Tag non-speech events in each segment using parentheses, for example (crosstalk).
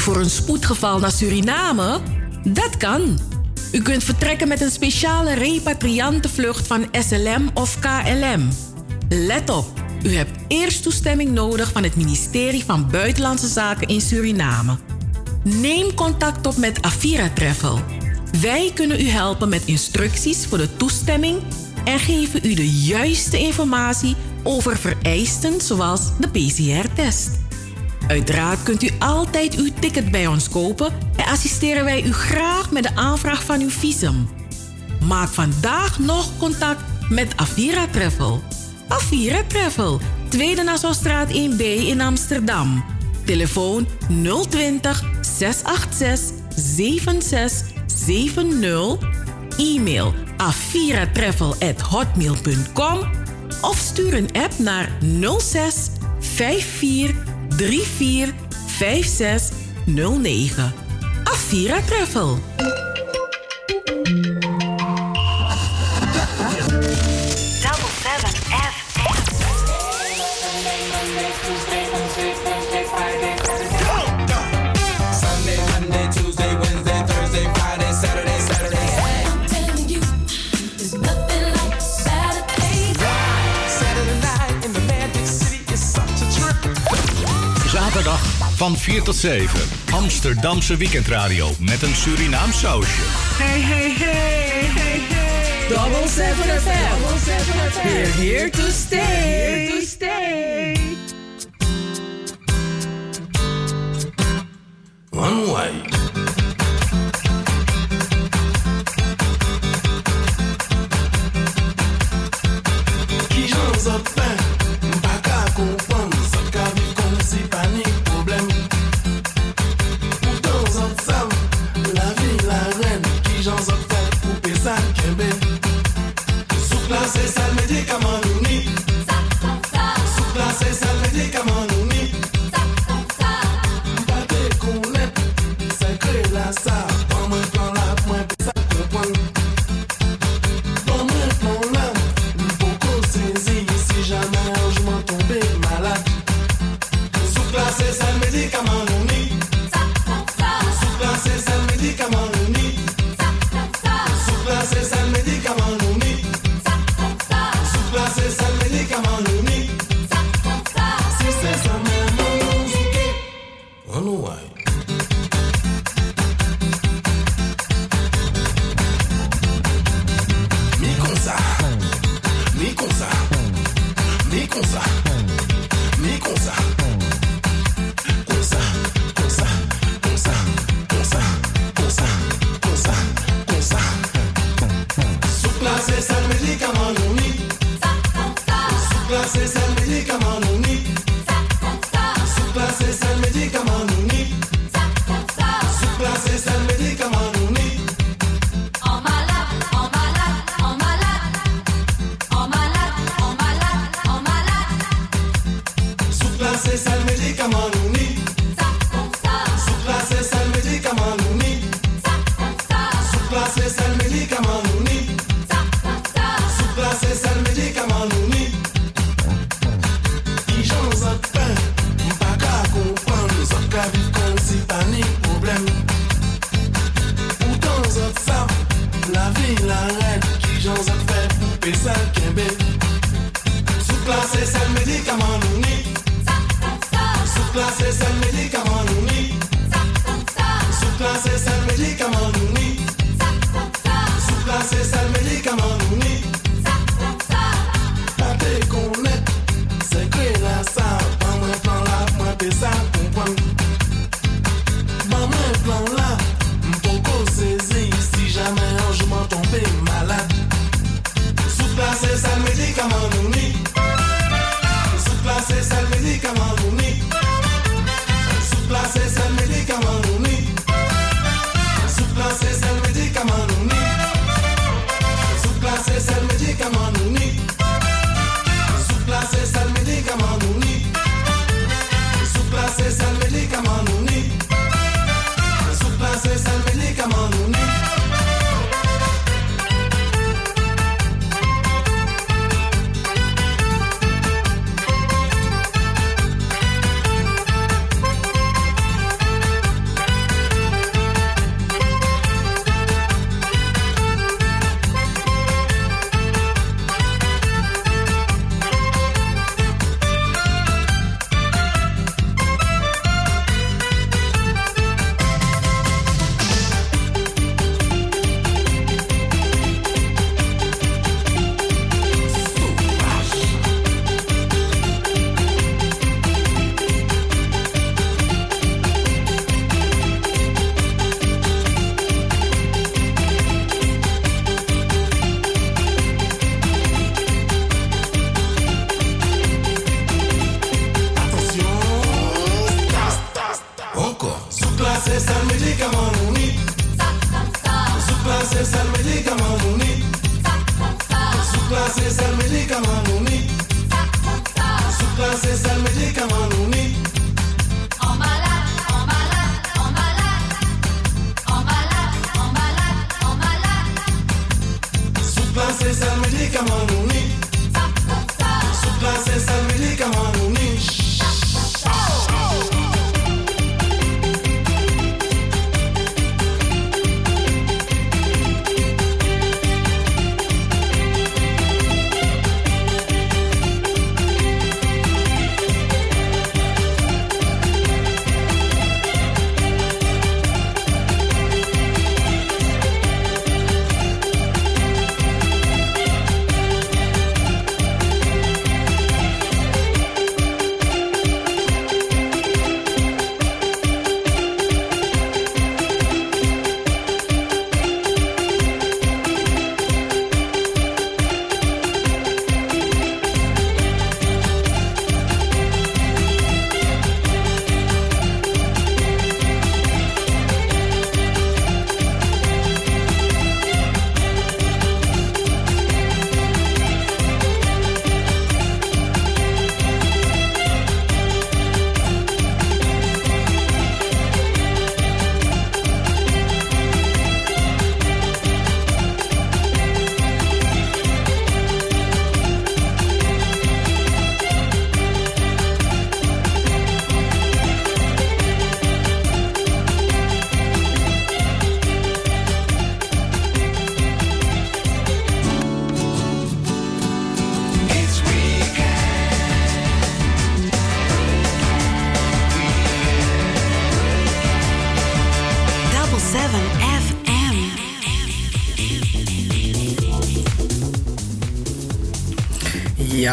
Voor een spoedgeval naar Suriname? Dat kan. U kunt vertrekken met een speciale repatriantenvlucht van SLM of KLM. Let op, u hebt eerst toestemming nodig van het ministerie van Buitenlandse Zaken in Suriname. Neem contact op met Avira Travel. Wij kunnen u helpen met instructies voor de toestemming en geven u de juiste informatie over vereisten zoals de PCR-test. Uiteraard kunt u altijd uw ticket bij ons kopen en assisteren wij u graag met de aanvraag van uw visum. Maak vandaag nog contact met Avira Travel. Avira Travel, Tweede Nassaustraat 1B in Amsterdam. Telefoon 020 686 7670. E-mail aviratravel@hotmail.com of stuur een app naar 06 54 34 56 09. Avira Travel. Van 4 tot 7. Amsterdamse weekendradio met een Surinaam sausje. Hey, hey, hey, hey, hey. Double 7 FM. Double 7 FM. We're here to stay. Here to stay. One way. Qui j'en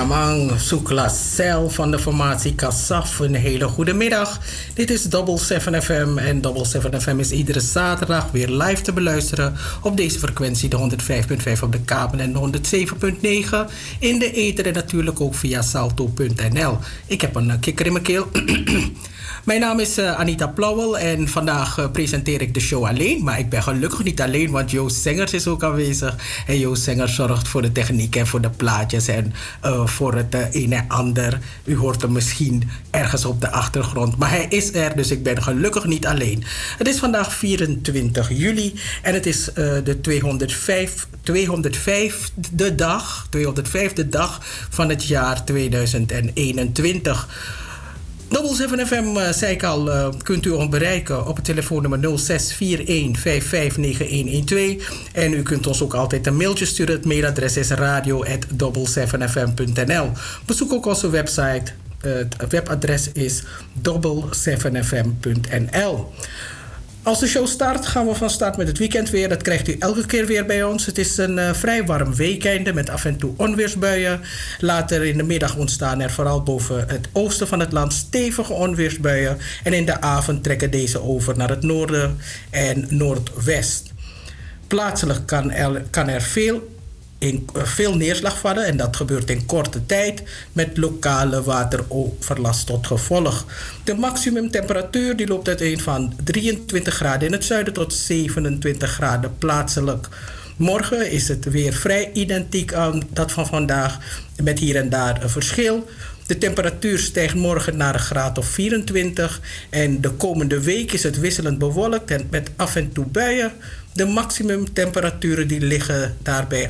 Amang Soekla Cel van de formatie Kassaf. Een hele goede middag. Dit is Double 7 FM en Double 7 FM is iedere zaterdag weer live te beluisteren op deze frequentie, de 105.5 op de kabel en de 107.9 in de ether en natuurlijk ook via salto.nl. Ik heb een kikker in mijn keel. (clears throat) Mijn naam is uh, Anita Plauwel en vandaag uh, presenteer ik de show alleen. Maar ik ben gelukkig niet alleen, want Joost Zengers is ook aanwezig. En Joost Zengers zorgt voor de techniek en voor de plaatjes en uh, voor het een en ander. U hoort hem misschien ergens op de achtergrond. Maar hij is er, dus ik ben gelukkig niet alleen. Het is vandaag 24 juli en het is de 205, 205 de dag, 205 dag van het jaar 2021. Double 7 FM, uh, zei ik al, uh, kunt u ons bereiken op het telefoonnummer 0641559112. En u kunt ons ook altijd een mailtje sturen. Het mailadres is radio.double7fm.nl. Bezoek ook onze website. het webadres is double7fm.nl. Als de show start, gaan we van start met het weekend weer. Dat krijgt u elke keer weer bij ons. Het is een uh, vrij warm weekende met af en toe onweersbuien. Later in de middag ontstaan er vooral boven het oosten van het land stevige onweersbuien. En in de avond trekken deze over naar het noorden en noordwest. Plaatselijk kan er, kan er veel eh, veel neerslag vallen en dat gebeurt in korte tijd met lokale wateroverlast tot gevolg. De maximumtemperatuur die loopt uiteen van 23 graden in het zuiden tot 27 graden plaatselijk. Morgen is het weer vrij identiek aan dat van vandaag, met hier en daar een verschil. De temperatuur stijgt morgen naar een graad of 24 en de komende week is het wisselend bewolkt en met af en toe buien. De maximumtemperaturen die liggen daarbij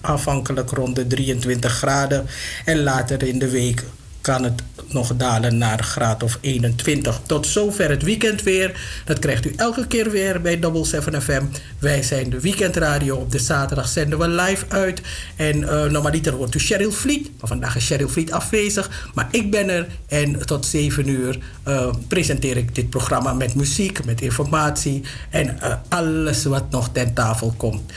afhankelijk rond de 23 graden. En later in de week kan het nog dalen naar graad of 21. Tot zover het weekend weer. Dat krijgt u elke keer weer bij Double 7 FM. Wij zijn de weekendradio. Op de zaterdag zenden we live uit. En uh, normaliter hoort u Cheryl Vliet. Maar vandaag is Cheryl Vliet afwezig. Maar ik ben er. En tot 7 uur uh, presenteer ik dit programma met muziek, met informatie. En uh, alles wat nog ten tafel komt.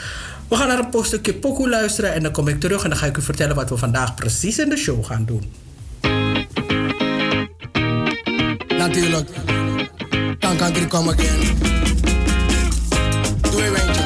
We gaan naar een stukje pokoe luisteren en dan kom ik terug en dan ga ik u vertellen wat we vandaag precies in de show gaan doen. Natuurlijk. Dan kan ik come again. Doe je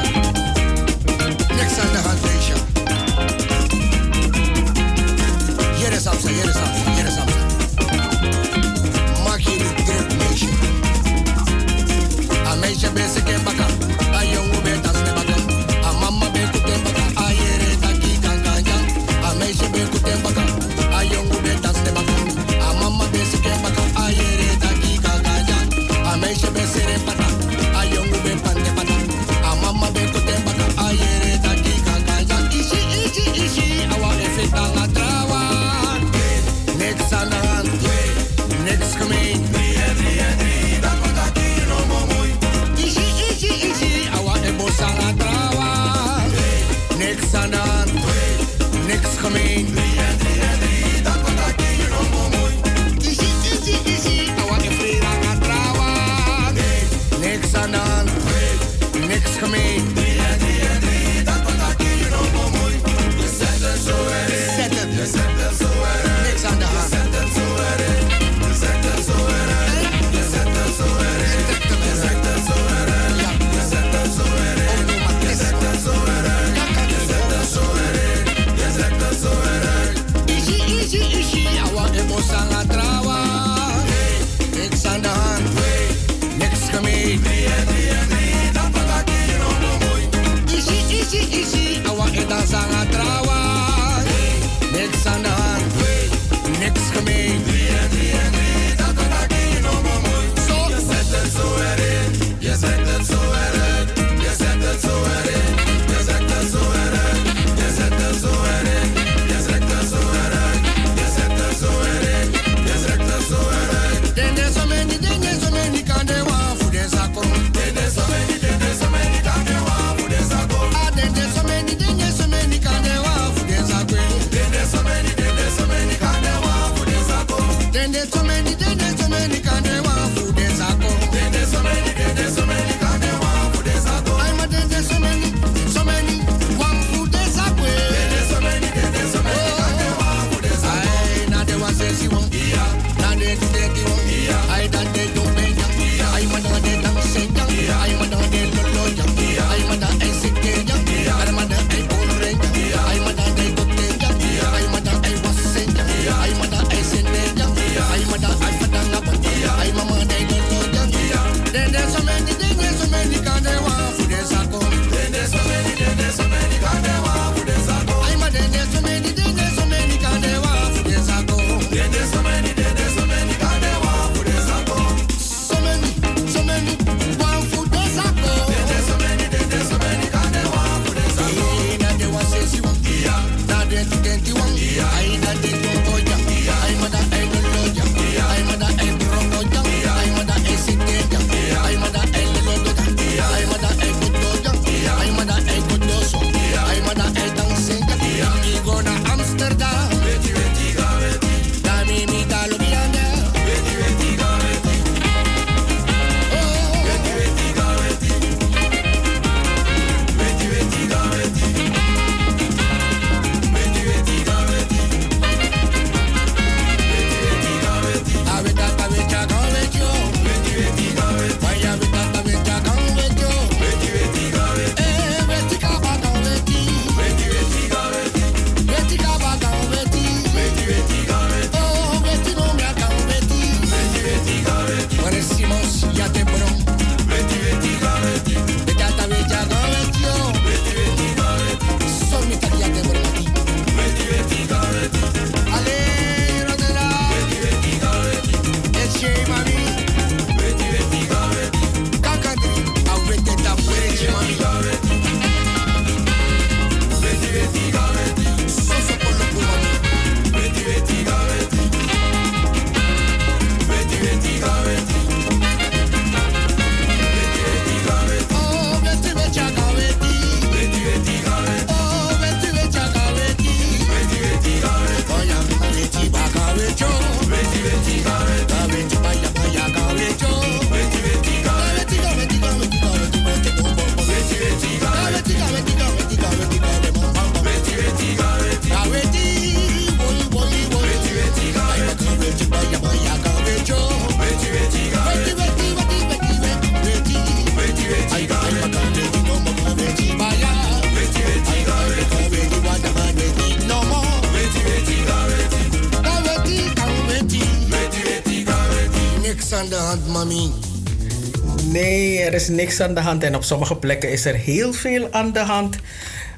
Nee, er is niks aan de hand. En op sommige plekken is er heel veel aan de hand.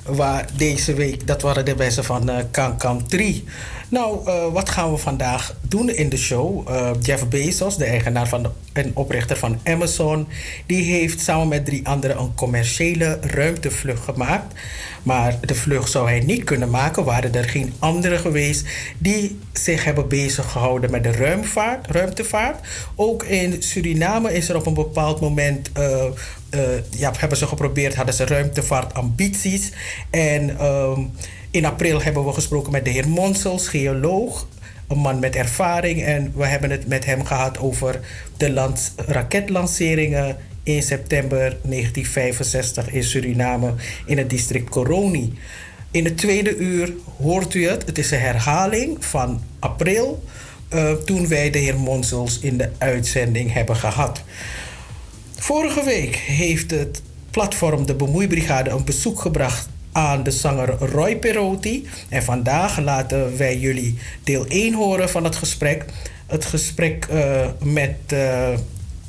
Waar deze week, dat waren de mensen van uh, Kankam 3. Nou, eh, wat gaan we vandaag doen in de show? Eh, Jeff Bezos, de eigenaar van en oprichter van Amazon, die heeft samen met drie anderen een commerciële ruimtevlucht gemaakt. Maar de vlucht zou hij niet kunnen maken, waren er geen anderen geweest die zich hebben bezig gehouden met de ruimvaart, ruimtevaart. Ook in Suriname is er op een bepaald moment eh, ja, hebben ze geprobeerd, hadden ze ruimtevaartambities. En ehm, in april hebben we gesproken met de heer Monsels, geoloog, een man met ervaring. En we hebben het met hem gehad over de raketlanceringen in september 1965 in Suriname in het district Coroni. In het tweede uur hoort u het. Het is een herhaling van april. Eh, toen wij de heer Monsels in de uitzending hebben gehad. Vorige week heeft het platform De Bemoeibrigade een bezoek gebracht aan de zanger Roy Perotti. En vandaag laten wij jullie deel 1 horen van het gesprek. Het gesprek eh, met eh,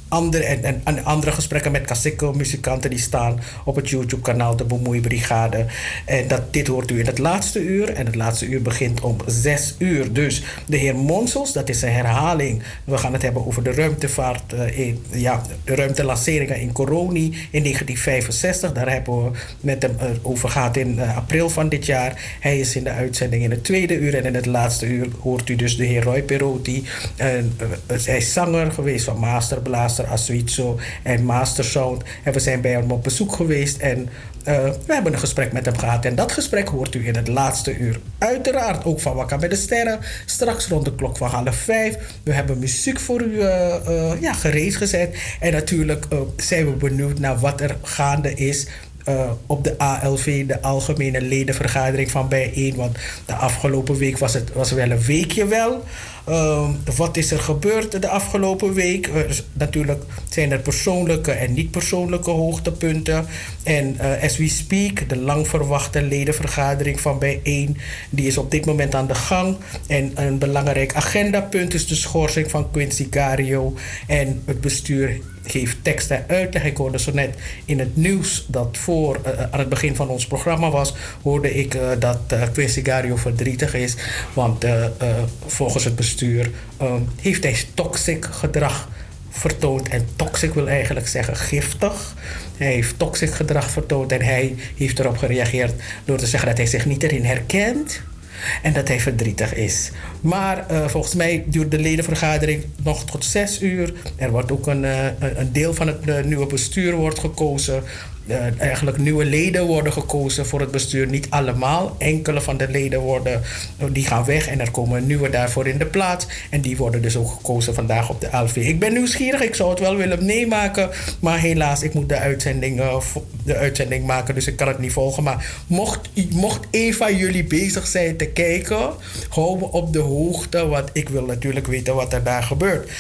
andere, en, en, andere gesprekken met Kaseko-muzikanten die staan op het YouTube-kanaal De Bemoeibrigade. En dat, dit hoort u in het laatste uur. En het laatste uur begint om 6 uur. Dus de heer Monsels, dat is een herhaling. We gaan het hebben over de ruimtevaart, eh, in, ja, de ruimtelanceringen in Coroni in 1965. Daar hebben we met hem eh, over gehad in eh, april van dit jaar. Hij is in de uitzending in het tweede uur. En in het laatste uur hoort u dus de heer Roy Perotti. Hij is zanger geweest van Masterblaster, Asuizo en Master Sound. En we zijn bij hem op bezoek geweest. En eh, we hebben een gesprek met hem gehad. En dat gesprek hoort u in het laatste uur. Uiteraard ook van Wakka bij de Sterren. Straks rond de klok van half vijf. We hebben muziek voor u eh, ja, gereed gezet. En natuurlijk zijn we benieuwd naar wat er gaande is. op de ALV, de Algemene Ledenvergadering van Bijeen. Want de afgelopen week was het was wel een weekje wel. Ehm, wat is er gebeurd de afgelopen week? Eh, dus natuurlijk zijn er persoonlijke en niet persoonlijke hoogtepunten. En eh, as we speak, de lang verwachte ledenvergadering van bijeen, die is op dit moment aan de gang. En een belangrijk agendapunt is de schorsing van Quincy Cario. En het bestuur geeft tekst en uitleg. Ik hoorde zo net in het nieuws dat voor eh, aan het begin van ons programma was, hoorde ik eh, dat uh, Quincy Gario verdrietig is. Want eh, eh, volgens het bestuur eh, heeft hij toxic gedrag vertoond. En toxic wil eigenlijk zeggen giftig. Hij heeft toxic gedrag vertoond en hij heeft erop gereageerd door te zeggen dat hij zich niet erin herkent. En dat hij verdrietig is. Maar uh, volgens mij duurt de ledenvergadering nog tot zes uur. Er wordt ook een, uh, een deel van het uh, nieuwe bestuur wordt gekozen. Eigenlijk nieuwe leden worden gekozen voor het bestuur. Niet allemaal. Enkele van de leden worden, die gaan weg en er komen nieuwe daarvoor in de plaats. En die worden dus ook gekozen vandaag op de LV. Ik ben nieuwsgierig. Ik zou het wel willen meemaken. Maar helaas, ik moet de uitzending, de uitzending maken. Dus ik kan het niet volgen. Maar mocht, mocht een van jullie bezig zijn te kijken, hou me op de hoogte, want ik wil natuurlijk weten wat er daar gebeurt.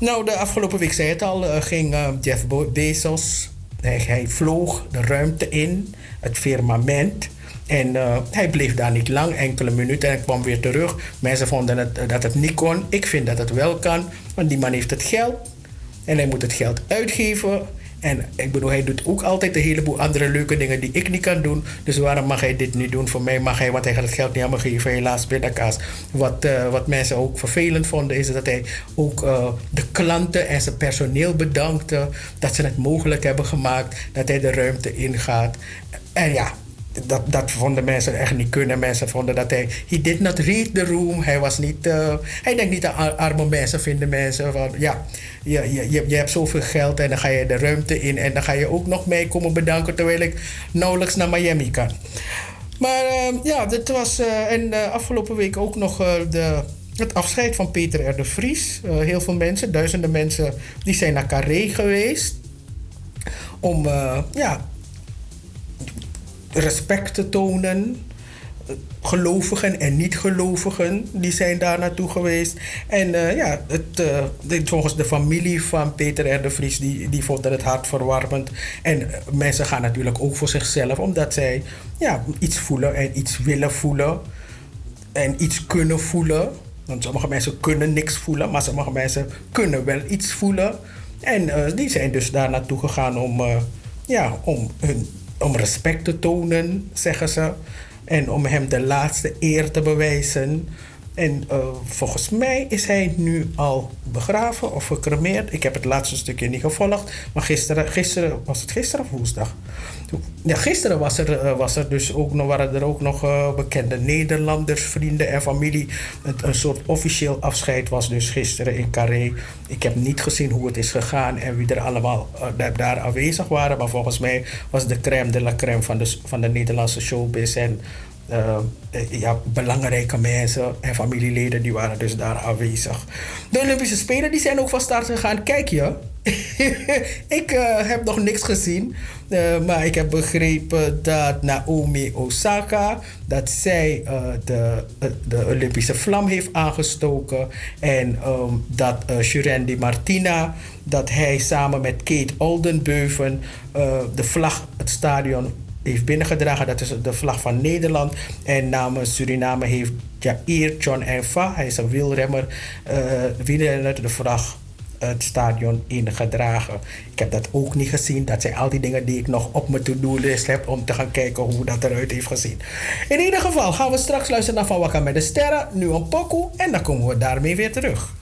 Nou, de afgelopen week zei het al, ging Jeff Bezos, hij, vloog de ruimte in, het firmament. En uh, hij bleef daar niet lang, enkele minuten, en kwam weer terug. Mensen vonden het, dat het niet kon. Ik vind dat het wel kan, want die man heeft het geld. En hij moet het geld uitgeven. En ik bedoel, hij doet ook altijd een heleboel andere leuke dingen die ik niet kan doen. Dus waarom mag hij dit niet doen? Voor mij mag hij, want hij gaat het geld niet aan geven, helaas pindakaas. Wat, uh, wat mensen ook vervelend vonden, is dat hij ook uh, de klanten en zijn personeel bedankte. Dat ze het mogelijk hebben gemaakt dat hij de ruimte ingaat. En ja, dat, dat vonden mensen echt niet kunnen. Mensen vonden dat hij... He did not read the room. Hij was niet... Uh, hij denkt niet aan arme mensen, vinden mensen. Van, ja, je, je, je, je hebt zoveel geld en dan ga je de ruimte in... en dan ga je ook nog mee komen bedanken... terwijl ik nauwelijks naar Miami kan. Maar uh, ja, dit was... Uh, en afgelopen week ook nog de, het afscheid van Peter R. de Vries. heel veel mensen, duizenden mensen... die zijn naar Carré geweest... om ja, respect te tonen. Gelovigen en niet-gelovigen, die zijn daar naartoe geweest. En uh, ja, het, uh, de, volgens de familie van Peter R. de Vries, die, die vonden het hartverwarmend. En uh, mensen gaan natuurlijk ook voor zichzelf, omdat zij ja, iets voelen en iets willen voelen. En iets kunnen voelen. Want sommige mensen kunnen niks voelen, maar sommige mensen kunnen wel iets voelen. En die zijn dus daar naartoe gegaan om, ja, om hun om respect te tonen, zeggen ze. En om hem de laatste eer te bewijzen. En uh, volgens mij is hij nu al begraven of gecremeerd. Ik heb het laatste stukje niet gevolgd. Maar gisteren, gisteren was het gisteren woensdag? Ja, gisteren was er, uh, was er dus ook waren er ook nog uh, bekende Nederlanders, vrienden en familie. Het, een soort officieel afscheid was dus gisteren in Carré. Ik heb niet gezien hoe het is gegaan en wie er allemaal daar aanwezig waren. Maar volgens mij was de crème de la crème van de, van de Nederlandse showbiz. En eh, ja, belangrijke mensen en familieleden die waren dus daar aanwezig. De Olympische Spelen die zijn ook van start gegaan. Kijk je, (laughs) ik heb nog niks gezien. maar ik heb begrepen dat Naomi Osaka, dat zij de, de Olympische vlam heeft aangestoken. En ehm, dat uh, Jurendi Martina, dat hij samen met Kate Oldenbeuven de vlag, het stadion heeft binnengedragen. Dat is de vlag van Nederland. En namens Suriname heeft Jair John Enfa, hij is een wielremmer, uh, wielrenner, de vlag het stadion ingedragen. Ik heb dat ook niet gezien. Dat zijn al die dingen die ik nog op mijn to-do-list heb om te gaan kijken hoe dat eruit heeft gezien. In ieder geval gaan we straks luisteren naar Van Wakka met de Sterren. Nu een pokoe en dan komen we daarmee weer terug.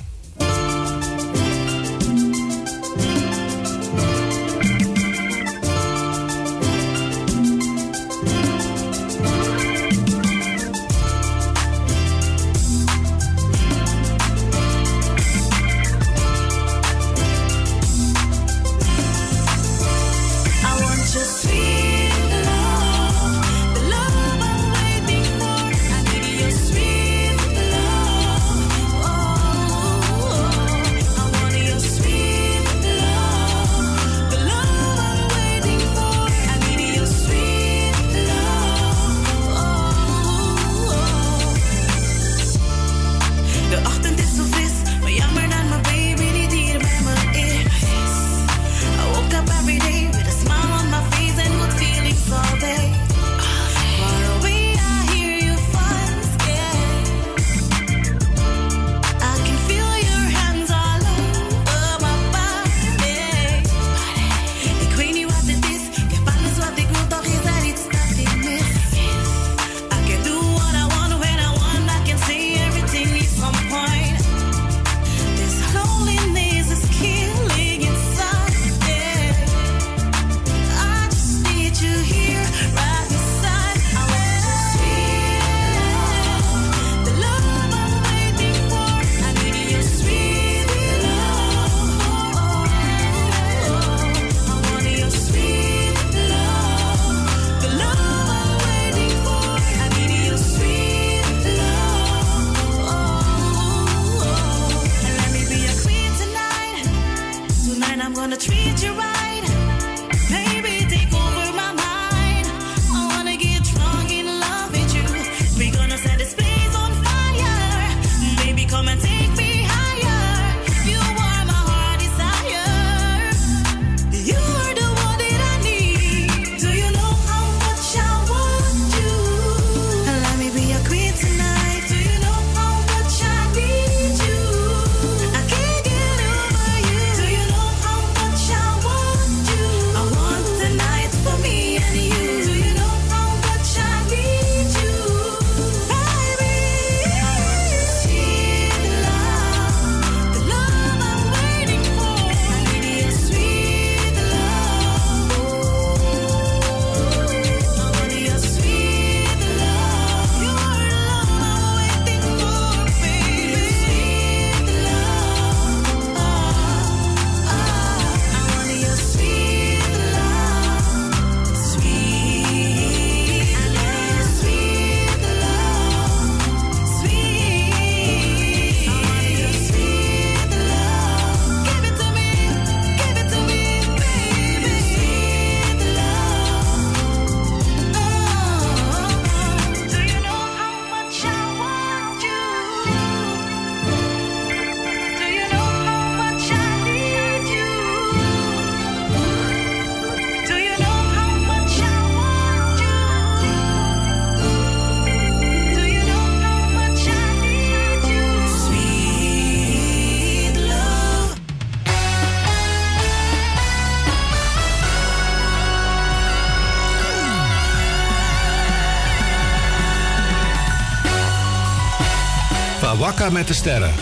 Wakka met de sterren.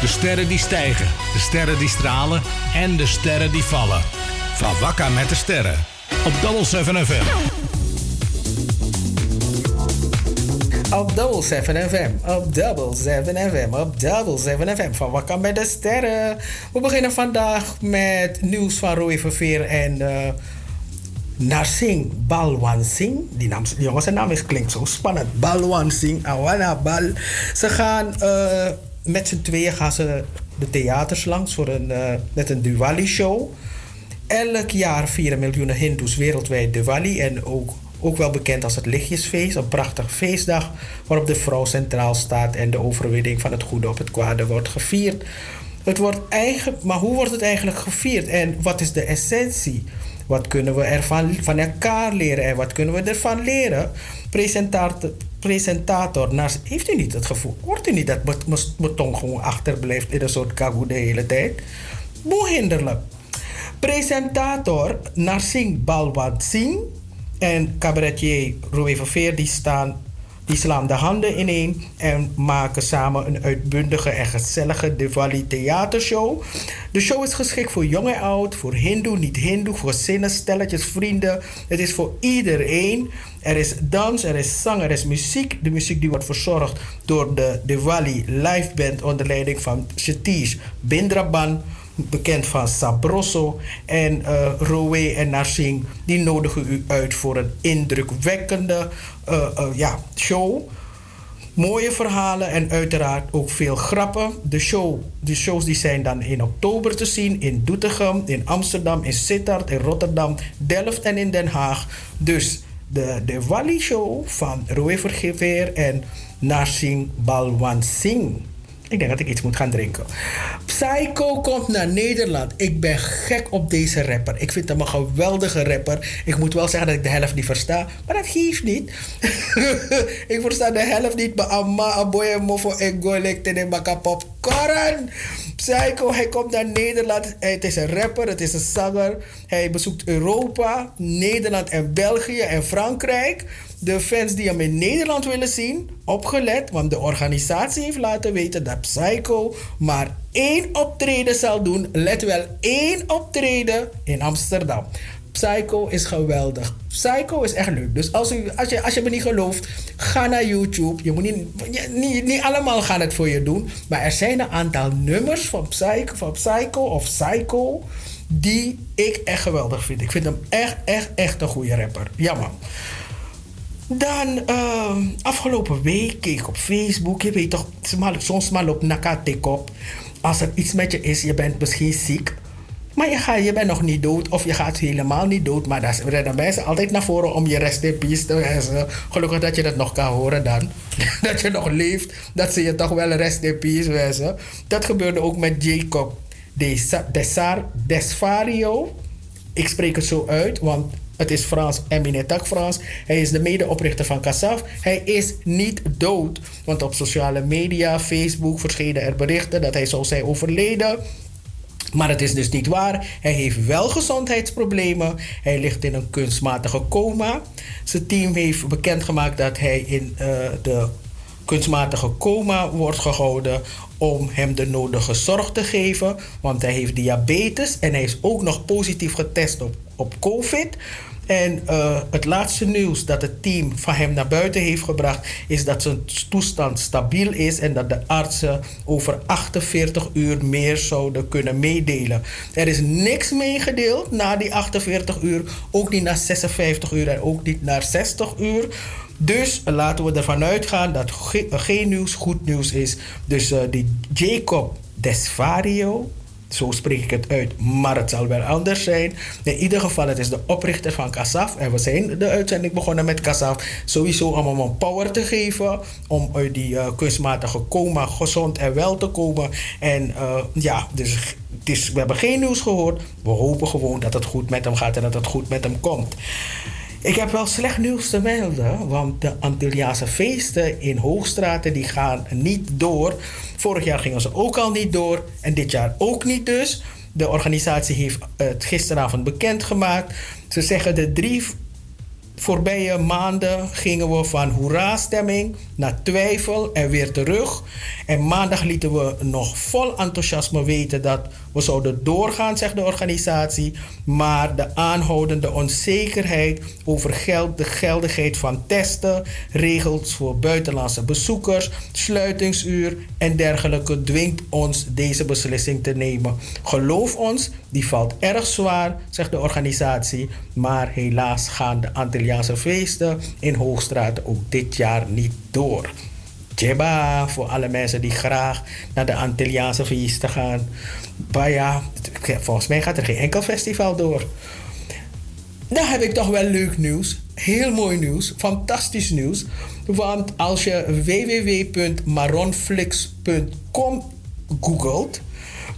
De sterren die stijgen, de sterren die stralen en de sterren die vallen. Van Wakka met de sterren. Op Double 7 FM. Op Double 7 FM, op Double 7 FM, op Double 7 FM van Wakka met de sterren. We beginnen vandaag met nieuws van Roy Verveer en... Uh, Narsing Balwan Singh. Die, naam, die jongen zijn naam is, klinkt zo spannend. Balwan Singh, Awana Bal. Ze gaan eh, met z'n tweeën gaan ze de theaters langs voor een, uh, met een Diwali-show. Elk jaar vieren miljoenen Hindoes wereldwijd Diwali. En ook, ook wel bekend als het Lichtjesfeest. Een prachtige feestdag waarop de vrouw centraal staat en de overwinning van het goede op het kwade wordt gevierd. Het wordt eigenlijk, maar hoe wordt het eigenlijk gevierd en wat is de essentie? Wat kunnen we ervan van elkaar leren en wat kunnen we ervan leren? Presentator, presentator heeft u niet het gevoel, hoort u niet dat mijn tong gewoon achterblijft in een soort kagoe de hele tijd? Hoe hinderlijk. Presentator Narsing Balwant Singh en cabaretier Roy Verveer die staan die slaan de handen ineen en maken samen een uitbundige en gezellige Diwali theatershow. De show is geschikt voor jong en oud, voor hindoe, niet hindoe, voor zinnen, stelletjes, vrienden. Het is voor iedereen. Er is dans, er is zang, er is muziek. De muziek die wordt verzorgd door de Diwali live band onder leiding van Satish Bindraban bekend van Sabroso. En uh, en Narsing, die nodigen u uit voor een indrukwekkende uh, uh, ja, show. Mooie verhalen en uiteraard ook veel grappen. De, show, de shows die zijn dan in oktober te zien in Doetinchem, in Amsterdam, in Sittard, in Rotterdam, Delft en in Den Haag. Dus de, de Wally Show van Roe Vergeveer en Narsing Balwan Singh. Ik denk dat ik iets moet gaan drinken. Psycho komt naar Nederland. Ik ben gek op deze rapper. Ik vind hem een geweldige rapper. Ik moet wel zeggen dat ik de helft niet versta. Maar dat geeft niet. (laughs) ik versta de helft niet. Maar amma, aboye, mofo, ego, lekte, de makapop, koran. Psycho, hij komt naar Nederland. Het is een rapper, het is een zanger. Hij bezoekt Europa, Nederland en België en Frankrijk de fans die hem in Nederland willen zien, opgelet, want de organisatie heeft laten weten dat Psycho maar één optreden zal doen. Let wel, één optreden in Amsterdam. Psycho is geweldig. Psycho is echt leuk. Dus als, u, als, je, als je me niet gelooft, ga naar YouTube. Je moet niet, niet, niet allemaal gaan het voor je doen. Maar er zijn een aantal nummers van Psycho, van Psycho of Psycho die ik echt geweldig vind. Ik vind hem echt, echt, echt een goede rapper. Jammer. Dan uh, afgelopen week keek ik op Facebook. Je weet toch, soms maar op nakatik op. Als er iets met je is, je bent misschien ziek. Maar je, je bent nog niet dood of je gaat helemaal niet dood. Maar daar rennen mensen altijd naar voren om je rest in peace te wijzen. Gelukkig dat je dat nog kan horen dan. (laughs) dat je nog leeft. Dat ze je toch wel rest in peace wijzen. Dat gebeurde ook met Jacob Desar, Desfario. Ik spreek het zo uit, want het is Frans en Frans. Hij is de medeoprichter van Kassaf. Hij is niet dood. Want op sociale media, Facebook, verschenen er berichten dat hij zou zijn overleden. Maar het is dus niet waar. Hij heeft wel gezondheidsproblemen. Hij ligt in een kunstmatige coma. Zijn team heeft bekendgemaakt dat hij in uh, de kunstmatige coma wordt gehouden om hem de nodige zorg te geven. Want hij heeft diabetes en hij is ook nog positief getest op, op COVID. En uh, het laatste nieuws dat het team van hem naar buiten heeft gebracht, is dat zijn toestand stabiel is en dat de artsen over 48 uur meer zouden kunnen meedelen. Er is niks meegedeeld na die 48 uur, ook niet na 56 uur en ook niet na 60 uur. Dus laten we ervan uitgaan dat geen nieuws goed nieuws is. Dus uh, die Jacob Desvario, zo spreek ik het uit, maar het zal wel anders zijn. In ieder geval, het is de oprichter van Kasaf. En we zijn de uitzending begonnen met Kasaf. Sowieso om hem een power te geven. Om uit die uh, kunstmatige coma gezond en wel te komen. En uh, ja, dus we hebben geen nieuws gehoord. We hopen gewoon dat het goed met hem gaat en dat het goed met hem komt. Ik heb wel slecht nieuws te melden, want de Antilliaanse feesten in Hoogstraten die gaan niet door. Vorig jaar gingen ze ook al niet door en dit jaar ook niet dus. De organisatie heeft het gisteravond bekendgemaakt. Ze zeggen de drie voorbije maanden gingen we van hoera-stemming naar twijfel en weer terug. En maandag lieten we nog vol enthousiasme weten dat we zouden doorgaan, zegt de organisatie. Maar de aanhoudende onzekerheid over geld, de geldigheid van testen, regels voor buitenlandse bezoekers, sluitingsuur en dergelijke dwingt ons deze beslissing te nemen. Geloof ons, die valt erg zwaar, zegt de organisatie. Maar helaas gaan de Antilliaanse feesten in Hoogstraat ook dit jaar niet door. Jeba voor alle mensen die graag naar de Antilliaanse feesten gaan. Maar ja, volgens mij gaat er geen enkel festival door. Dan heb ik toch wel leuk nieuws. Heel mooi nieuws. Fantastisch nieuws. Want als je www.maronflix.com googelt,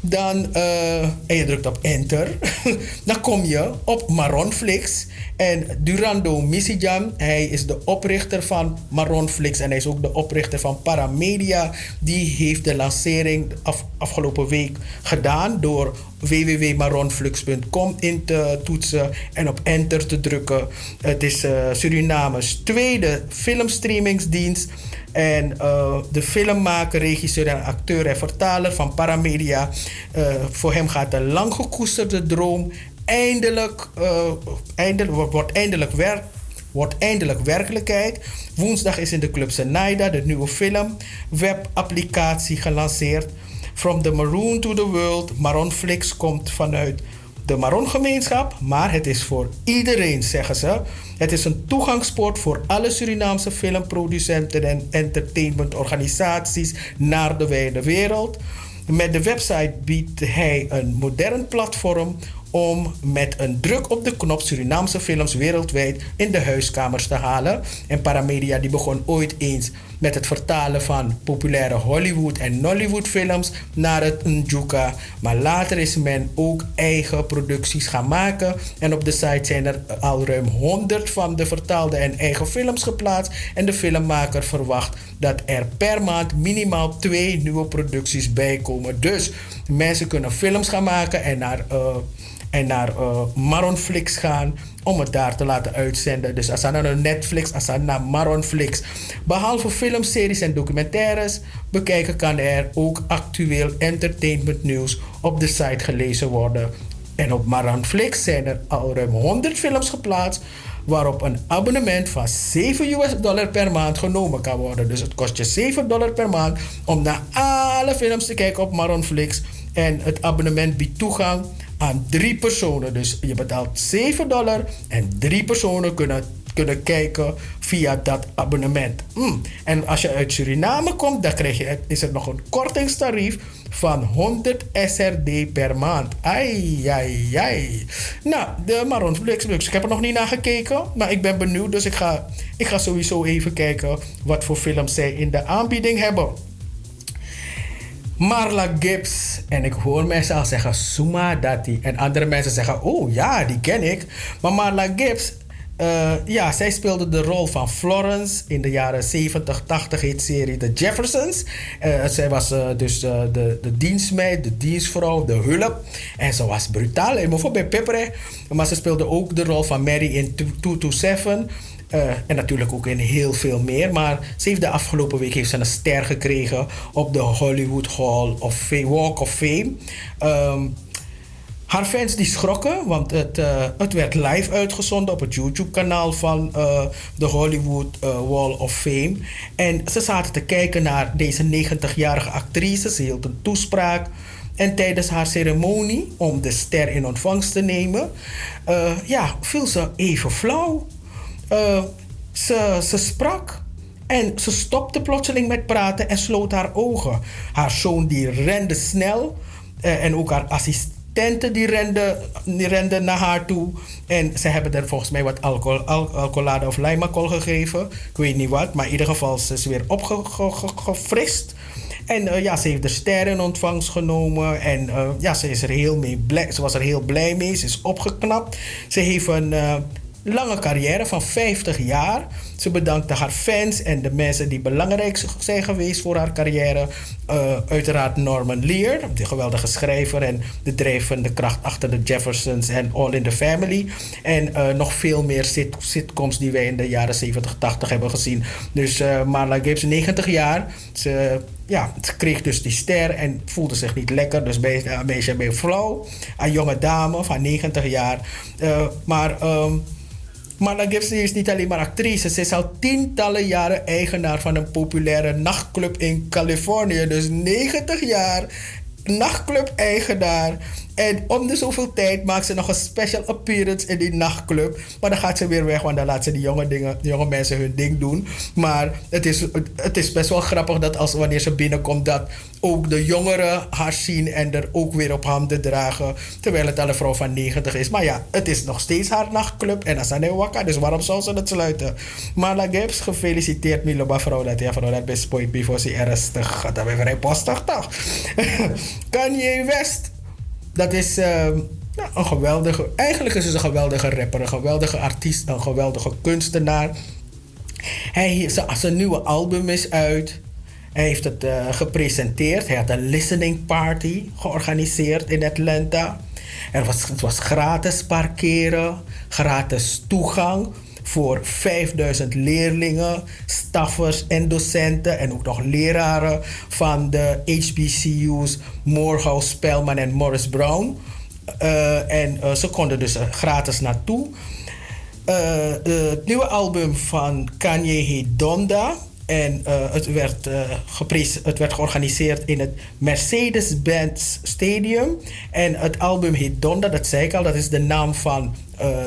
dan, uh, en je drukt op enter, (laughs) dan kom je op Maronflix. En Durando Misijan, hij is de oprichter van Maronflix en hij is ook de oprichter van Paramedia. Die heeft de lancering af, afgelopen week gedaan door www.maronflix.com in te toetsen en op enter te drukken. Het is uh, Surinames tweede filmstreamingsdienst. En uh, de filmmaker, regisseur en acteur en vertaler van Paramedia. Uh, voor hem gaat de lang gekoesterde droom eindelijk, uh, eindelijk wordt, eindelijk werk, wordt eindelijk werkelijkheid. Woensdag is in de Club Senaida de nieuwe film webapplicatie gelanceerd. From the Maroon to the World. Maronflix komt vanuit de Maron-gemeenschap, maar het is voor iedereen, zeggen ze. Het is een toegangspoort voor alle Surinaamse filmproducenten en entertainmentorganisaties naar de wijde wereld. Met de website biedt hij een modern platform om met een druk op de knop Surinaamse films wereldwijd in de huiskamers te halen. En Paramedia die begon ooit eens met het vertalen van populaire Hollywood en Nollywood films naar het Njuka. Maar later is men ook eigen producties gaan maken. En op de site zijn er al ruim 100 van de vertaalde en eigen films geplaatst. En de filmmaker verwacht dat er per maand minimaal twee nieuwe producties bijkomen. Dus mensen kunnen films gaan maken en naar... Uh, en naar uh, Maronflix gaan om het daar te laten uitzenden. Dus als naar Netflix, als naar Maronflix. Behalve filmseries en documentaires bekijken kan er ook actueel entertainment nieuws op de site gelezen worden. En op Maronflix zijn er al ruim 100 films geplaatst waarop een abonnement van 7 US dollar per maand genomen kan worden. Dus het kost je 7 dollar per maand om naar alle films te kijken op Maronflix. En het abonnement biedt toegang aan drie personen. Dus je betaalt 7 dollar en drie personen kunnen, kunnen kijken via dat abonnement. Mm. En als je uit Suriname komt, dan krijg je, is er nog een kortingstarief van 100 SRD per maand. Ai, ai, ai. Nou, de Maron Flix Lux. Ik heb er nog niet naar gekeken, maar ik ben benieuwd. Dus ik ga, ik ga sowieso even kijken wat voor films zij in de aanbieding hebben. Marla Gibbs. En ik hoor mensen al zeggen Suma Dati. En andere mensen zeggen, oh ja, die ken ik. Maar Marla Gibbs, uh, ja, zij speelde de rol van Florence in de jaren 70, 80 heet serie The Jeffersons. Uh, zij was uh, dus de, de dienstmeid, de dienstvrouw, de hulp. En ze was brutaal, even bij Pepper. Maar ze speelde ook de rol van Mary in 227. Uh, en natuurlijk ook in heel veel meer. Maar ze heeft de afgelopen week heeft ze een ster gekregen op de Hollywood Hall of Fame, Walk of Fame. Um, haar fans die schrokken, want het, uh, het werd live uitgezonden op het YouTube-kanaal van uh, de Hollywood Wall of Fame. En ze zaten te kijken naar deze 90-jarige actrice. Ze hield een toespraak. En tijdens haar ceremonie om de ster in ontvangst te nemen, ja, viel ze even flauw. Uh, ze, sprak en ze stopte plotseling met praten en sloot haar ogen. Haar zoon die rende snel uh, en ook haar assistenten die renden, naar haar toe. En ze hebben er volgens mij wat alcohol, al, alcoholade of lijmakol gegeven. Ik weet niet wat, maar in ieder geval ze is weer opgefrist. En uh, ja, ze heeft de sterren ontvangst genomen. En ja, ze, is er heel mee blij, ze was er heel blij mee. Ze is opgeknapt. Ze heeft een lange carrière van 50 jaar. Ze bedankte haar fans en de mensen die belangrijk zijn geweest voor haar carrière. Uh, uiteraard Norman Lear, de geweldige schrijver en de drijvende kracht achter de Jeffersons en All in the Family. En uh, nog veel meer sit sitcoms die wij in de jaren 70, 80 hebben gezien. Dus uh, Marla Gibbs, 90 jaar. Ze, ja, ze kreeg dus die ster en voelde zich niet lekker. Dus bij een vrouw, een jonge dame van 90 jaar. maar. Um, Marla Gibson is niet alleen maar actrice. Ze is al tientallen jaren eigenaar van een populaire nachtclub in Californië. Dus 90 jaar nachtclub-eigenaar. En om de zoveel tijd maakt ze nog een special appearance in die nachtclub. Maar dan gaat ze weer weg, want dan laat ze die jonge, dingen, die jonge mensen hun ding doen. Maar het is, het is best wel grappig dat als wanneer ze binnenkomt, dat ook de jongeren haar zien en er ook weer op handen dragen. Terwijl het al een vrouw van 90 is. Maar ja, het is nog steeds haar nachtclub en dat is wakker. Dus waarom zou ze het sluiten? Maar la Gibbs, gefeliciteerd Milo vrouw dat ja vrouw dat best spoit before ze ernstig. Dat ben vrij postig toch? (laughs) Kanye West dat is uh, een geweldige. Eigenlijk is het een geweldige rapper, een geweldige artiest, een geweldige kunstenaar. Hij, zijn nieuwe album is uit. Hij heeft het uh, gepresenteerd. Hij had een listening party georganiseerd in Atlanta. Er was, het was gratis parkeren, gratis toegang voor 5000 leerlingen, staffers en docenten en ook nog leraren van de HBCU's Morehouse, Spelman en Morris Brown. Uh, en uh, ze konden dus gratis naartoe. Uh, het nieuwe album van Kanye heet Donda. En het, werd, het werd georganiseerd in het Mercedes-Benz Stadium. En het album heet Donda, dat zei ik al, dat is de naam van,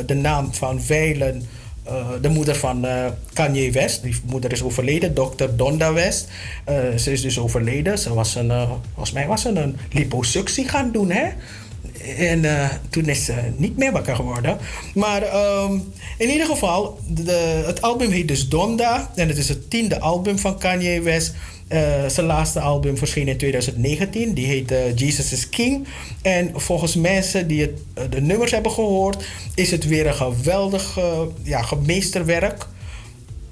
de naam van velen uh, de moeder van uh, Kanye West. Die moeder is overleden, dokter Donda West. Uh, ze is dus overleden. Ze was een, volgens mij was ze een liposuctie gaan doen, hè? En toen is ze niet meer wakker geworden. Maar um, in ieder geval, de, het album heet dus Donda. En het is het tiende album van Kanye West. Uh, zijn laatste album verscheen in 2019. Die heet uh, Jesus is King. En volgens mensen die het, uh, de nummers hebben gehoord, is het weer een geweldig ja, gemeesterwerk.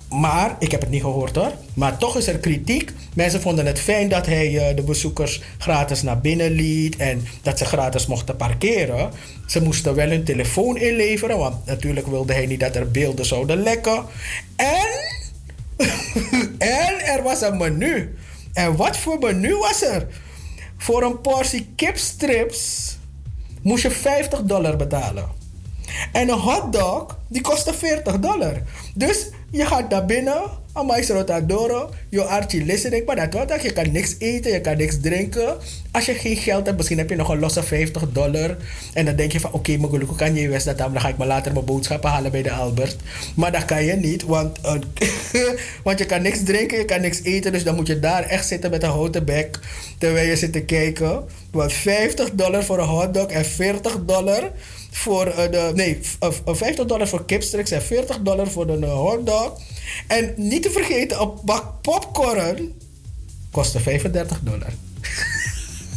Maar, ik heb het niet gehoord hoor. Maar toch is er kritiek. Mensen vonden het fijn dat hij de bezoekers gratis naar binnen liet. En dat ze gratis mochten parkeren. Ze moesten wel hun telefoon inleveren. Want natuurlijk wilde hij niet dat er beelden zouden lekken. En en er was een menu. En wat voor menu was er? Voor een portie kipstrips moest je 50 dollar betalen. En een hotdog, die kostte 40 dollar. Dus je gaat naar binnen, amai rotadoro, je archie listening, maar dat wat je kan niks eten, je kan niks drinken. Als je geen geld hebt, misschien heb je nog een losse 50 dollar. En dan denk je van, oké, okay, mijn kan je west dat dan ga ik maar later mijn boodschappen halen bij de Albert. Maar dat kan je niet, want, uh, (laughs) want je kan niks drinken, je kan niks eten, dus dan moet je daar echt zitten met een houten bek, terwijl je zit te kijken. Want 50 dollar voor een hotdog en 40 dollar voor uh, de. Nee, uh, 50 dollar voor kipstrips en 40 dollar voor uh, hotdog. En niet te vergeten, een bak popcorn kostte 35 dollar.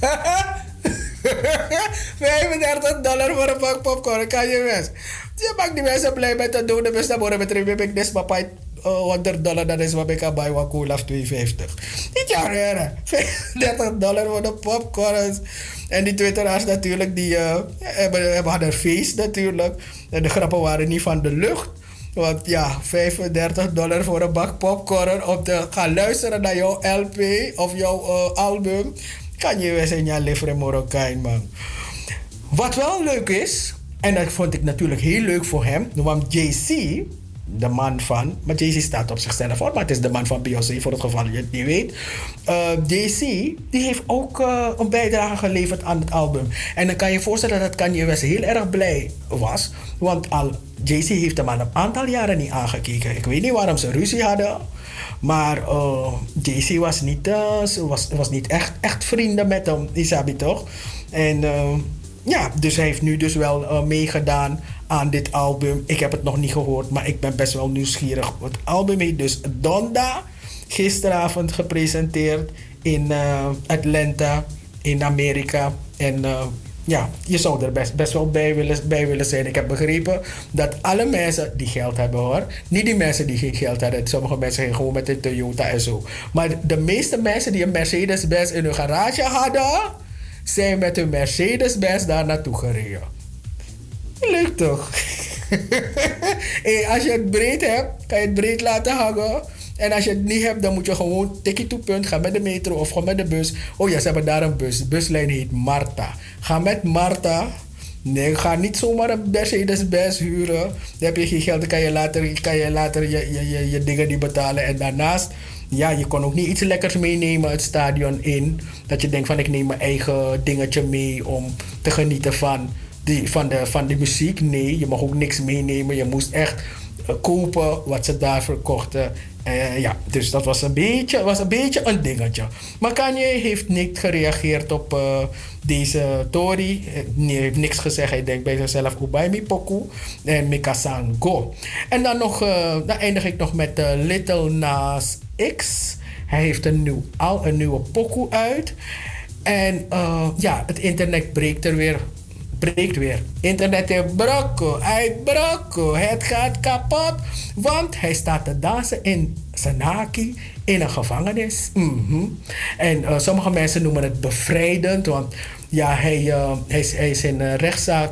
(laughs) 35 dollar voor een bak popcorn, kan je best. Je maakt die mensen blij met het doen. De beste worden met een ik des maar 100 dollar, dat is wat ik kan bij wat cool af 250. Niet jaren, (laughs) 30 dollar voor de popcorns. En die twitteraars natuurlijk, die uh, hebben, hebben hadden feest natuurlijk. En de grappen waren niet van de lucht. Want ja, 35 dollar voor een bak popcorn om te gaan luisteren naar jouw LP of jouw uh, album. Kan je weer zijn, ja, livre Marokkaan, man. Wat wel leuk is, en dat vond ik natuurlijk heel leuk voor hem, want JC, de man van. Maar Jay-Z staat op zichzelf voor, maar het is de man van Beyoncé voor het geval je het niet weet. Uh, Jay-Z die heeft ook uh, een bijdrage geleverd aan het album. En dan kan je je voorstellen dat Kanye West heel erg blij was. Want al Jay-Z heeft hem al een aantal jaren niet aangekeken. Ik weet niet waarom ze ruzie hadden. Maar uh, Jay-Z was niet, was, was niet echt, echt vrienden met hem, Isabi toch? En ja, dus hij heeft nu dus wel meegedaan aan dit album. Ik heb het nog niet gehoord, maar ik ben best wel nieuwsgierig. Het album heet dus Donda. Gisteravond gepresenteerd in uh, Atlanta, in Amerika. En uh, ja, je zou er best, best wel bij willen, bij willen zijn. Ik heb begrepen dat alle mensen die geld hebben hoor. Niet die mensen die geen geld hebben. Sommige mensen gingen gewoon met een Toyota en zo. Maar de meeste mensen die een Mercedes-Benz in hun garage hadden, zijn met hun Mercedes-Benz daar naartoe gereden. Leuk toch? (laughs) hey, als je het breed hebt, kan je het breed laten hangen. En als je het niet hebt, dan moet je gewoon tikkie to punt gaan met de metro of gewoon met de bus. Oh ja, ze hebben daar een bus. De buslijn heet Marta. Ga met Marta. Nee, ga niet zomaar een Mercedes-Benz huren. Dan heb je geen geld, dan kan je later, kan je, later je, je, je, je dingen niet betalen. En daarnaast ja, je kon ook niet iets lekkers meenemen het stadion in. Dat je denkt van ik neem mijn eigen dingetje mee om te genieten van, die, van, de, van de muziek. Nee, je mag ook niks meenemen. Je moest echt eh, kopen wat ze daar verkochten. Uh, ja, dus dat was een, beetje, was een beetje een dingetje. Maar Kanye heeft niet gereageerd op uh, deze Tory. Hij heeft niks gezegd. Hij denkt bij zichzelf, Ubaimi Poku en Mikasan Go. En dan, nog, dan eindig ik nog met Little Nas X. Hij heeft een, nieuw, al een nieuwe Poku uit. En ja, het internet breekt er weer breekt weer. Internet is brokko, hij brokko, het gaat kapot. Want hij staat te dansen in Sanaki in een gevangenis. -hmm. En uh, sommige mensen noemen het bevrijdend, want ja, hij, uh, hij, is, in een rechtszaak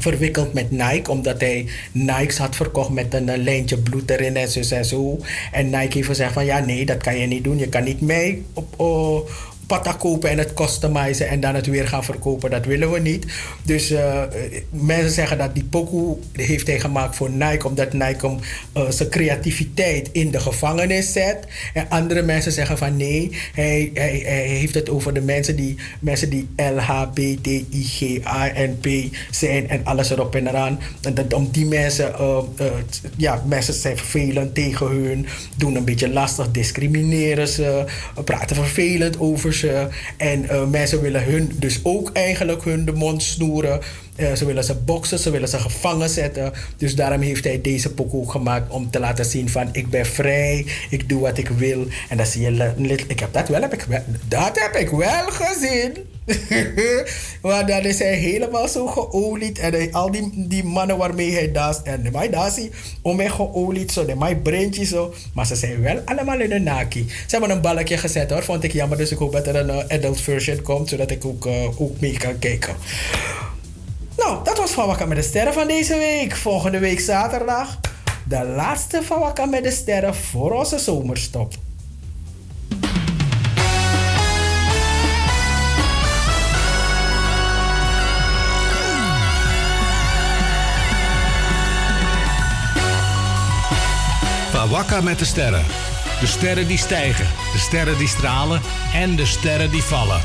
verwikkeld met Nike, omdat hij Nikes had verkocht met een, een lijntje bloed erin en zo en zo. En Nike heeft gezegd van ja, nee, dat kan je niet doen. Je kan niet mee op, op, patta kopen en het customizen en dan het weer gaan verkopen. Dat willen we niet. Dus uh, mensen zeggen dat die pokoe heeft hij gemaakt voor Nike, omdat Nike hem, uh, zijn creativiteit in de gevangenis zet. En andere mensen zeggen van nee, hij, hij, hij heeft het over de mensen die, mensen die LHBTIGANP zijn en alles erop en eraan. En dat, om die mensen, uh, ja, mensen zijn vervelend tegen hun, doen een beetje lastig, discrimineren ze, praten vervelend over En uh, mensen willen hun dus ook eigenlijk hun de mond snoeren. Uh, ze willen ze boksen, ze willen ze gevangen zetten. Dus daarom heeft hij deze pokoe gemaakt om te laten zien van ik ben vrij, ik doe wat ik wil. En dan zie je, ik heb dat wel, heb ik dat heb ik wel gezien. (laughs) maar dan is hij helemaal zo geolied. En al die, die mannen waarmee hij danst. En mij danst hij om mij geolied. Zo, de mij zo. Maar ze zijn wel allemaal in een naki. Ze hebben een balkje gezet hoor. Vond ik jammer. Dus ik hoop dat er een uh, adult version komt. Zodat ik ook, uh, ook mee kan kijken. Nou, dat was Van Wakka met de Sterren van deze week. Volgende week zaterdag. De laatste Van Wakka met de Sterren voor onze zomerstop. Wakka met de sterren. De sterren die stijgen, de sterren die stralen en de sterren die vallen.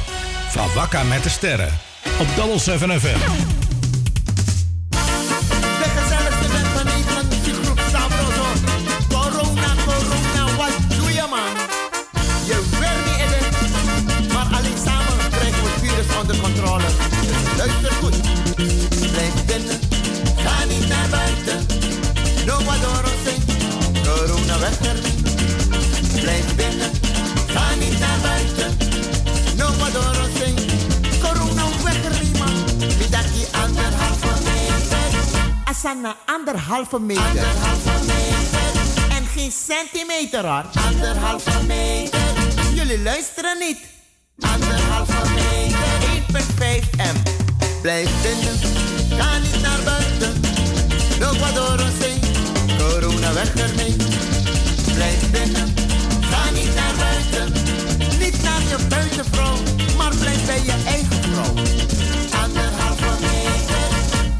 Van Wakka met de sterren. Op Double 7 FM. Anderhalve meter. Anderhalve meter. En geen centimeter hoor. Anderhalve meter. Jullie luisteren niet. Anderhalve meter. 1,5 m. Blijf binnen, ga niet naar buiten. No adoro sing corona weg ermee. Blijf binnen, ga niet naar buiten. Niet naar je buitenvrouw, maar blijf bij je eigen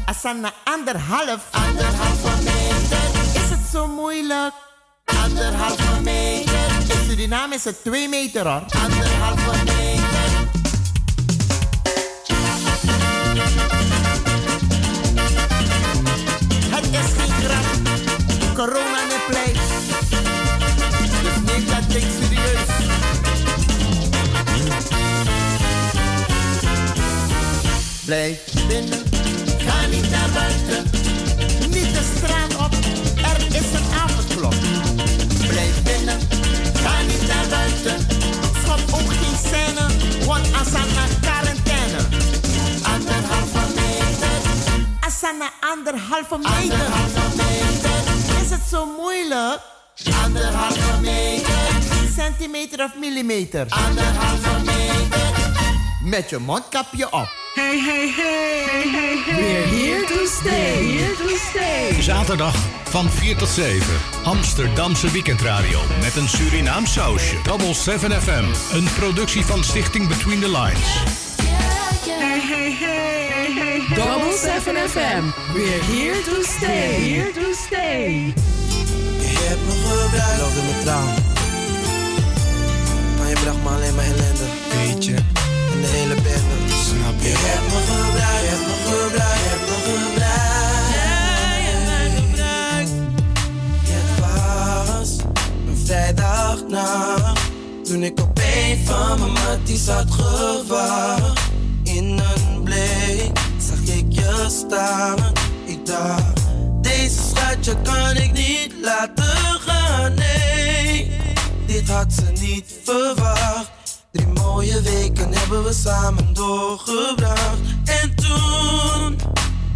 Asana, anderhalf. Anderhalve meter. Is het zo moeilijk? Anderhalve meter. In Suriname is het twee meter hoor. Anderhalve meter. Het is geen grap corona net pleit. Dus neem dat ding serieus. Blijf binnen, niet naar buiten. Niet de straat op, er is een avondklok. Blijf binnen, ga niet naar buiten. Schop ook geen scène, want Asana quarantaine. Anderhalve meter. Asana anderhalve meter. Anderhalve meter is het zo moeilijk? Anderhalve meter. Centimeter of millimeter? Anderhalve meter. Met je mondkapje op. Hey, hey, hey, hey, hey. We're here to stay. Here to stay. Zaterdag van 4 tot 7. Amsterdamse weekendradio met een Surinaam sausje. Double 7 FM. Een productie van Stichting Between the Lines. Hey, hey, hey, hey, hey. Double 7 FM. We're here to stay. Here to stay. Je hebt me gebruikt. Love me down. maar alleen maar ellende. Hebt me gebruikt, je hebt me je hebt me je hebt mij gebruikt. Het was een vrijdagnacht. Toen ik op een van mijn matties had gewacht. In een blik zag ik je staan. Ik dacht, deze schatje kan ik niet laten gaan. Nee, dit had ze niet verwacht. Drie mooie weken hebben we samen doorgebracht. En toen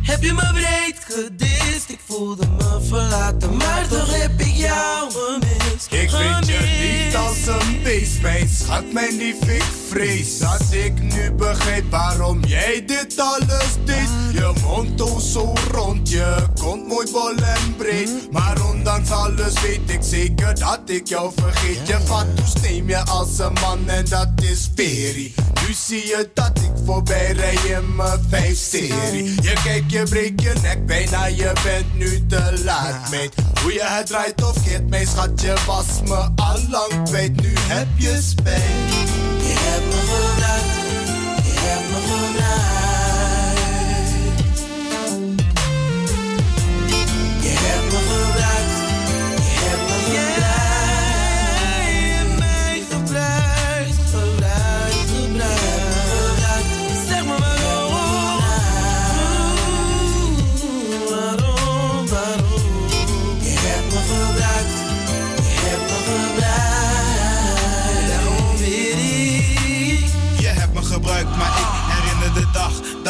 heb je me breed gedist. Ik voelde me verlaten, maar toch heb ik jou gemist. Ik vind je niet als een beest, mijn schat, mijn lief, ik vrees dat ik nu begrijp waarom jij dit alles deed. Je mond o zo rond, je kont mooi bol en breed. Maar ondanks alles weet ik zeker dat ik jou vergeet. Je fatsoes neem je als een man en dat is peri. Nu zie je dat ik voorbij rij in mijn vijf serie. Je kijkt, je breekt je nek bijna, je bent nu te laat, meid. Hoe je het draait of keert, mijn schatje was me al lang kwijt. Nu heb je spijt. Hebt me gebruikt, je hebt me gebruikt.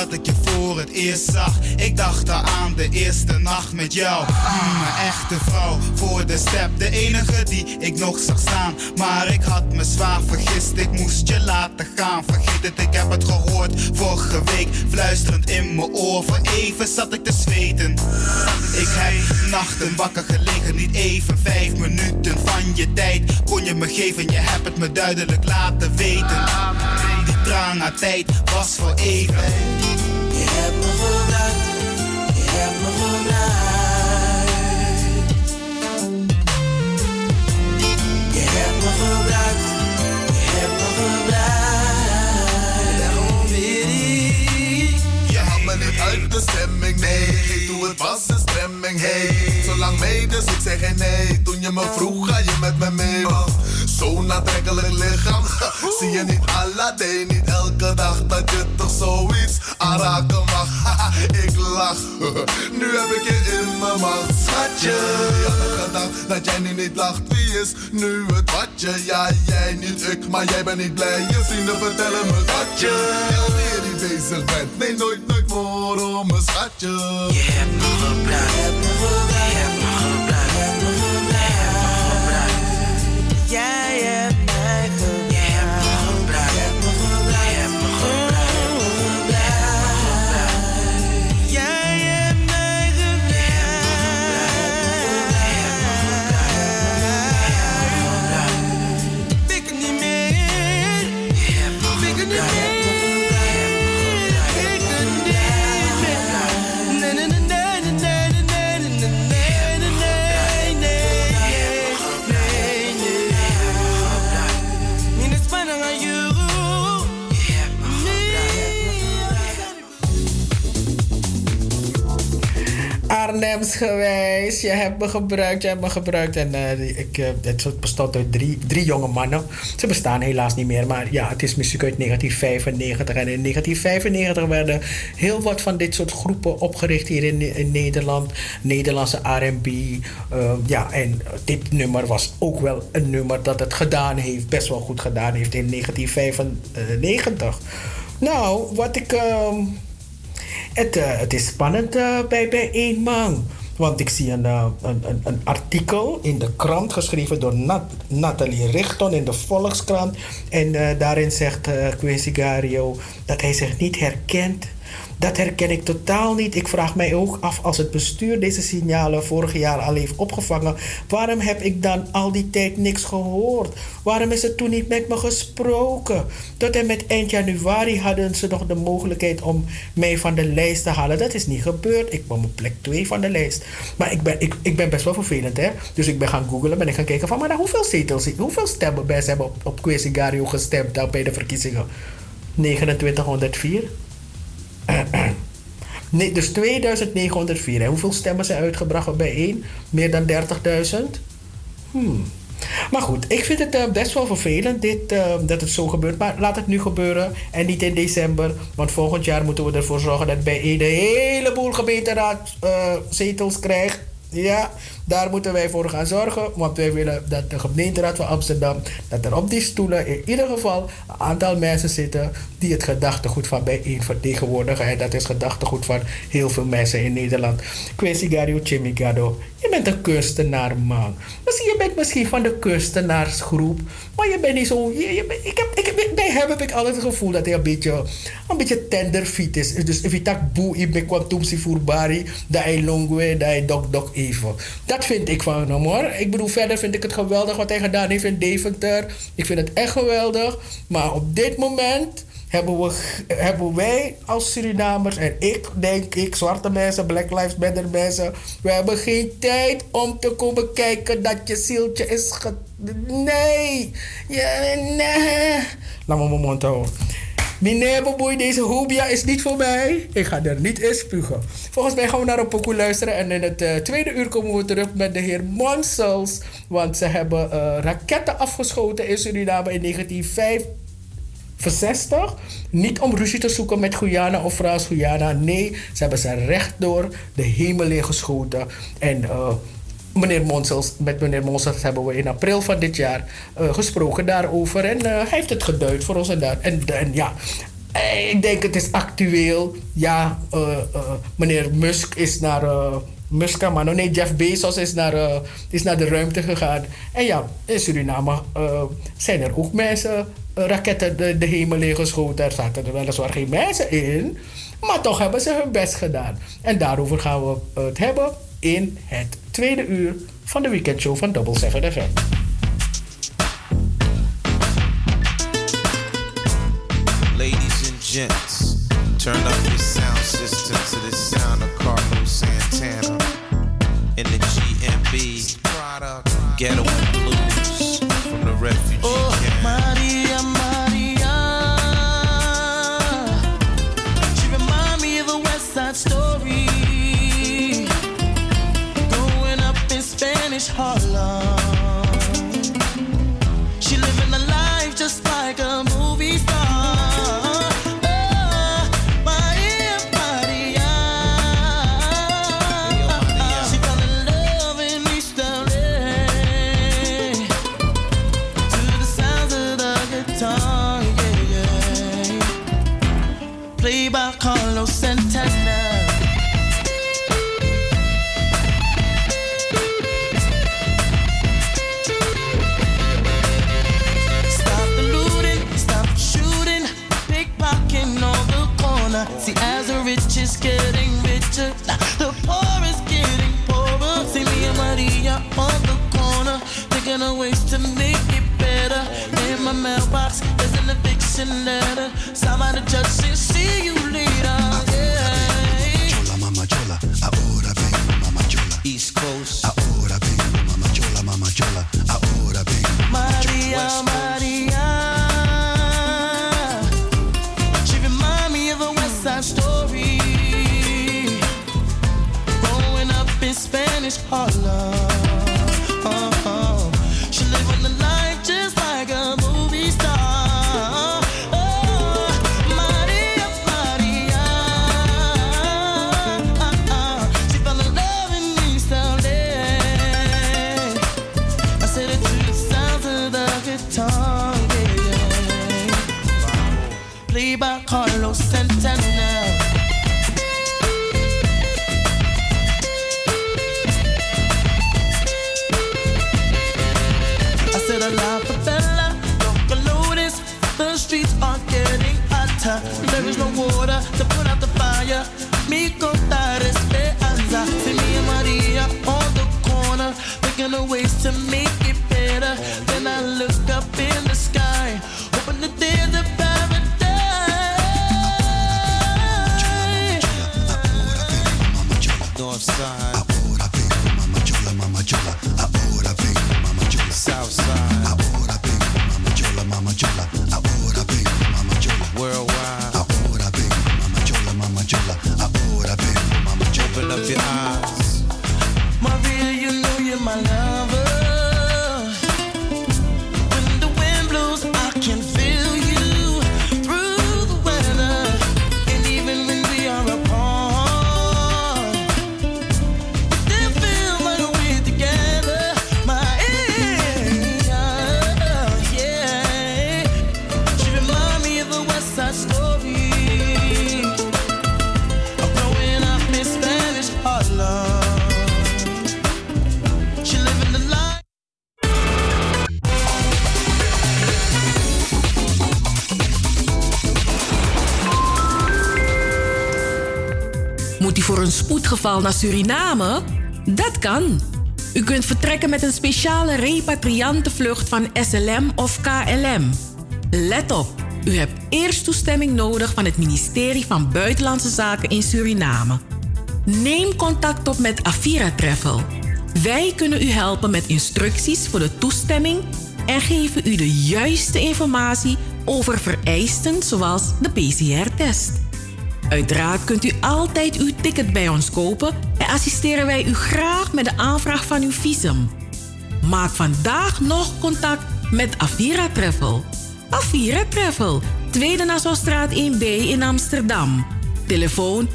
about the game. Voor het eerst zag. Ik dacht al aan de eerste nacht met jou. Mijn echte vrouw voor de step. De enige die ik nog zag staan. Maar ik had me zwaar vergist, ik moest je laten gaan. Vergeet het, ik heb het gehoord vorige week. Fluisterend in mijn oor, voor even zat ik te zweten. Ik heb nachten wakker gelegen, niet even vijf minuten van je tijd. Kon je me geven, je hebt het me duidelijk laten weten. Die traan tijd was voor even. Je hebt me gebleekt, je hebt me gebleekt. Je hebt me gebleekt, je hebt me gebleekt. Hoe weet je? Je hebt me niet uit de stemming negeerd door het. ze hey. Zolang mee, dus ik zeg geen nee. Toen je me vroeg, ga je met me mee, want zo'n aantrekkelijk lichaam. Zie je niet Aladdin, niet elke dag dat je toch zoiets aanraken mag. (laughs) ik lach, (laughs) nu heb ik je in mijn macht, schatje. Je had gedacht dat jij nu niet lacht, wie is nu het watje? Ja, jij niet ik, maar jij bent niet blij. Je vrienden vertellen me dat je niet bezig bent. Nee, nooit, nooit meer om mijn schatje. Je hebt me gebruikt, Yeah. Arnhems geweest. Je hebt me gebruikt, je hebt me gebruikt. En eh, ik, eh, het bestond uit drie, drie jonge mannen. Ze bestaan helaas niet meer. Maar ja, het is muziek uit 1995. En in 1995 werden heel wat van dit soort groepen opgericht hier in, Nederland. Nederlandse R&B. eh, ja, en dit nummer was ook wel een nummer dat het gedaan heeft. Best wel goed gedaan heeft in 1995. Nou, wat ik... het, eh, het is spannend eh, bij, bij één man. Want ik zie een, eh, een, een, artikel in de krant geschreven door Nat, Nathalie Richton in de Volkskrant. En daarin zegt eh, Quincy Gario dat hij zich niet herkent Dat herken ik totaal niet. Ik vraag mij ook af als het bestuur deze signalen vorig jaar al heeft opgevangen. Waarom heb ik dan al die tijd niks gehoord? Waarom is er toen niet met me gesproken? Tot en met eind januari hadden ze nog de mogelijkheid om mij van de lijst te halen. Dat is niet gebeurd. Ik ben op plek 2 van de lijst. Maar ik ben, ik, ik ben best wel vervelend, hè? Dus ik ben gaan googlen en ik gaan kijken van, maar hoeveel zetels, hoeveel stemmen mensen hebben op, op Quesigario gestemd bij de verkiezingen? 2904? (clears throat) Nee, dus 2904. En hoeveel stemmen zijn uitgebracht bij één? Meer dan 30.000? Hmm. Maar goed, ik vind het uh, best wel vervelend dit, uh, dat het zo gebeurt. Maar laat het nu gebeuren en niet in december. Want volgend jaar moeten we ervoor zorgen dat bij een heleboel gemeenteraadzetels uh, krijgt. Ja, daar moeten wij voor gaan zorgen. Want wij willen dat de gemeenteraad van Amsterdam, dat er op die stoelen in ieder geval een aantal mensen zitten die het gedachtegoed van bijeen vertegenwoordigen. En dat is gedachtegoed van heel veel mensen in Nederland. Kwesi Gario Chimigado, je bent een kunstenaar, man. Misschien, je bent misschien van de kunstenaarsgroep, maar je bent niet zo. Ik heb, ik, bij hem heb ik altijd het gevoel dat hij een beetje, een beetje tenderfiet is. Dus if tak boe, kwantum si furbari, dat hij longwe, dat hij dok dok even. Dat vind ik van hem hoor. Ik bedoel, verder vind ik het geweldig wat hij gedaan heeft in Deventer. Ik vind het echt geweldig. Maar op dit moment hebben, we, hebben wij als Surinamers en ik, denk ik, zwarte mensen, Black Lives Matter mensen, we hebben geen tijd om te komen kijken dat je zieltje is. Nee! Ja, nee! Laat me mijn mond houden. Meneer Boboy, deze hobia is niet voor mij. Ik ga er niet in spugen. Volgens mij gaan we naar een pokoe luisteren. En in het uh, tweede uur komen we terug met de heer Monsels. Want ze hebben uh, raketten afgeschoten in Suriname in 1965. Niet om ruzie te zoeken met Guyana of Frans-Guyana. Nee, ze hebben ze rechtdoor de hemel ingeschoten. En... Uh, meneer Monsels, met meneer Monsels hebben we in april van dit jaar uh, gesproken daarover. En uh, hij heeft het geduid voor ons. En, daar, en, ja, ik denk het is actueel. Ja, meneer Musk is naar... Musk, maar nee, Jeff Bezos is naar, is naar de ruimte gegaan. En ja, in Suriname zijn er ook mensen raketten de, de hemel ingeschoten. Er zaten er weliswaar geen mensen in. Maar toch hebben ze hun best gedaan. En daarover gaan we het hebben in het tweede uur van de weekendshow van Double 7 FM. Ladies and gents, turn up your sound system to the sound of spoedgeval naar Suriname? Dat kan. U kunt vertrekken met een speciale repatriantenvlucht van SLM of KLM. Let op, u hebt eerst toestemming nodig van het ministerie van Buitenlandse Zaken in Suriname. Neem contact op met Avira Travel. Wij kunnen u helpen met instructies voor de toestemming en geven u de juiste informatie over vereisten zoals de PCR-test. Uiteraard kunt u altijd uw ticket bij ons kopen en assisteren wij u graag met de aanvraag van uw visum. Maak vandaag nog contact met Avira Travel. Avira Travel, Tweede Nassaustraat 1B in Amsterdam. Telefoon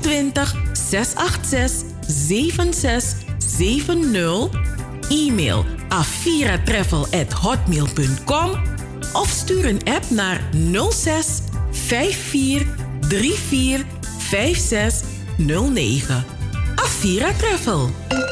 020 686 7670. E-mail aviratravel@hotmail.com of stuur een app naar 06 54 34 56 09. Avira Travel.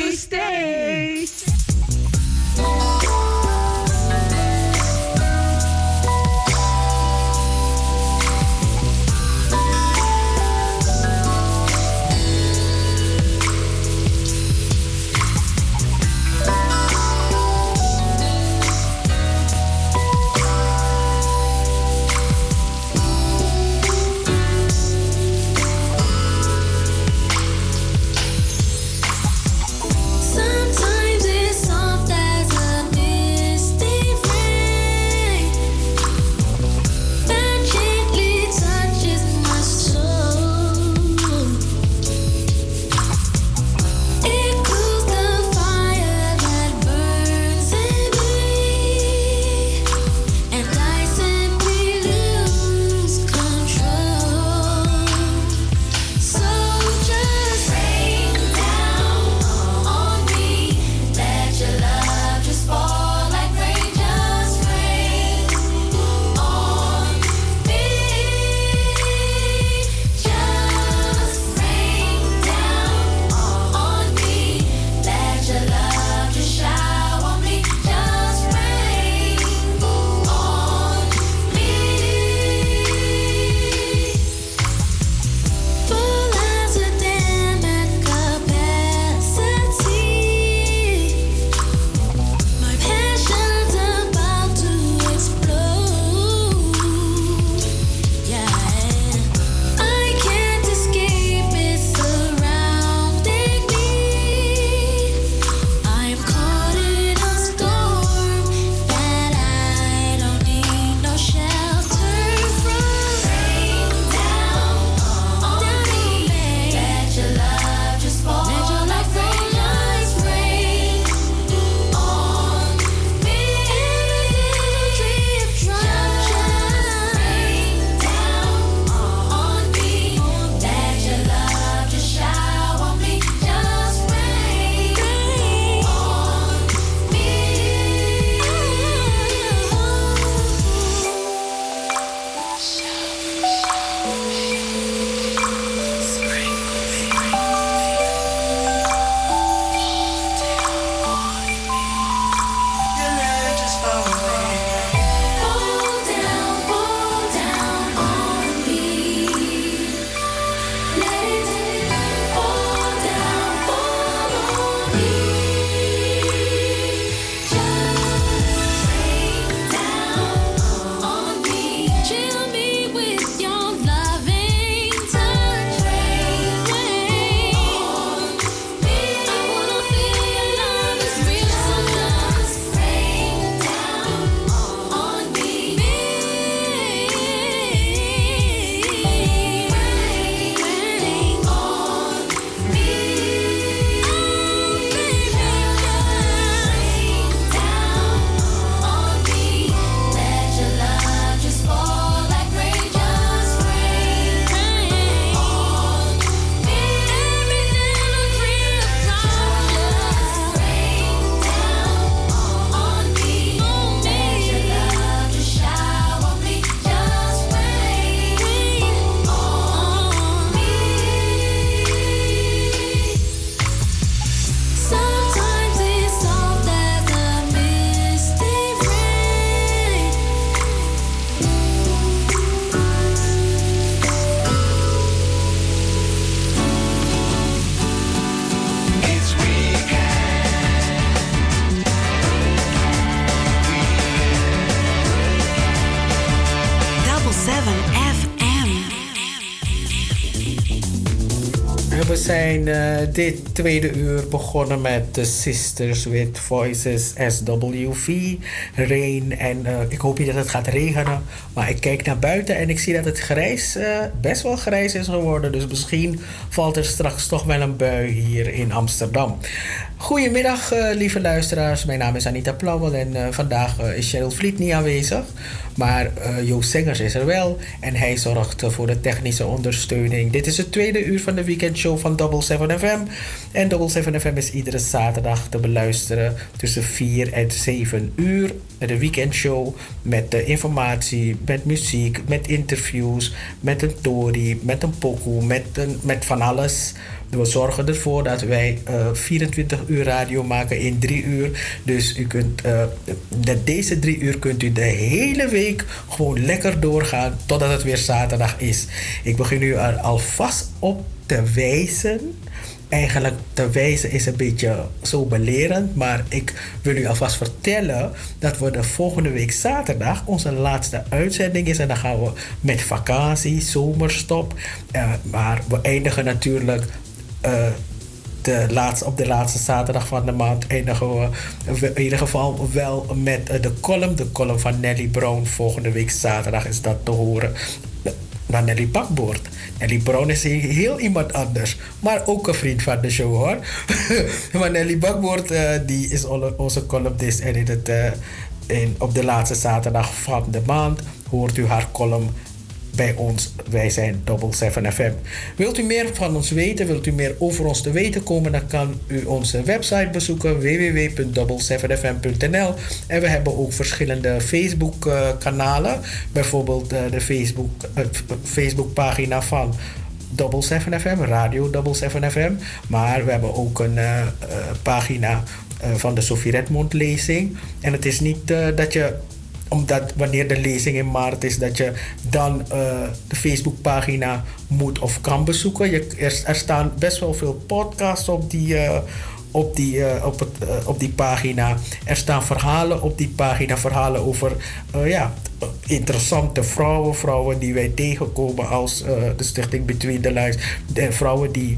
Zijn eh, dit tweede uur begonnen met de Sisters with Voices SWV, Rain. En eh, ik hoop niet dat het gaat regenen, maar ik kijk naar buiten en ik zie dat het grijs, eh, best wel grijs is geworden. Dus misschien valt er straks toch wel een bui hier in Amsterdam. Goedemiddag, lieve luisteraars. Mijn naam is Anita Plauwel en vandaag is Cheryl Vliet niet aanwezig. Maar eh, Joost Sengers is er wel en hij zorgt voor de technische ondersteuning. Dit is het tweede uur van de weekendshow van Double 7 FM. En Double 7 FM is iedere zaterdag te beluisteren tussen 4 en 7 uur. De weekendshow met de informatie, met muziek, met interviews, met een story, met een pokoe, met, met van alles. We zorgen ervoor dat wij eh, 24 uur radio maken in 3 uur. Dus u kunt, eh, met deze 3 uur kunt u de hele week gewoon lekker doorgaan totdat het weer zaterdag is. Ik begin u er alvast op te wijzen. Eigenlijk te wijzen is een beetje zo belerend, maar ik wil u alvast vertellen dat we de volgende week zaterdag onze laatste uitzending is. En dan gaan we met vakantie, zomerstop. Eh, maar we eindigen natuurlijk eh, de laatste, op de laatste zaterdag van de maand eindigen we in ieder geval wel met eh, de column. De column van Nelly Brown. Volgende week zaterdag is dat te horen. Naar Nelly Bakboord. Nelly Brown is heel, iemand anders. Maar ook een vriend van de show hoor. (laughs) maar Nelly Bakboord eh, die is onze columnist. En eh, in, op de laatste zaterdag van de maand hoort u haar column bij ons. Wij zijn Double 7 FM. Wilt u meer van ons weten, wilt u meer over ons te weten komen, dan kan u onze website bezoeken www.double7fm.nl. En we hebben ook verschillende Facebook eh, kanalen. Bijvoorbeeld eh, de Facebook, uh, Facebook pagina van Double 7 FM, Radio Double 7 FM. Maar we hebben ook een eh, eh, pagina eh, van de Sofie Redmond lezing. En het is niet eh, dat je omdat wanneer de lezing in maart is, dat je dan eh, de Facebookpagina moet of kan bezoeken. Je, er, staan best wel veel podcasts op die, eh, op die, eh, op het, op die pagina. Er staan verhalen op die pagina, verhalen over ja, interessante vrouwen, vrouwen die wij tegenkomen als de Stichting Between the Lines. De vrouwen die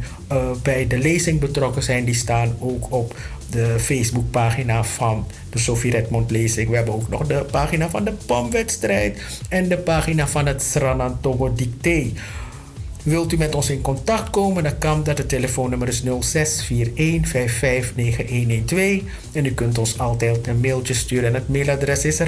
bij de lezing betrokken zijn, die staan ook op de Facebookpagina van de Sophie Redmond lezing. We hebben ook nog de pagina van de PAM-wedstrijd en de pagina van het Sranantongo Dicté. Wilt u met ons in contact komen, dan kan dat. Het telefoonnummer is 0641559112. En u kunt ons altijd een mailtje sturen. En het mailadres is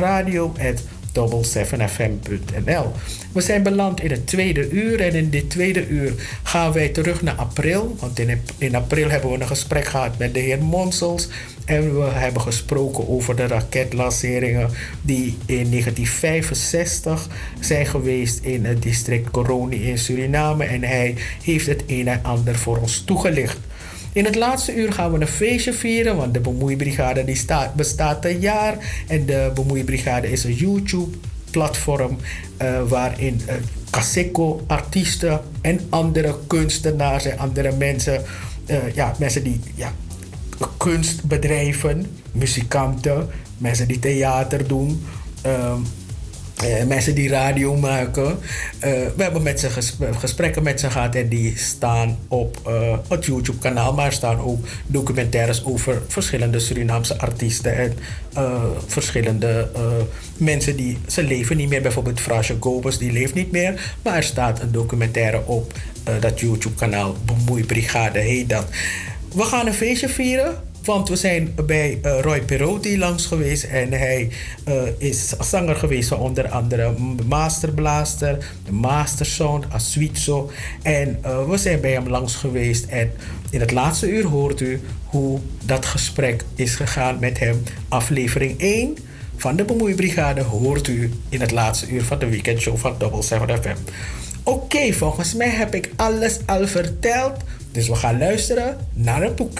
radio.double7fm.nl We zijn beland in het tweede uur. En in dit tweede uur gaan wij terug naar april. Want in, in april hebben we een gesprek gehad met de heer Monsels. En we hebben gesproken over de raketlanceringen die in 1965 zijn geweest in het district Coroni in Suriname. En hij heeft het een en ander voor ons toegelicht. In het laatste uur gaan we een feestje vieren, want de Bemoeibrigade die staat, bestaat een jaar. En de Bemoeibrigade is een YouTube-platform eh, waarin uh, Kaseko, artiesten en andere kunstenaars en andere mensen, eh, ja, mensen die ja, kunstbedrijven, muzikanten, mensen die theater doen. ehm, eh, mensen die radio maken. Eh, we hebben met ze ges- gesprekken met ze gehad en die staan op eh, het YouTube-kanaal. Maar staan ook documentaires over verschillende Surinaamse artiesten en verschillende mensen die ze leven niet meer. Bijvoorbeeld Frasje Gobes, die leeft niet meer. Maar er staat een documentaire op dat YouTube-kanaal. Bemoeibrigade heet dat. We gaan een feestje vieren. Want we zijn bij eh, Roy Perotti langs geweest en hij eh, is zanger geweest van onder andere Master Blaster, de Master Sound. En eh, we zijn bij hem langs geweest en in het laatste uur hoort u hoe dat gesprek is gegaan met hem. Aflevering 1 van de Bemoeibrigade hoort u in het laatste uur van de weekendshow van Double 7 FM. Oké, volgens mij heb ik alles al verteld. Dus we gaan luisteren naar een boek.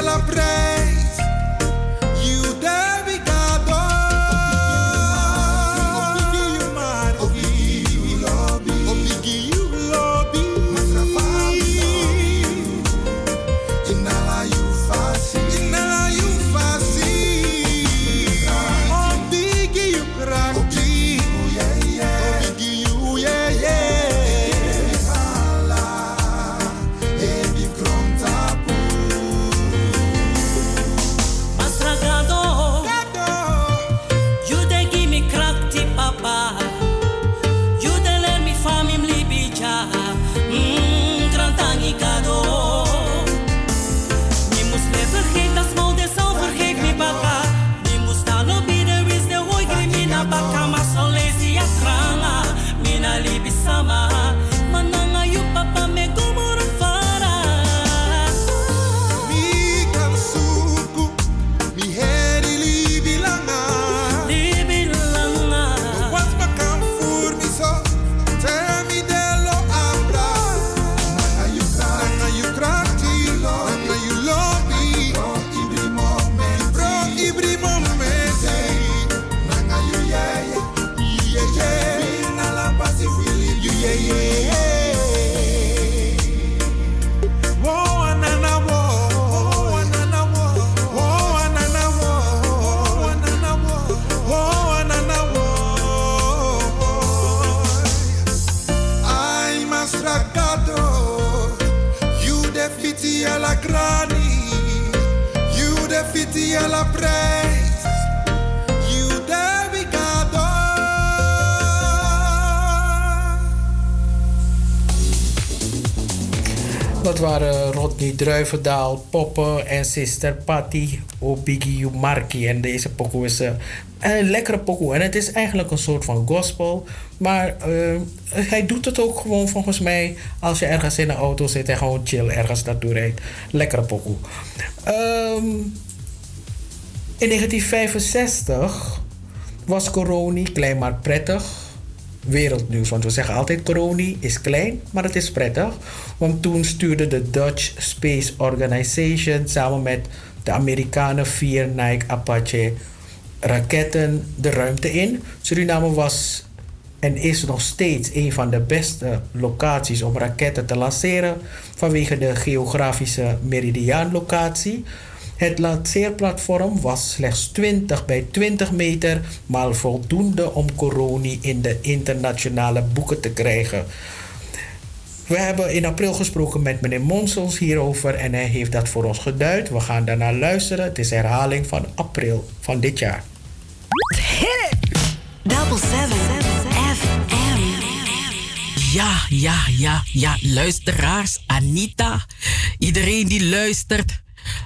a la Rodney Druivendaal, Poppen en Sister Patty Obigi Marki. En deze pokoe is eh, een lekkere pokoe. En het is eigenlijk een soort van gospel. Maar eh, hij doet het ook gewoon volgens mij als je ergens in een auto zit en gewoon chill ergens naartoe rijdt. Lekkere pokoe. Ehm, in 1965 was corona klein maar prettig wereldnieuws. Want we zeggen altijd corona is klein, maar het is prettig. Want toen stuurde de Dutch Space Organization samen met de Amerikanen vier Nike Apache raketten de ruimte in. Suriname was en is nog steeds een van de beste locaties om raketten te lanceren vanwege de geografische meridiaanlocatie. Het lanceerplatform was slechts 20 bij 20 meter, maar voldoende om Coroni in de internationale boeken te krijgen. We hebben in april gesproken met meneer Monsels hierover en hij heeft dat voor ons geduid. We gaan daarna luisteren. Het is herhaling van april van dit jaar. Hit it! Double seven FM. Ja, ja, ja, ja, luisteraars, Anita, iedereen die luistert.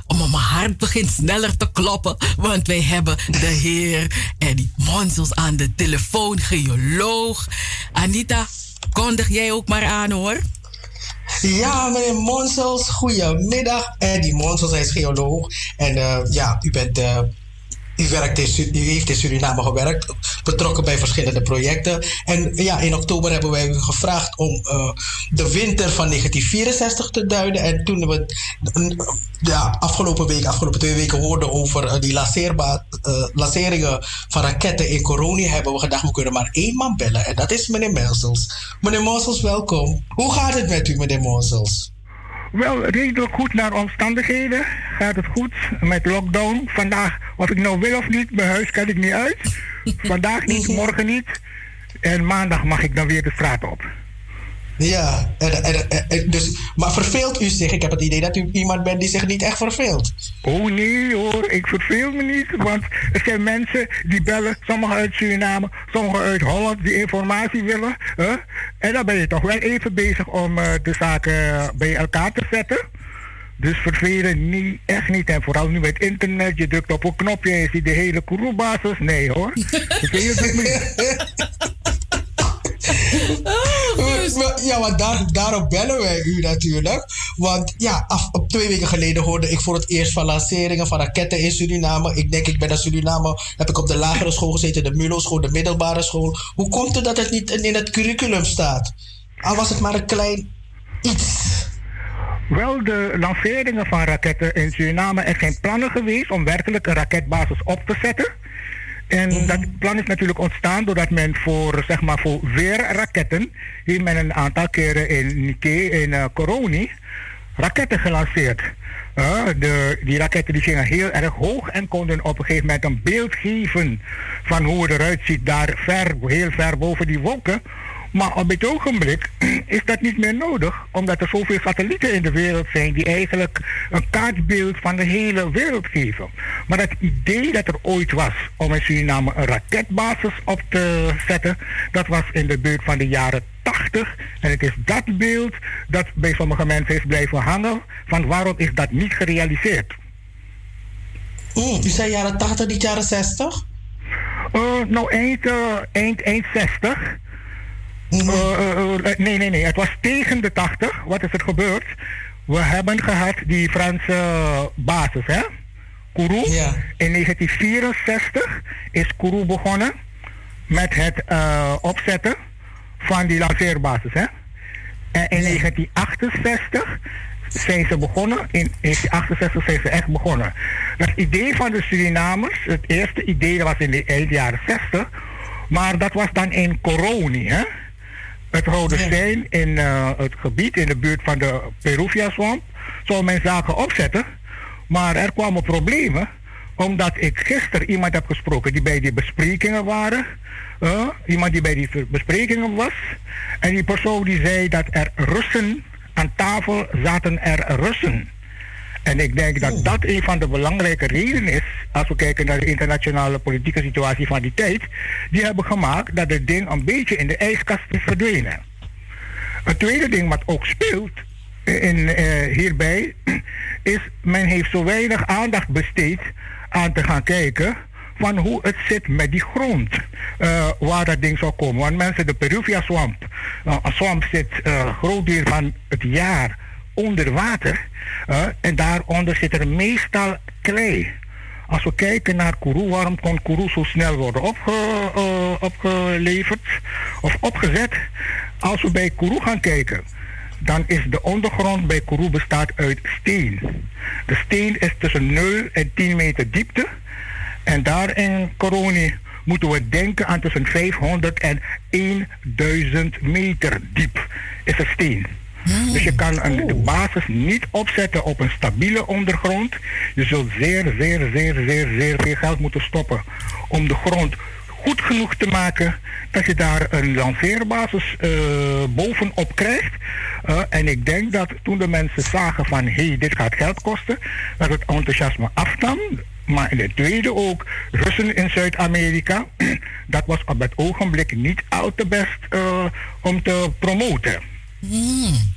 Om mijn hart begint sneller te kloppen, want wij hebben de heer Eddie Monsels aan de telefoon, geoloog. Anita, kondig jij ook maar aan hoor. Ja, meneer Monsels, goedemiddag. Eddie Monsels, hij is geoloog. En eh, ja, u bent... eh, u, werkt in, heeft in Suriname gewerkt, betrokken bij verschillende projecten. En ja, in oktober hebben wij u gevraagd om eh, de winter van 1964 te duiden. En toen we ja, afgelopen week, afgelopen twee weken hoorden over eh, die lanceerba- eh, van raketten in Coroni, hebben we gedacht, we kunnen maar één man bellen. En dat is meneer Monsels. Meneer Monsels, welkom. Hoe gaat het met u, meneer Monsels? Wel, redelijk goed naar omstandigheden. Gaat het goed met lockdown. Vandaag, of ik nou wil of niet, mijn huis kan ik niet uit. (laughs) Vandaag niet, morgen niet. En maandag mag ik dan weer de straat op. Ja, en, en, dus, maar verveelt u zich? Ik heb het idee dat u iemand bent die zich niet echt verveelt. Oh nee hoor, ik verveel me niet. Want er zijn mensen die bellen, sommigen uit Suriname, sommigen uit Holland, die informatie willen. hè? En dan ben je toch wel even bezig om eh, de zaken bij elkaar te zetten. Dus vervelen niet, echt niet. En vooral nu met internet, je drukt op een knopje en je ziet de hele crew-basis. Nee hoor, vervelen doet me niet. (laughs) Ja, maar daar, daarom bellen wij u natuurlijk. Want ja, af, op twee weken geleden hoorde ik voor het eerst van lanceringen van raketten in Suriname. Ik denk, ik ben naar Suriname, heb ik op de lagere school gezeten, de MULO school, de middelbare school. Hoe komt het dat het niet in het curriculum staat? Al was het maar een klein iets. Wel, de lanceringen van raketten in Suriname, er zijn plannen geweest om werkelijk een raketbasis op te zetten. En dat plan is natuurlijk ontstaan doordat men voor, zeg maar, voor weerraketten, heeft men een aantal keren in Nike, in eh, Coroni, raketten gelanceerd. Eh, de, die raketten die gingen heel erg hoog en konden op een gegeven moment een beeld geven van hoe het eruit ziet daar ver, heel ver boven die wolken. Maar op dit ogenblik is dat niet meer nodig, omdat er zoveel satellieten in de wereld zijn die eigenlijk een kaartbeeld van de hele wereld geven. Maar het idee dat er ooit was om in Suriname een raketbasis op te zetten, dat was in de buurt van de jaren 80. En het is dat beeld dat bij sommige mensen is blijven hangen van waarom is dat niet gerealiseerd. Mm, u zei jaren 80, niet jaren 60? Eh, nou, eind, eind, eind 60. Eh, eh, eh, nee, nee, nee. Het was tegen de 80. Wat is er gebeurd? We hebben gehad die Franse basis, hè? Kourou. In 1964 is Kourou begonnen met het opzetten van die lanceerbasis, hè? En in 1968 zijn ze begonnen. In 1968 zijn ze echt begonnen. Het idee van de Surinamers, het eerste idee dat was in de eind jaren 60, maar dat was dan in Coroni, hè? Het Rode Steen in eh, het gebied in de buurt van de Peruvia-swamp zou men zaken opzetten. Maar er kwamen problemen omdat ik gisteren iemand heb gesproken die bij die besprekingen waren. eh, iemand die bij die besprekingen was. En die persoon die zei dat er Russen aan tafel zaten er Russen. En ik denk dat dat een van de belangrijke redenen is, als we kijken naar de internationale politieke situatie van die tijd, die hebben gemaakt dat het ding een beetje in de ijskast is verdwenen. Het tweede ding wat ook speelt in, eh, hierbij, (clears throat) is men heeft zo weinig aandacht besteed aan te gaan kijken van hoe het zit met die grond eh, waar dat ding zou komen. Want mensen, de Peruvia-swamp, een swamp zit eh groot deel van het jaar onder water en daaronder zit er meestal klei. Als we kijken naar Kourou, waarom kon Kourou zo snel worden eh, opgeleverd of opgezet? Als we bij Kourou gaan kijken, dan is de ondergrond bij Kourou bestaat uit steen. De steen is tussen 0 en 10 meter diepte. En daar in Coroni moeten we denken aan tussen 500 en 1000 meter diep is het steen. Dus je kan een, de basis niet opzetten op een stabiele ondergrond. Je zult zeer, zeer, zeer, zeer, zeer veel geld moeten stoppen om de grond goed genoeg te maken dat je daar een lanceerbasis eh, bovenop krijgt. Eh, en ik denk dat toen de mensen zagen van hé, hey, dit gaat geld kosten, dat het enthousiasme afnam. Maar in het tweede ook, Russen in Zuid-Amerika, (clears throat) dat was op het ogenblik niet al te best eh, om te promoten. Hmm.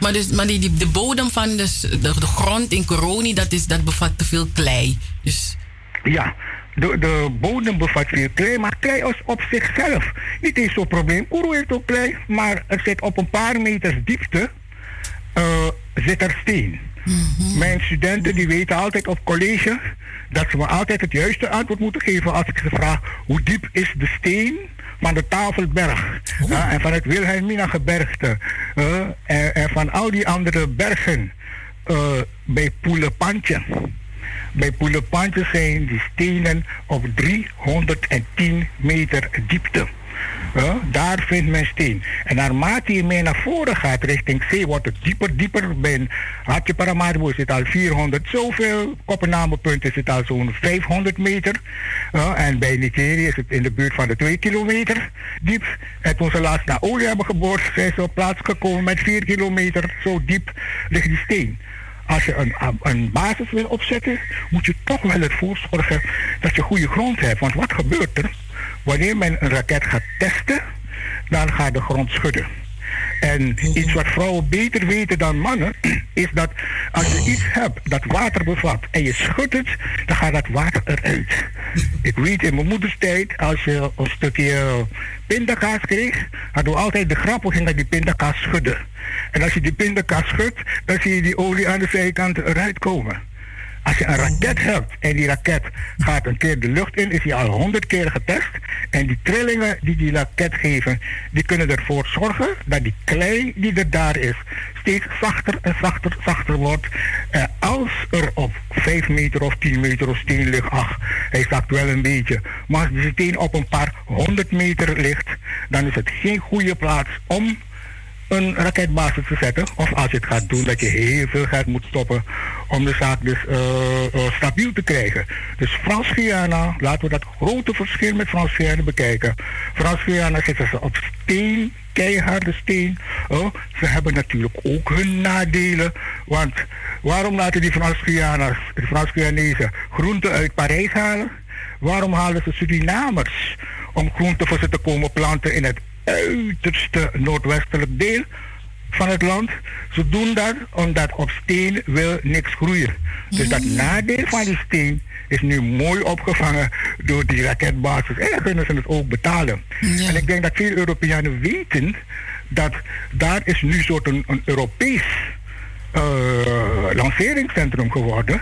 Maar, dus, maar die, die, de bodem van de, s- de, de grond in Coroni, dat, is, dat bevat te veel klei. Dus Ja, de, de bodem bevat veel klei, maar klei is op zichzelf niet eens zo'n probleem. Kourou heeft ook klei, maar er zit op een paar meters diepte eh, zit er steen. Mijn studenten die weten altijd op college dat ze me altijd het juiste antwoord moeten geven als ik ze vraag hoe diep is de steen van de Tafelberg eh, en van het Wilhelmina gebergte eh, en, en van al die andere bergen eh, bij Poelepantje. Bij Poelepantje zijn die stenen op 310 meter diepte. Daar vindt men steen. En naarmate je meer naar voren gaat richting zee, wordt het dieper, dieper. Bij Hartje Paramaribo zit al 400 zoveel. Koppennamepunt is het al zo'n 500 meter. En bij Nigeria is het in de buurt van de 2 kilometer diep. En toen ze laatst naar olie hebben geboord, zijn ze op plaats gekomen met 4 kilometer. Zo diep ligt die steen. Als je een, een basis wil opzetten, moet je toch wel ervoor zorgen dat je goede grond hebt. Want wat gebeurt er? Wanneer men een raket gaat testen, dan gaat de grond schudden. En iets wat vrouwen beter weten dan mannen, (clears throat) is dat als je iets hebt dat water bevat en je schudt het, dan gaat dat water eruit. Ik weet in mijn moeders tijd, als je een stukje pindakaas kreeg, hadden we altijd de grap, gingen die pindakaas schudden. En als je die pindakaas schudt, dan zie je die olie aan de zijkant eruit komen. Als je een raket hebt en die raket gaat een keer de lucht in, is die al honderd keer getest. En die trillingen die die raket geven, die kunnen ervoor zorgen dat die klei die er daar is, steeds zachter en zachter, zachter wordt. En als er op 5 meter of 10 meter of steen ligt, ach, hij zakt wel een beetje. Maar als die steen op een paar honderd meter ligt, dan is het geen goede plaats om een raketbasis te zetten. Of als je het gaat doen, dat je heel veel geld moet stoppen om de zaak dus eh, eh, stabiel te krijgen. Dus Frans-Guyana, laten we dat grote verschil met Frans-Guyana bekijken. Frans-Guyana zitten ze op steen, keiharde steen. Oh, ze hebben natuurlijk ook hun nadelen. Want waarom laten die Frans-Guyana's, de Frans-Guyanezen, groenten uit Parijs halen? Waarom halen ze Surinamers om groenten voor ze te komen planten in het uiterste noordwestelijk deel van het land. Ze doen dat omdat op steen wil niks groeien. Dus dat nadeel van die steen is nu mooi opgevangen door die raketbasis. En dan kunnen ze het ook betalen. En ik denk dat veel Europeanen weten dat daar is nu soort een, een Europees eh, lanceringscentrum geworden.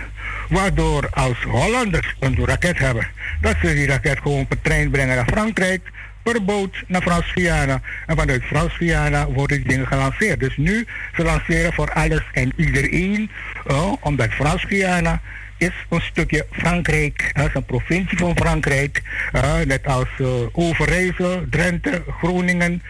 Waardoor als Hollanders een raket hebben, dat ze die raket gewoon per trein brengen naar Frankrijk, per boot naar Frans-Guyana. En vanuit Frans-Guyana worden die dingen gelanceerd. Dus nu, ze lanceren voor alles en iedereen, eh, omdat Frans-Guyana is een stukje Frankrijk, hè, is een provincie van Frankrijk, eh, net als eh, Overijssel, Drenthe, Groningen.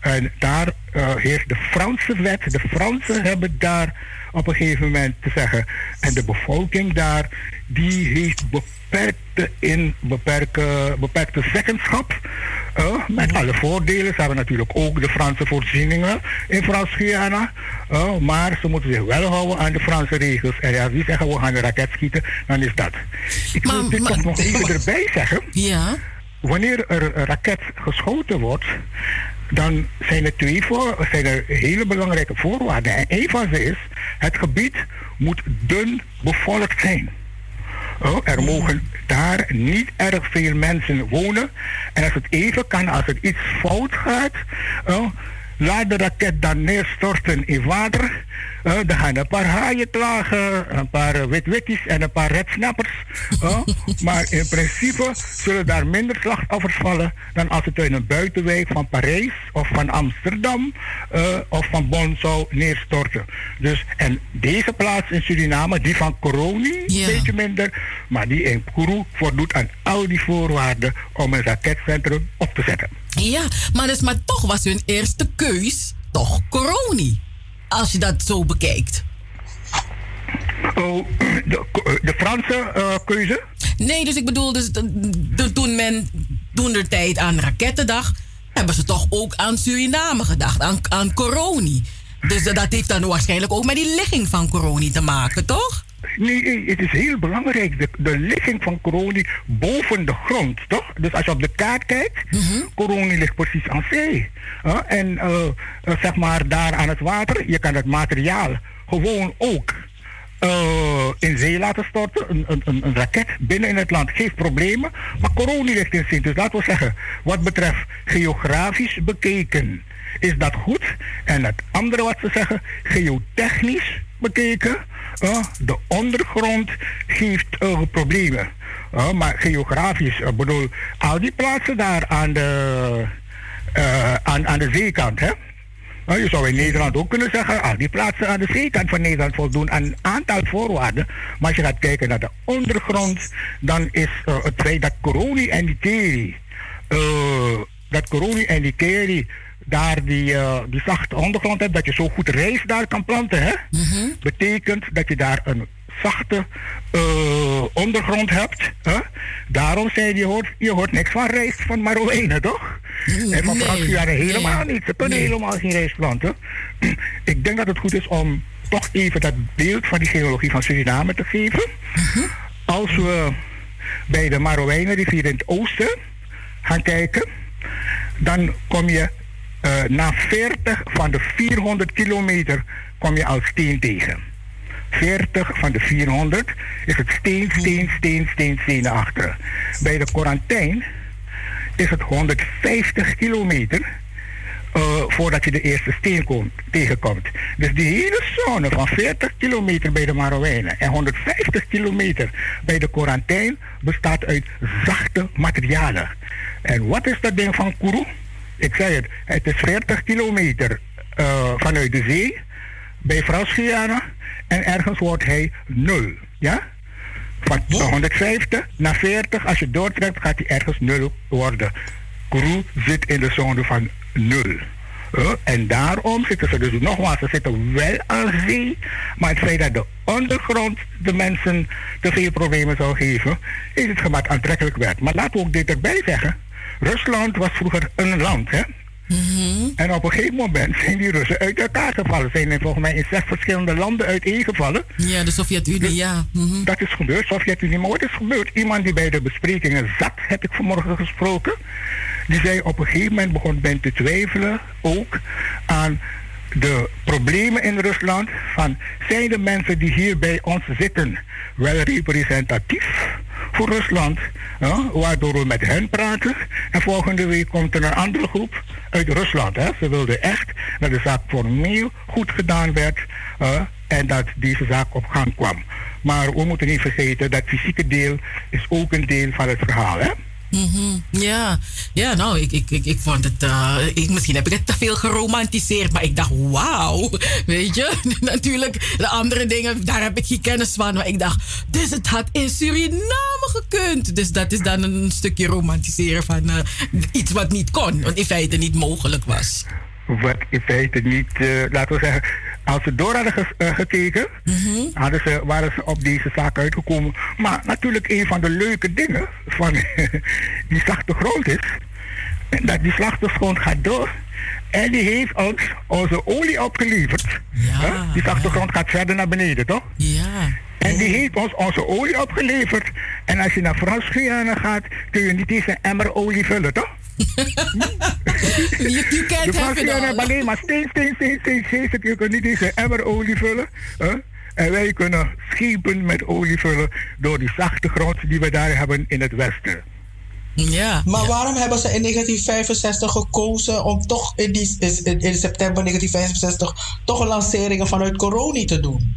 en daar heerst de Franse wet. De Fransen hebben daar op een gegeven moment te zeggen. En de bevolking daar, die heeft beperkte, in, beperkte, beperkte zeggenschap. eh, met alle voordelen. Ze hebben natuurlijk ook de Franse voorzieningen in Frans-Guyana. eh, maar ze moeten zich wel houden aan de Franse regels. En als die zeggen we gaan een raket schieten, dan is dat. Ik wil dit nog even erbij zeggen. Ja. Wanneer er een raket geschoten wordt, dan zijn er twee voor, zijn er hele belangrijke voorwaarden. En een van ze is, het gebied moet dun bevolkt zijn. Er mogen daar niet erg veel mensen wonen. En als het even kan, als er iets fout gaat, laat de raket dan neerstorten in water. Oh, dan gaan een paar haaien klagen, een paar eh, witwitties en een paar redsnappers. Oh, (laughs) maar in principe zullen daar minder slachtoffers vallen dan als het in een buitenwijk van Parijs of van Amsterdam eh, of van Bonn zou neerstorten. Dus, en deze plaats in Suriname, die van Coroni, een beetje minder, maar die in Kourou voldoet aan al die voorwaarden om een raketcentrum op te zetten. Ja, maar, dus, maar toch was hun eerste keus toch Coroni. Als je dat zo bekijkt. Oh, de, de Franse eh, keuze? Nee, dus ik bedoel, dus, de- toen men toen de tijd aan rakettendag, hebben ze toch ook aan Suriname gedacht, aan, aan Coroni. Dus dat heeft dan waarschijnlijk ook met die ligging van Coroni te maken, toch? Nee, nee, het is heel belangrijk. De, de ligging van Coroni boven de grond, toch? Dus als je op de kaart kijkt, Coroni ligt precies aan zee. Huh? En eh, eh, zeg maar daar aan het water, je kan het materiaal gewoon ook eh, in zee laten storten. Een, een, een, raket binnen in het land geeft problemen. Maar Coroni ligt in zee. Dus laten we zeggen, wat betreft geografisch bekeken, is dat goed. En het andere wat ze zeggen, geotechnisch bekeken, eh, de ondergrond geeft eh, problemen. Eh, maar geografisch, ik bedoel, al die plaatsen daar aan de, eh, aan, aan de zeekant, hè? Nou, je zou in Nederland ook kunnen zeggen, al die plaatsen aan de zeekant van Nederland voldoen aan een aantal voorwaarden. Maar als je gaat kijken naar de ondergrond, dan is eh, het feit dat Coroni en die eh, dat Coroni en die daar die, eh, die zachte ondergrond hebt, dat je zo goed rijst daar kan planten, hè? Betekent dat je daar een zachte eh, ondergrond hebt. Hè? Daarom zei je, je hoort, je hoort niks van rijst van Marowijnen, toch? en van Nee, Frankrijk helemaal nee, niet. Ze kunnen nee. helemaal geen rijst planten. (clears throat) Ik denk dat het goed is om toch even dat beeld van die geologie van Suriname te geven. Als we bij de Marowijnenrivier in het oosten gaan kijken, dan kom je eh, na 40 van de 400 kilometer kom je al steen tegen. 40 van de 400 is het steen, steen, steen, steen, steen naar. Bij de Corantijn is het 150 kilometer eh, voordat je de eerste steen komt, tegenkomt. Dus die hele zone van 40 kilometer bij de Marowijnen en 150 kilometer bij de Corantijn bestaat uit zachte materialen. En wat is dat ding van Kourou? Ik zei het, het is 40 kilometer eh, vanuit de zee bij Frans-Guyana en ergens wordt hij nul. Ja? Van 150 naar 40, als je doortrekt, gaat hij ergens nul worden. Kourou zit in de zone van nul. En daarom zitten ze dus nogmaals, ze zitten wel aan zee, maar het feit dat de ondergrond de mensen te veel problemen zou geven, is het gemaakt aantrekkelijk werd. Maar laten we ook dit erbij zeggen. Rusland was vroeger een land, hè? En op een gegeven moment zijn die Russen uit elkaar gevallen. Zijn er volgens mij in zes verschillende landen uiteengevallen. Ja, de Sovjet-Unie, ja. Mhm. Dat is gebeurd, Sovjet-Unie. Maar wat is gebeurd? Iemand die bij de besprekingen zat, heb ik vanmorgen gesproken. Die zei op een gegeven moment begon men te twijfelen ook aan de problemen in Rusland. Van zijn de mensen die hier bij ons zitten wel representatief voor Rusland? Ja, waardoor we met hen praten. En volgende week komt er een andere groep uit Rusland. Hè. Ze wilden echt dat de zaak formeel goed gedaan werd. en dat deze zaak op gang kwam. Maar we moeten niet vergeten dat fysieke deel is ook een deel van het verhaal. Hè? Mhm. Ja, ja nou, ik, ik, ik, ik vond het. eh, ik, misschien heb ik het te veel geromantiseerd, maar ik dacht, wauw. Weet je, (laughs) natuurlijk, de andere dingen, daar heb ik geen kennis van. Maar ik dacht, dus het had in Suriname gekund. Dus dat is dan een stukje romantiseren van eh, iets wat niet kon, wat in feite niet mogelijk was. Wat in feite niet, eh, laten we zeggen, als ze door hadden eh, gekeken, hadden ze, waren ze op deze zaak uitgekomen. Maar natuurlijk een van de leuke dingen van (laughs) die zachte grond is, dat die grond gaat door. En die heeft ons onze olie opgeleverd. Hè? Die zachte grond gaat verder naar beneden, toch? Ja. En die heeft ons onze olie opgeleverd. En als je naar Frans-Guyana gaat, kun je niet eens een emmer olie vullen, toch? You, you can't de have it all. hebben alleen maar steen, steen, steen, steen, steen. Ze kunnen niet eens een emmer olie vullen. hè? En wij kunnen schepen met olie vullen door die zachte grond die we daar hebben in het westen. Ja. Maar waarom hebben ze in 1965 gekozen om toch in, die, in, in september 1965 toch lanceringen vanuit Coroni te doen?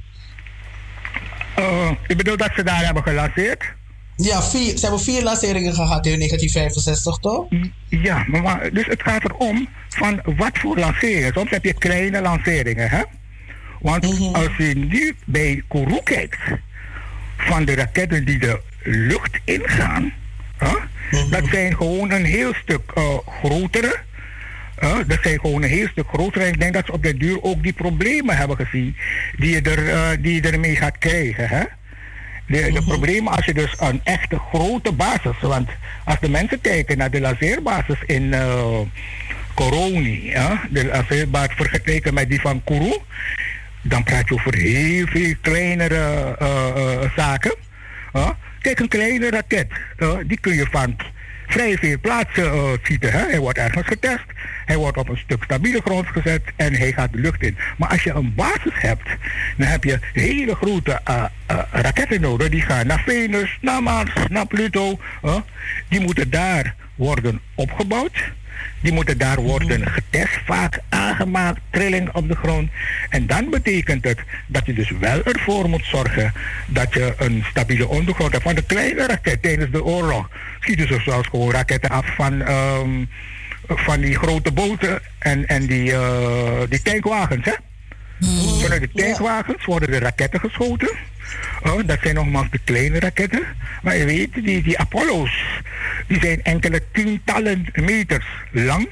Uh, ik bedoel dat ze daar hebben gelanceerd? Ja, vier, ze hebben vier lanceringen gehad in 1965, toch? Ja, maar, dus het gaat erom van wat voor lanceringen. Soms heb je kleine lanceringen, hè? Want als je nu bij Kourou kijkt, van de raketten die de lucht ingaan, hè, dat zijn gewoon een heel stuk eh, grotere. hè, dat zijn gewoon een heel stuk grotere. En ik denk dat ze op de duur ook die problemen hebben gezien die je, er, eh, die je ermee gaat krijgen. Hè? De, de problemen als je dus een echte grote basis, want als de mensen kijken naar de laseerbasis in eh Coroni, ja, de laseerbasis vergeleken met die van Kourou, dan praat je over heel veel kleinere eh, eh, zaken. Kijk, een kleine raket, die kun je van vrij veel plaatsen eh, schieten. Hè? Hij wordt ergens getest, hij wordt op een stuk stabiele grond gezet en hij gaat de lucht in. Maar als je een basis hebt, dan heb je hele grote eh, eh, raketten nodig. Die gaan naar Venus, naar Mars, naar Pluto. Die moeten daar worden opgebouwd. Die moeten daar worden getest, vaak aangemaakt, trilling op de grond. En dan betekent het dat je dus wel ervoor moet zorgen dat je een stabiele ondergrond hebt. Van de kleine raket tijdens de oorlog schieten ze zelfs gewoon raketten af van, ehm, van die grote boten en, en die, eh, die tankwagens. Hè? Vanuit de tankwagens worden de raketten geschoten. Oh, dat zijn nogmaals de kleine raketten. Maar je weet, die, die Apollo's, die zijn enkele tientallen meters lang.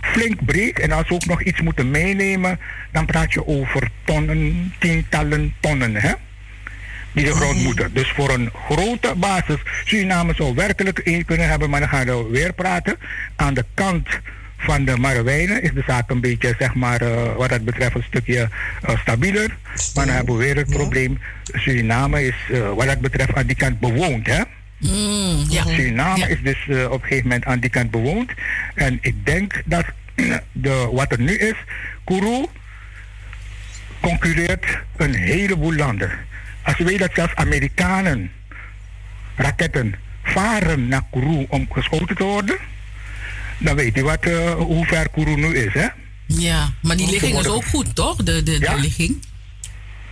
Flink breed. En als we ook nog iets moeten meenemen, dan praat je over tonnen, tientallen tonnen. Hè? Die de grond moeten. Dus voor een grote basis. Suriname zou werkelijk één kunnen hebben, maar dan gaan we weer praten. Aan de kant van de Marowijnen is de zaak een beetje, zeg maar, eh, wat dat betreft, een stukje eh, stabieler. Maar dan hebben we weer het probleem. Suriname is, eh, wat dat betreft, aan die kant bewoond, hè? Mm, ja. Suriname is dus op een gegeven moment aan die kant bewoond. En ik denk dat (clears throat) de, wat er nu is, Kourou concurreert een heleboel landen. Als je weet dat zelfs Amerikanen raketten varen naar Kourou om geschoten te worden, Dan weet je wat, eh, hoe ver Kourou nu is, hè? Ja, maar die ligging is ook goed, toch? De, de, de ligging.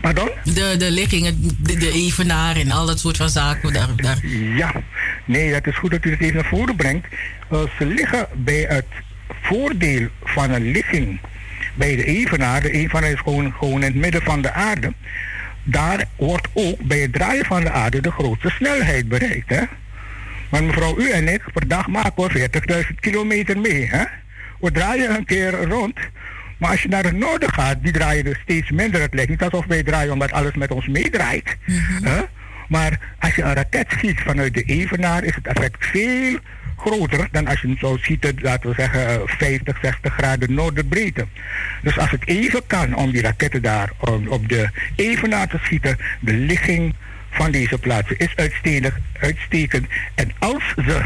Pardon? De, de ligging, de, de evenaar en al dat soort van zaken. Daar, daar. Ja, nee, dat is goed dat u het even naar voren brengt. Eh, ze liggen bij het voordeel van een ligging bij de evenaar. De evenaar is gewoon, gewoon in het midden van de aarde. Daar wordt ook bij het draaien van de aarde de grootste snelheid bereikt. Hè? Maar mevrouw, u en ik, per dag maken we 40.000 kilometer mee. Hè? We draaien een keer rond. Maar als je naar het noorden gaat, die draaien dus steeds minder. Het lijkt niet alsof wij draaien omdat alles met ons meedraait. hè? Maar als je een raket schiet vanuit de Evenaar, is het effect veel groter dan als je hem zou schieten, laten we zeggen, eh, 50, 60 graden noorderbreedte. Dus als het even kan om die raketten daar om, op de Evenaar te schieten, de ligging van deze plaatsen is uitstekend, uitstekend. En als ze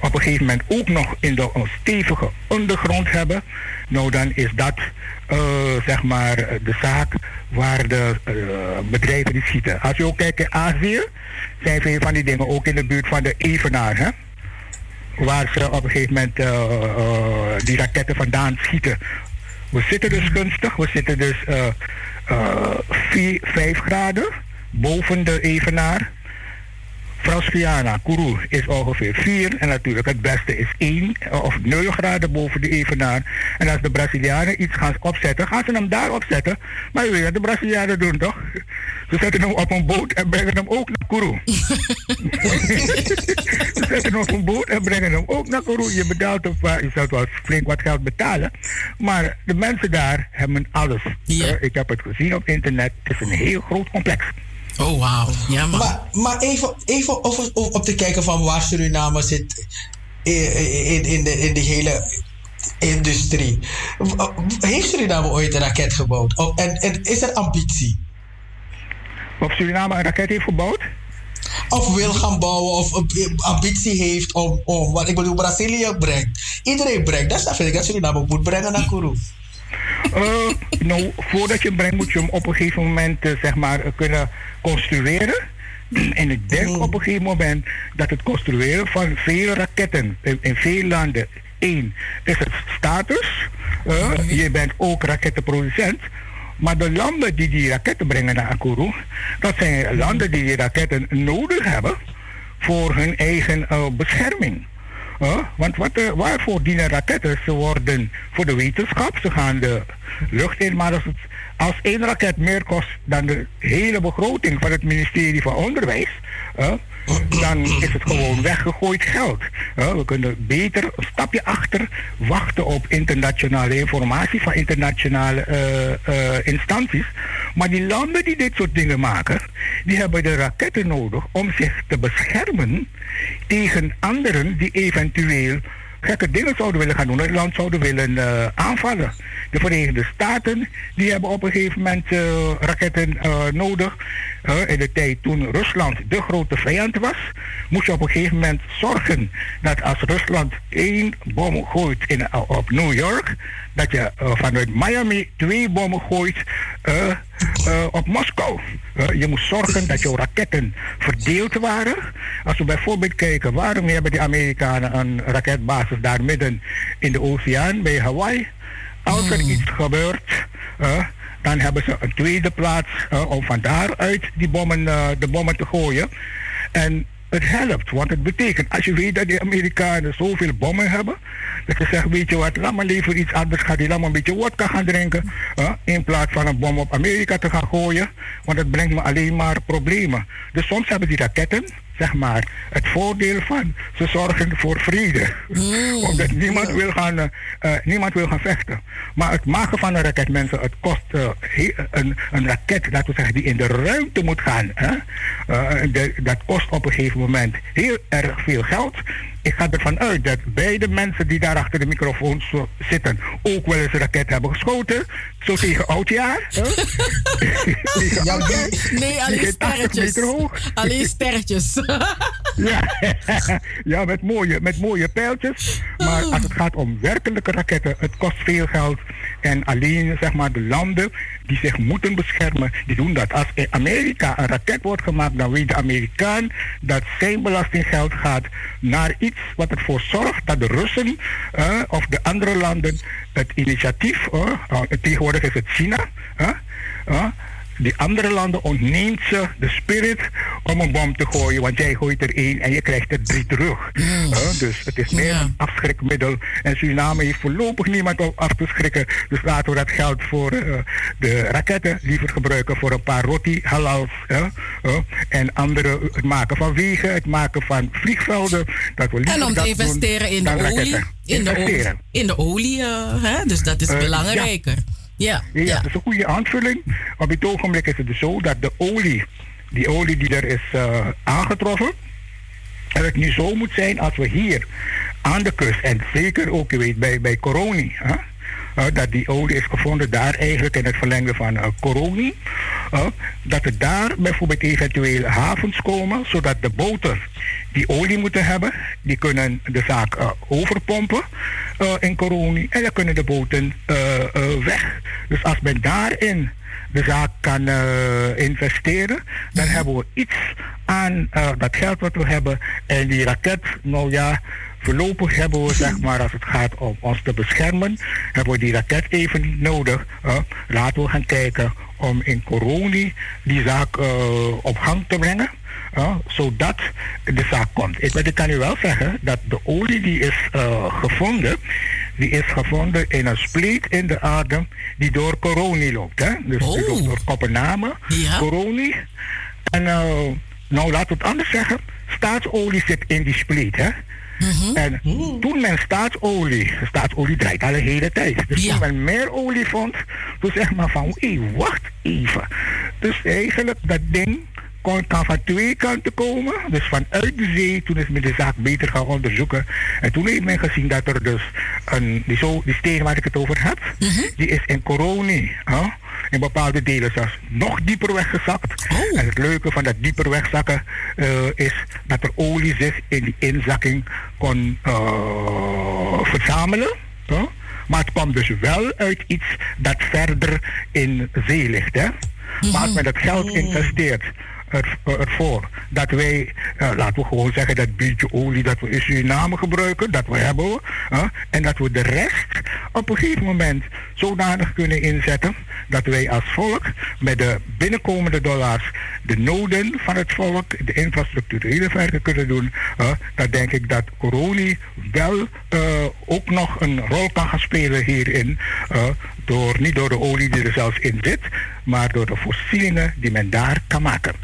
op een gegeven moment ook nog in de stevige ondergrond hebben, nou dan is dat eh, zeg maar de zaak waar de eh, bedrijven die schieten. Als je ook kijkt in Azië, zijn veel van die dingen ook in de buurt van de Evenaar, hè? waar ze op een gegeven moment eh, die raketten vandaan schieten. We zitten dus gunstig, we zitten dus eh eh, 4, 5 graden boven de Evenaar. Frans-Guyana, Kourou, is ongeveer 4. En natuurlijk het beste is 1 of 0 graden boven de evenaar. En als de Brazilianen iets gaan opzetten, gaan ze hem daar opzetten. Maar je weet wat de Brazilianen doen toch? Ze zetten hem op een boot en brengen hem ook naar Kourou. ze (laughs) zetten hem op een boot en brengen hem ook naar Kourou. Je betaalt op, eh, je zult wel flink wat geld betalen. Maar de mensen daar hebben alles. Eh, ik heb het gezien op internet. Het is een heel groot complex. Oh, wauw. Ja, man. Maar, maar even, even over, over op te kijken van waar Suriname zit in, in, in, de, in de hele industrie. Heeft Suriname ooit een raket gebouwd? Of- En, en is er ambitie? Of Suriname een raket heeft gebouwd? Of wil gaan bouwen, of ambitie heeft om, om wat ik bedoel, Brazilië brengt. Iedereen brengt. Dat vind ik dat Suriname moet brengen naar Kourou. Eh, nou, voordat je hem brengt, moet je hem op een gegeven moment eh, zeg maar, eh, kunnen construeren. (clears throat) En ik denk op een gegeven moment dat het construeren van veel raketten in, in veel landen. één, is het status. eh, je bent ook rakettenproducent. Maar de landen die die raketten brengen naar Akuru, dat zijn landen die die raketten nodig hebben voor hun eigen bescherming. Want wat, eh, waarvoor dienen raketten? Ze worden voor de wetenschap, ze gaan de lucht in. Maar als, het, als één raket meer kost dan de hele begroting van het ministerie van Onderwijs, dan is het gewoon weggegooid geld. We kunnen beter een stapje achter wachten op internationale informatie van internationale eh, eh, instanties. Maar die landen die dit soort dingen maken, die hebben de raketten nodig om zich te beschermen tegen anderen die eventueel gekke dingen zouden willen gaan doen, het land zouden willen eh, aanvallen. De Verenigde Staten die hebben op een gegeven moment raketten nodig. In de tijd toen Rusland de grote vijand was, moest je op een gegeven moment zorgen dat als Rusland één bom gooit in, eh, op New York, dat je eh, vanuit Miami twee bommen gooit eh, op Moskou. Je moest zorgen dat jouw raketten verdeeld waren. Als we bijvoorbeeld kijken, waarom hebben die Amerikanen een raketbasis daar midden in de oceaan bij Hawaii? Als er iets gebeurt, dan hebben ze een tweede plaats eh, om van daaruit die bommen, eh, de bommen te gooien. En het helpt, want het betekent, als je weet dat die Amerikanen zoveel bommen hebben, dat je zegt, weet je wat, laat maar liever iets anders gaan, laat maar een beetje wodka gaan drinken, eh, in plaats van een bom op Amerika te gaan gooien, want dat brengt me alleen maar problemen. Dus soms hebben die raketten, zeg maar, het voordeel van, ze zorgen voor vrede. Omdat niemand wil, gaan, eh, eh, niemand wil gaan vechten. Maar het maken van een raket, mensen, het kost eh, een, een raket, laten we zeggen, die in de ruimte moet gaan. Hè? De- dat kost op een gegeven moment heel erg veel geld. Ik ga ervan uit dat beide mensen die daar achter de microfoon zo- zitten ook wel eens een raket hebben geschoten. Zo tegen oudjaar. (laughs) oudjaar. Nee, alleen Die 80 sterretjes. Alleen sterretjes. (laughs) Ja, (laughs) ja met, mooie, met mooie pijltjes. Maar als het gaat om werkelijke raketten, het kost veel geld. En alleen zeg maar, de landen die zich moeten beschermen, die doen dat. Als in Amerika een raket wordt gemaakt, dan weet de Amerikaan dat zijn belastinggeld gaat naar iets wat ervoor zorgt dat de Russen eh, of de andere landen het initiatief, eh, eh, tegenwoordig is het China, die andere landen ontneemt ze de spirit om een bom te gooien. Want jij gooit er één en je krijgt er drie terug. Huh? dus het is meer een afschrikmiddel. En Suriname heeft voorlopig niemand om af te schrikken. Dus laten we dat geld voor eh, de raketten liever gebruiken voor een paar roti halals. Huh? en andere, het maken van wegen, het maken van vliegvelden. Dat we liever En om dat te investeren in de olie. In de olie, in de olie hè? dus dat is Eh, belangrijker. Ja, Ja, ja. dat is een goede aanvulling. Op dit ogenblik is het dus zo dat de olie, die olie die er is eh, aangetroffen, dat het nu zo moet zijn als we hier aan de kust, en zeker ook, je weet, bij, bij Coroni, hè, eh, dat die olie is gevonden daar eigenlijk in het verlengde van eh, Coroni, dat er daar bijvoorbeeld eventueel havens komen, zodat de boten die olie moeten hebben, die kunnen de zaak eh, overpompen eh, in Coroni en dan kunnen de boten eh, weg. Dus als men daarin de zaak kan investeren, dan hebben we iets aan dat geld wat we hebben. En die raket, nou ja, voorlopig hebben we, zeg maar, als het gaat om ons te beschermen, hebben we die raket even niet nodig. eh. laten we gaan kijken om in Coroni die zaak op gang te brengen. Zodat de zaak komt. Ik, ik kan u wel zeggen dat de olie die is eh, gevonden, die is gevonden in een spleet in de aarde die door Coroni loopt. Hè? Dus die loopt door Kopenhagen, Coroni. En eh, nou laten we het anders zeggen, staatsolie zit in die spleet. Hè? En toen men staatsolie, staatsolie draait al de hele tijd. Dus toen men meer olie vond, toen zeg maar van, hé, wacht even. Dus eigenlijk dat ding kon, kan van twee kanten komen. Dus vanuit de zee, toen is men de zaak beter gaan onderzoeken. En toen heeft men gezien dat er dus een, die, zo, die steen waar ik het over heb, die is in Coroni. hè, in bepaalde delen zelfs nog dieper weggezakt. En het leuke van dat dieper wegzakken eh, is dat er olie zich in die inzakking kon eh, verzamelen. Maar het kwam dus wel uit iets dat verder in zee ligt. Hè? Maar als men dat geld investeert er, ervoor dat wij, laten we gewoon zeggen, dat beetje olie dat we in Suriname gebruiken, dat we hebben, en dat we de rest op een gegeven moment zodanig kunnen inzetten dat wij als volk met de binnenkomende dollars de noden van het volk, de infrastructurele werken kunnen doen, hè, dan denk ik dat Coroni wel eh, ook nog een rol kan gaan spelen hierin. Door, niet door de olie die er zelfs in zit, maar door de voorzieningen die men daar kan maken.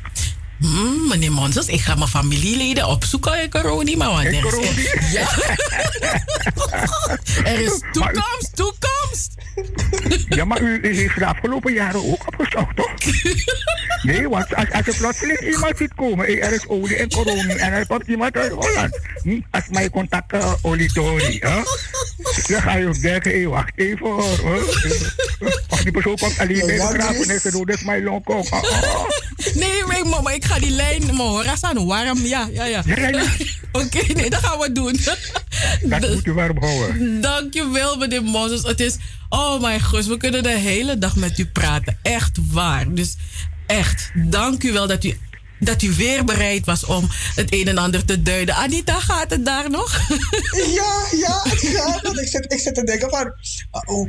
Hmm, meneer Monses, ik ga mijn familieleden opzoeken in Coroni, maar want (laughs) (laughs) er is Ja. er is toekomst, toekomst. Ja, maar u, u heeft de afgelopen jaren ook opgezocht, toch? Nee, want als, als je plotseling iemand ziet komen, hey, er is olie en corona en er komt iemand uit Holland. Hm? Als mijn contact uh, olietorie, hè? Dan ga je ook denken, hey, wacht even hoor. hoor. Of die persoon komt alleen bij de begrafenis en doet, dit is mijn longkong. Oh, oh, oh. Nee, maar ik, maar ik ga die lijn, mijn horas aan warm. Ja, ja, ja. (laughs) Oké, nee, dat gaan we doen. Dat moet u warm houden. (laughs) Dankjewel, meneer Moses. Het is, oh mijn god, we kunnen de hele dag met u praten. Echt waar. Dus echt, dank u wel dat u, dat u weer bereid was om het een en ander te duiden. Anita, gaat het daar nog? (laughs) Ja, ja, het gaat. Want ik zit, ik zit te denken van... uh, hoe-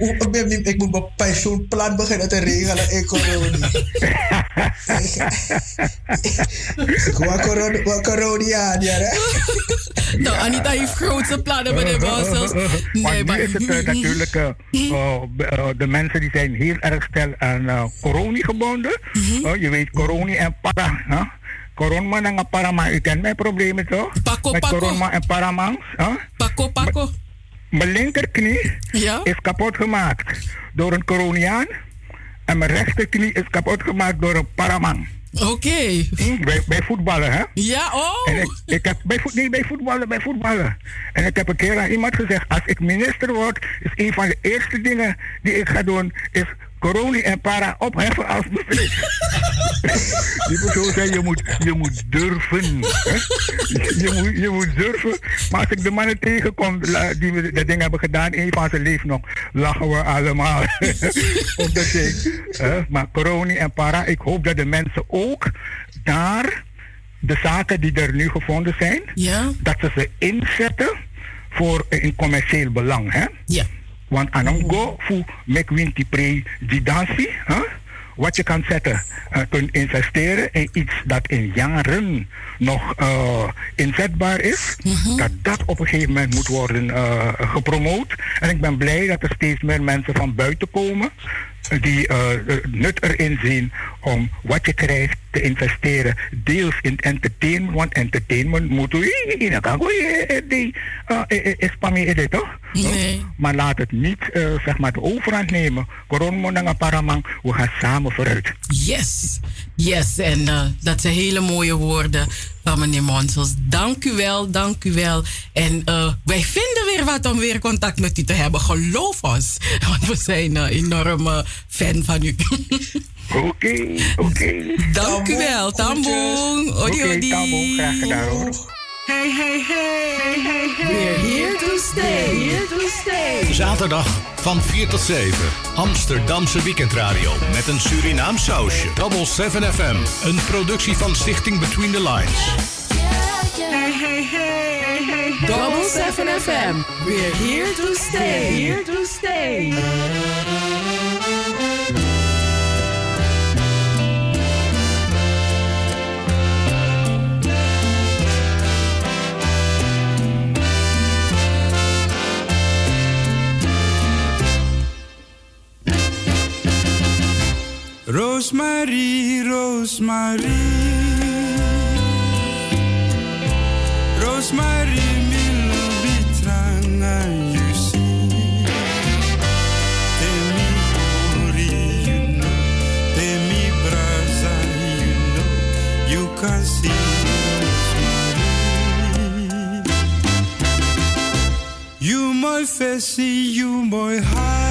ik, ik moet mijn pensioenplan beginnen te regelen in corona. (laughs) Wat corona, wat corona, ja, hè? (laughs) Nou, Anita heeft grootste plannen, meneer Moses. Nee, maar nu maar... is het eh, natuurlijk... eh, b- eh, de mensen die zijn heel erg stel aan uh, corona gebonden. Mhm. Eh, je weet, corona en para. Corona en parama. U kent mijn problemen toch? Paco, Met Paco. corona en paramans. Hè? Paco, Paco. Mijn linkerknie Ja? is kapot gemaakt door een coroniaan. En mijn rechterknie is kapot gemaakt door een paramang. Oké. Bij, bij voetballen, hè? Ja, oh. En ik, ik heb bij, voet, nee, bij voetballen, bij voetballen. En ik heb een keer aan iemand gezegd, als ik minister word, is een van de eerste dingen die ik ga doen, is corona en para opheffen als bevrijd. (laughs) Die persoon zei, je moet, je moet durven. Hè? Je, moet, je moet durven. Maar als ik de mannen tegenkom die we dat ding hebben gedaan, een van ze leeft nog, lachen we allemaal. Op dat ding. hè. Maar corona en para, ik hoop dat de mensen ook daar de zaken die er nu gevonden zijn, dat ze ze inzetten voor een commercieel belang. Hè? Ja. Want anongo voor make winti pre die dansie, wat je kan zetten, eh, kunt investeren in iets dat in jaren nog eh, inzetbaar is, dat dat op een gegeven moment moet worden eh, gepromoot. En ik ben blij dat er steeds meer mensen van buiten komen die nut erin zien om wat je krijgt te investeren, deels in entertainment, want entertainment moet we in die is pa meer dit toch? Maar laat het niet eh, zeg maar de overhand nemen. Corona paramang, we gaan samen vooruit. Yes, yes. En eh, dat zijn hele mooie woorden van meneer Monsels. Dank u wel, dank u wel. En eh, wij vinden weer wat om weer contact met u te hebben. Geloof ons. (laughs) Want we zijn een enorme fan van u. (laughs) Oké, oké. Dank u wel, Tamboen. Odi, Oké, odi. Tamboen, graag gedaan hoor. Hey, hey, hey, hey, hey. We're here to stay, here to stay. Zaterdag van 4 tot 7. Amsterdamse weekendradio met een Surinaam sausje. Double 7 FM. Een productie van Stichting Between the Lines. Hey, hey, hey, hey. Double 7 FM. We're here to stay, here to stay. Rosemary, Rosemary, Rosemary, mi you see. Tell me hori, you know. Tell me brasa, you know. You can see. You my face, you my high.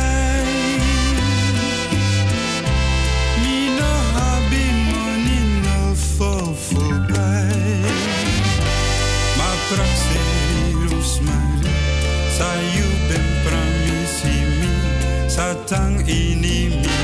Sa tang ini mi.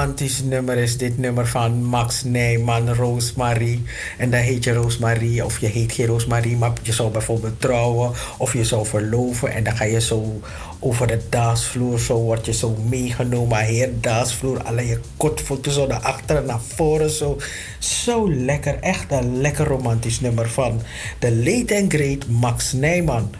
Romantisch nummer is dit nummer van Max Nijman, Roosmarie. En dan heet je Roosmarie of je heet geen Roosmarie, maar je zou bijvoorbeeld trouwen of je zou verloven. En dan ga je zo over de dansvloer, zo word je zo meegenomen. Heer dansvloer, alle je kotvoeten zo naar achteren, naar voren zo. Zo lekker, echt een lekker romantisch nummer van de late and great Max Nijman.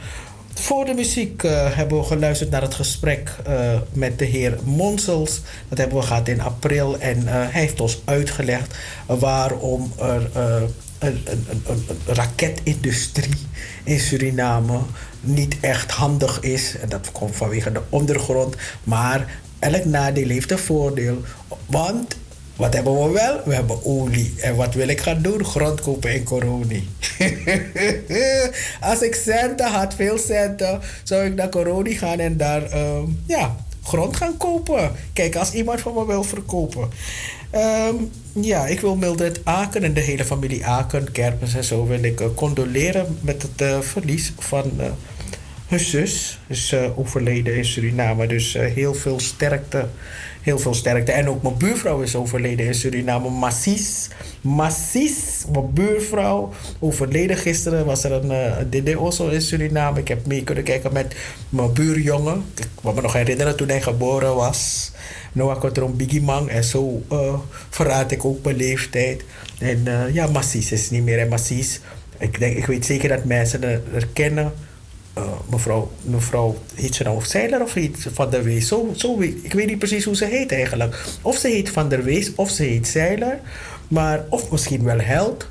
Voor de muziek eh, hebben we geluisterd naar het gesprek eh, met de heer Monsels. Dat hebben we gehad in april. En eh, hij heeft ons uitgelegd waarom er een, een, een, raketindustrie in Suriname niet echt handig is. En dat komt vanwege de ondergrond. Maar elk nadeel heeft een voordeel. Want wat hebben we wel? We hebben olie. En wat wil ik gaan doen? Grond kopen in Coroni. (laughs) Als ik centen had, veel centen, zou ik naar Coroni gaan en daar ehm, ja, grond gaan kopen. Kijk, als iemand van me wil verkopen. Ehm, ja, ik wil Mildred Aken en de hele familie Aken, Kerpens en zo, wil ik eh, condoleren met het eh, verlies van eh, hun zus. Is eh, overleden in Suriname. Dus heel veel sterkte. Heel veel sterkte. En ook mijn buurvrouw is overleden in Suriname. Massis. Massis, mijn buurvrouw. Overleden gisteren was er een uh, Dede Osso in Suriname. Ik heb mee kunnen kijken met mijn buurjongen. Ik kan me nog herinneren toen hij geboren was. Noah Kotron Biggie Man. En zo eh, verraad ik ook mijn leeftijd. En eh, ja, Massis is niet meer. En Massis, ik, denk, ik weet zeker dat mensen er, er kennen. Uh, mevrouw, mevrouw, heet ze nou Zeiler of heet Van der Wees? Zo, zo ik weet niet precies hoe ze heet eigenlijk. Of ze heet Van der Wees of ze heet Zeiler. Maar, of misschien wel Held.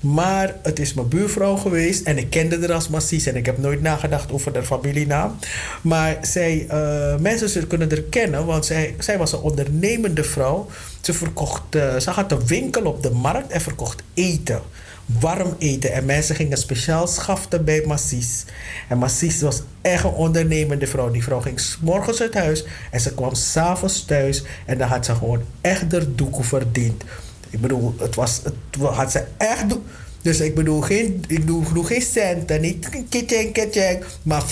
Maar het is mijn buurvrouw geweest en ik kende haar als Massis en ik heb nooit nagedacht over haar familienaam. Maar zij, uh, mensen kunnen haar kennen, want zij, zij was een ondernemende vrouw. Ze, verkocht, uh, ze had een winkel op de markt en verkocht eten warm eten. En mensen gingen speciaal schaften bij Massis. En Massis was echt een ondernemende vrouw. Die vrouw ging 's morgens uit huis en ze kwam s'avonds thuis. En dan had ze gewoon echt de doeken verdiend. Ik bedoel, het was, het had ze echt... Dus ik bedoel, geen, ik bedoel, bedoel geen centen, niet kitchen, kitchen, maar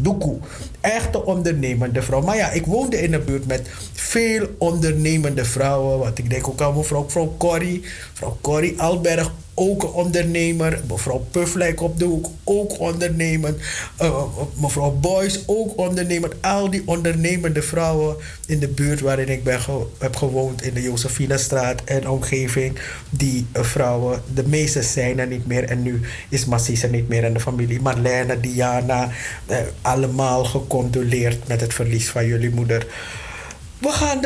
doekoe. Echte ondernemende vrouw. Maar ja, ik woonde in een buurt met veel ondernemende vrouwen. Want ik denk ook aan mevrouw, mevrouw Corrie. Mevrouw Corrie Alberg, ook een ondernemer. Mevrouw Pufflijk op de hoek, ook ondernemend. Uh, mevrouw Boyce, ook ondernemend. Al die ondernemende vrouwen in de buurt waarin ik ben heb gewoond. In de Josefinastraat en omgeving. Die uh, vrouwen, de meeste zijn er niet meer. En nu is Massis er niet meer. En de familie Marlene, Diana, uh, allemaal gecondoleerd met het verlies van jullie moeder. We gaan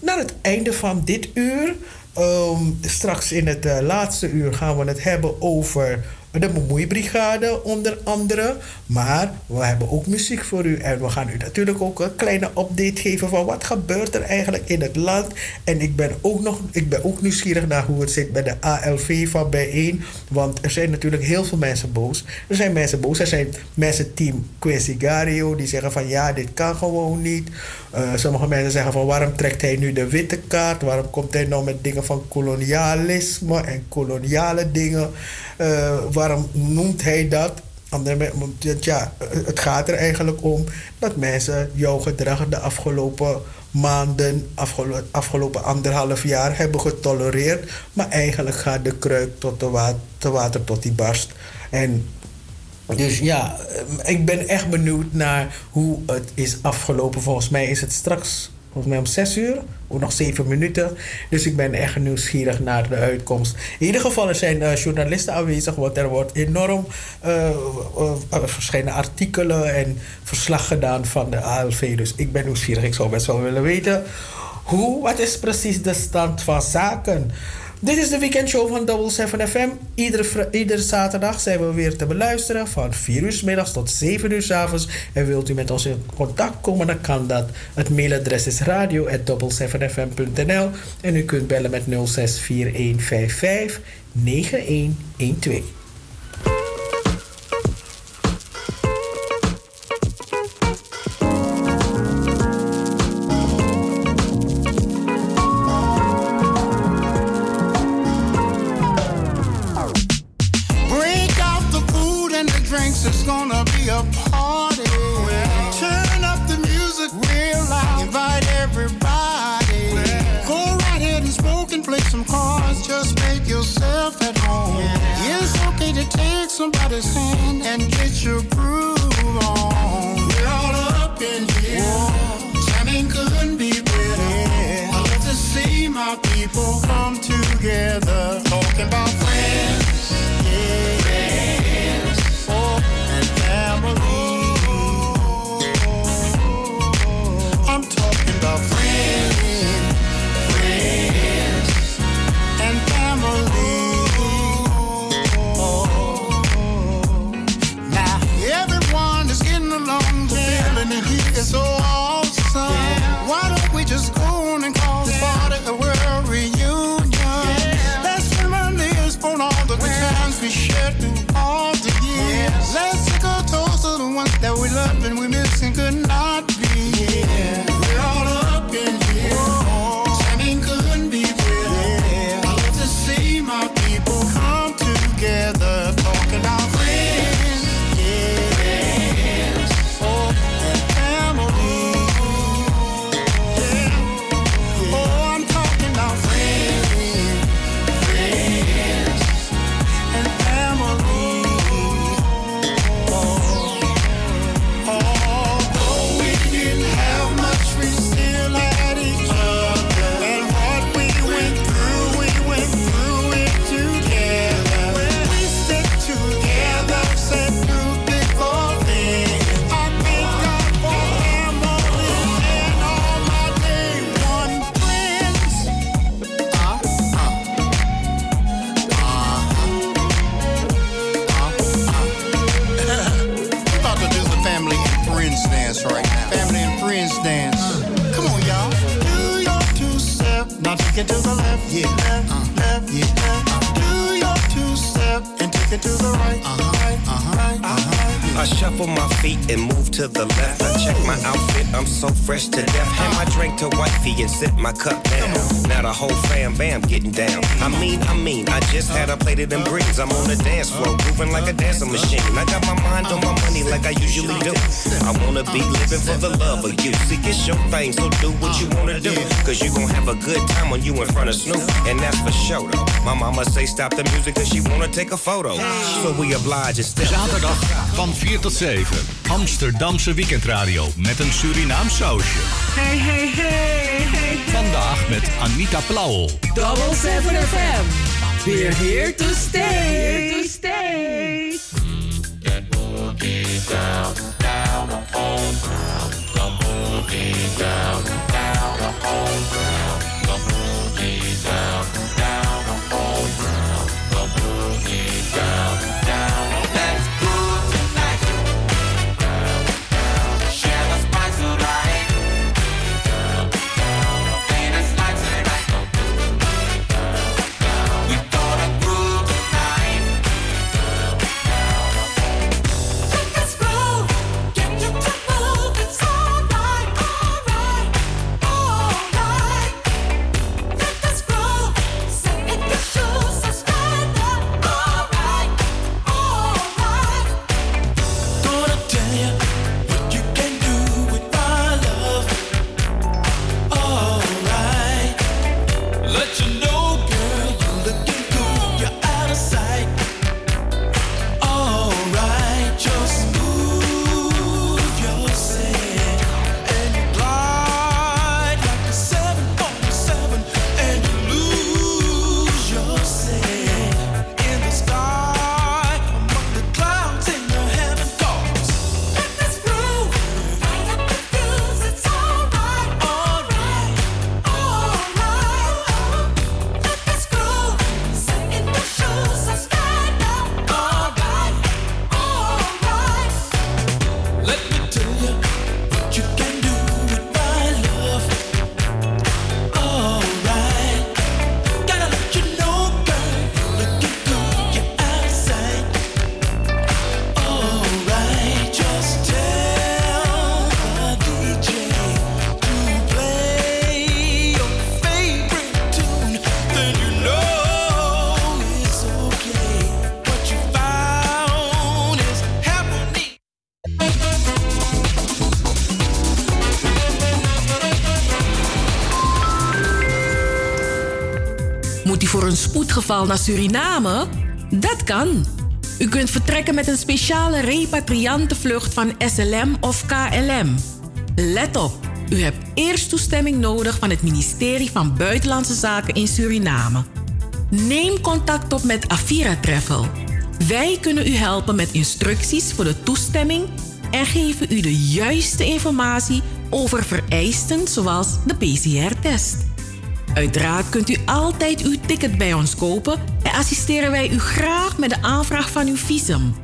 naar het einde van dit uur. Um, straks in het uh, laatste uur gaan we het hebben over de bemoeibrigade onder andere. Maar we hebben ook muziek voor u. En we gaan u natuurlijk ook een kleine update geven van wat gebeurt er eigenlijk in het land. En ik ben ook, nog, ik ben ook nieuwsgierig naar hoe het zit bij de ALV van bijeen. Want er zijn natuurlijk heel veel mensen boos. Er zijn mensen boos. Er zijn mensen team Quincy Gario die zeggen van ja, dit kan gewoon niet. Uh, sommige mensen zeggen van waarom trekt hij nu de witte kaart? Waarom komt hij nou met dingen van kolonialisme en koloniale dingen? Uh, waarom noemt hij dat? Ja, het gaat er eigenlijk om dat mensen jouw gedrag de afgelopen maanden, afgelopen, afgelopen anderhalf jaar hebben getolereerd. Maar eigenlijk gaat de kruik tot de water, tot die barst. En dus ja, ik ben echt benieuwd naar hoe het is afgelopen. Volgens mij is het straks, volgens mij om zes uur, of nog zeven minuten. Dus ik ben echt nieuwsgierig naar de uitkomst. In ieder geval, er zijn uh, journalisten aanwezig, want er wordt enorm uh, verschillende artikelen en verslag gedaan van de ALV. Dus ik ben nieuwsgierig. Ik zou best wel willen weten hoe, wat is precies de stand van zaken. Dit is de weekendshow van Double 7 FM. Iedere, iedere zaterdag zijn we weer te beluisteren van 4 uur s middags tot 7 uur s avonds. En wilt u met ons in contact komen, dan kan dat. Het mailadres is radio.double7fm.nl en u kunt bellen met 064155 9112. Somebody's hand and get your groove on. We're all up in here. Timing couldn't be better. I love to see my people come together. Shuffle my feet and move to the left. I check my outfit, I'm so fresh to death. Hand my drink to wifey and sit my cup down. Now the whole fam bam getting down. I mean, I mean, I just had a plate of them greens. I'm on the dance floor, moving like a dancing machine. I got my mind on my money like I usually do. I wanna be living for the love of you. See, it's your thing, so do what you wanna do. Cause you gon' have a good time when you in front of Snoop. And that's for sure though. My mama say stop the music cause she wanna take a photo. So we oblige and step. Zaterdag van 4 tot 7. Amsterdamse weekendradio met een Surinaam sausje. Hey, hey, hey, hey. Vandaag met Anita Plauwel. Double 7 FM. We're here to stay. Here to stay. down, down the home ground. The boogie down, down the home ground. The boogie down, down Spoedgeval naar Suriname? Dat kan. U kunt vertrekken met een speciale repatriantenvlucht van SLM of KLM. Let op, u hebt eerst toestemming nodig van het ministerie van Buitenlandse Zaken in Suriname. Neem contact op met Avira Travel. Wij kunnen u helpen met instructies voor de toestemming en geven u de juiste informatie over vereisten zoals de PCR-test. Uiteraard kunt u altijd uw ticket bij ons kopen en assisteren wij u graag met de aanvraag van uw visum.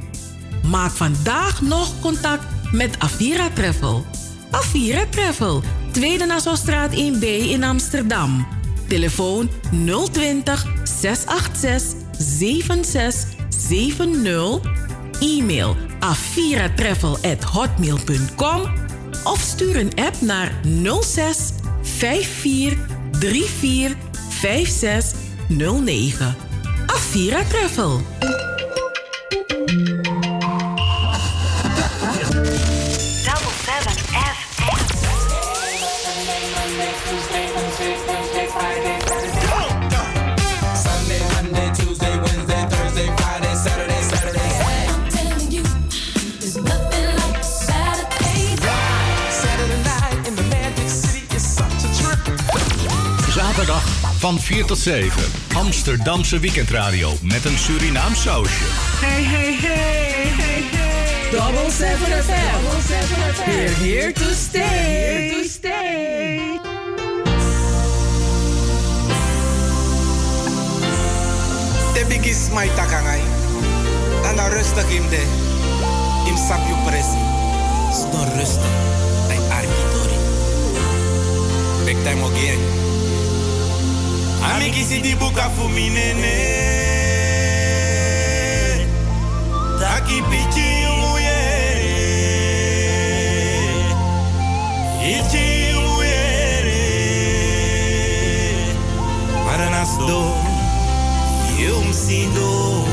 Maak vandaag nog contact met Avira Travel. Avira Travel, Tweede Nassaustraat 1B in Amsterdam. Telefoon 020 686 7670. E-mail aviratravel@hotmail.com of stuur een app naar 06 54 34 5609. Avira Travel. 4 tot 7. Amsterdamse weekendradio met een Surinaam sausje. Hey, hey, hey, hey, hey. Double 7 FM. We're here to stay. Here to stay. Te bigis mai takangai. Tanda rustig im de. Im sap you presi. Sto rustig. Ai arkitori. Bek time again. amikisi dibuka fu mi nene taki pichi umuye ichi umuyere para nas do eu me sinto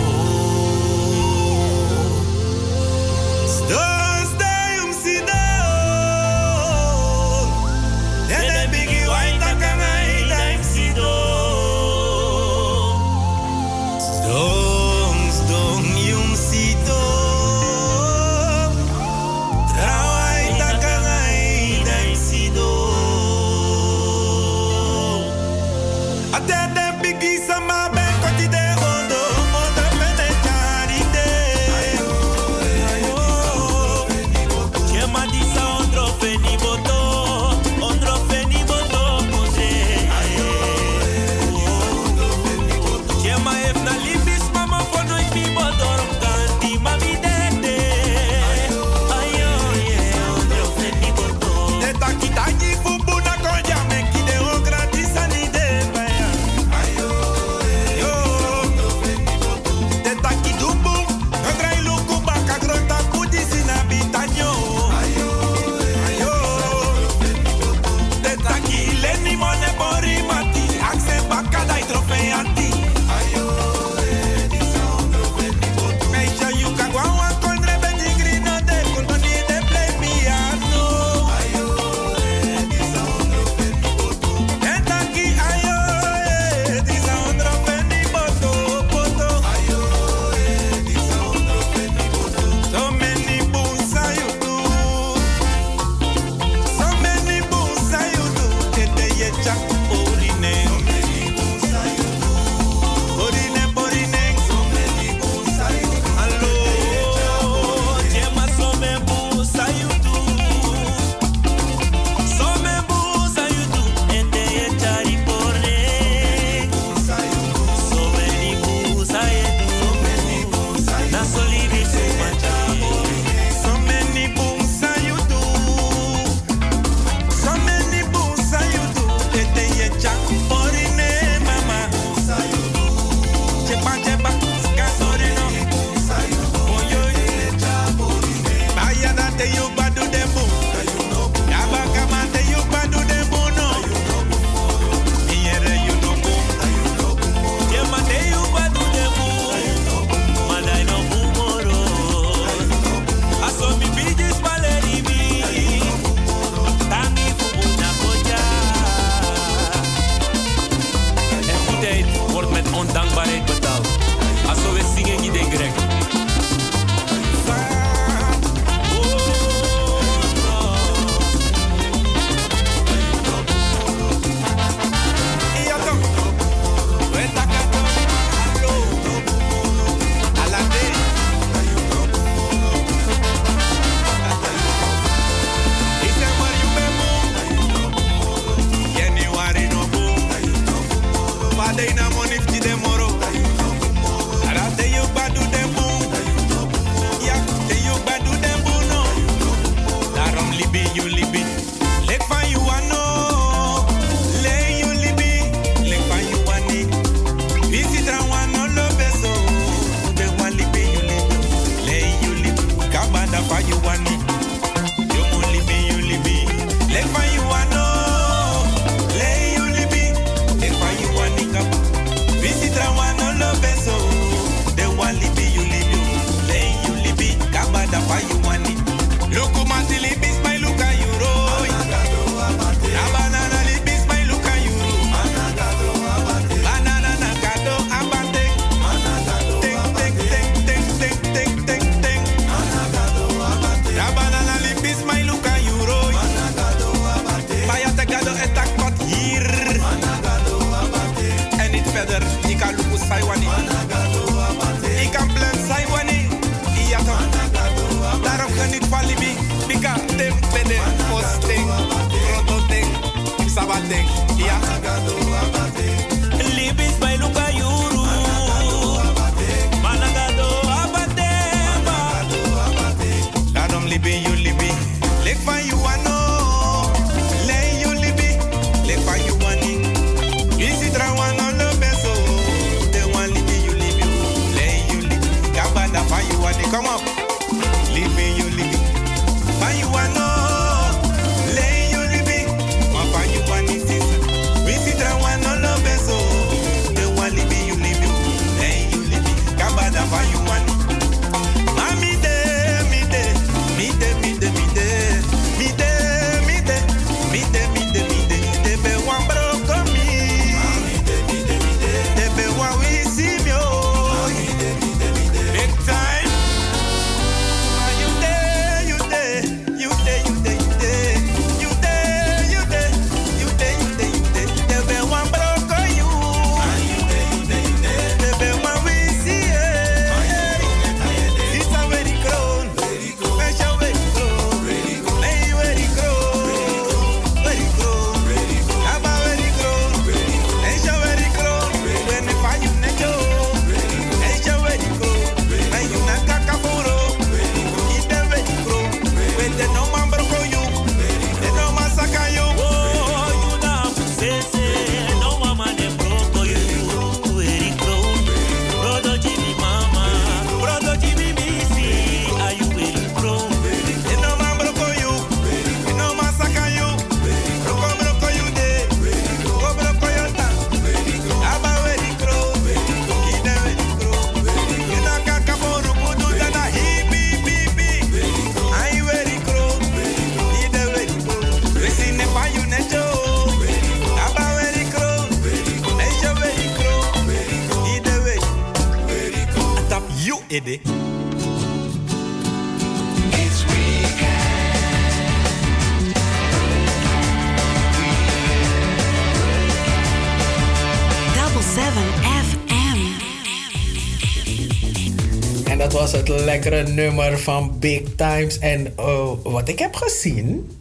was het lekkere nummer van Big Times. En oh, wat ik heb gezien.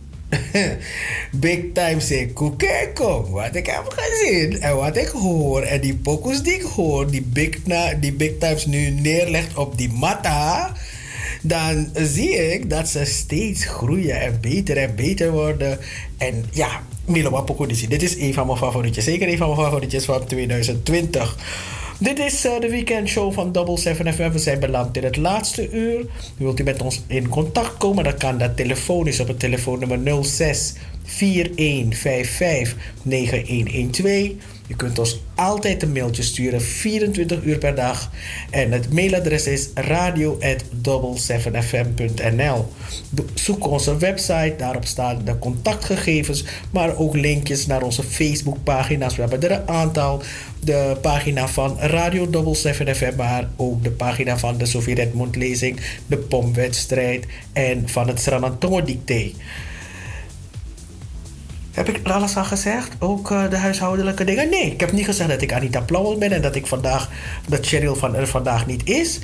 (laughs) Big Times in Koekekong. Wat ik heb gezien en wat ik hoor. En die pokus die ik hoor. Die Big, na, die Big Times nu neerlegt op die matta. Dan zie ik dat ze steeds groeien en beter en beter worden. En ja, Milo Wapokodisi. Dit is een van mijn favorietjes. Zeker een van mijn favorietjes van 2020. Dit is eh, de weekendshow van Double 7 FM. We zijn beland in het laatste uur. Wilt u met ons in contact komen? Dan kan dat telefonisch op het telefoonnummer 06 4155 9112. Je kunt ons altijd een mailtje sturen, 24 uur per dag. En het mailadres is radio.double7fm.nl. Zoek onze website, daarop staan de contactgegevens, maar ook linkjes naar onze Facebookpagina's. We hebben er een aantal. De pagina van Radio Double 7 FM, maar ook de pagina van de Sofie Redmond lezing, de pomwedstrijd en van het Sranantongo dicté. Heb ik alles al gezegd? Ook eh, de huishoudelijke dingen? Nee, ik heb niet gezegd dat ik Anita Plauwel ben en dat ik vandaag, dat Cheryl van er vandaag niet is.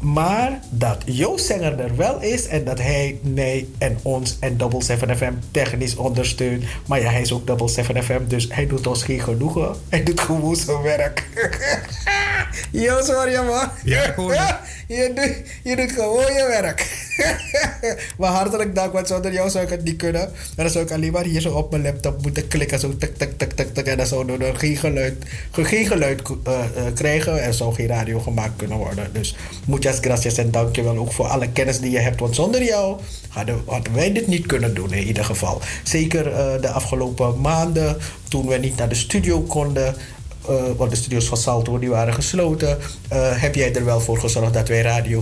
Maar dat Joost Zenger er wel is en dat hij mij en ons en Double 7 FM technisch ondersteunt. Maar ja, hij is ook Double 7 FM, dus hij doet ons geen genoegen. Hij doet gewoon zijn werk. (laughs) Joost, hoor je man? Ja, ik hoor je. (laughs) je, doet, je doet gewoon je werk. (laughs) maar hartelijk dank, want zonder jou zou ik het niet kunnen. En dan zou ik alleen maar hier zo op mijn laptop moeten klikken. Zo tik, tik, tik, tik, tik. En dan zou er geen geluid, geen geluid eh, eh, krijgen. En zou geen radio gemaakt kunnen worden. Dus muchas gracias en dank je wel ook voor alle kennis die je hebt. Want zonder jou hadden, hadden wij dit niet kunnen doen in ieder geval. Zeker eh, de afgelopen maanden toen we niet naar de studio konden. Eh, want de studios van Salto die waren gesloten. eh, heb jij er wel voor gezorgd dat wij radio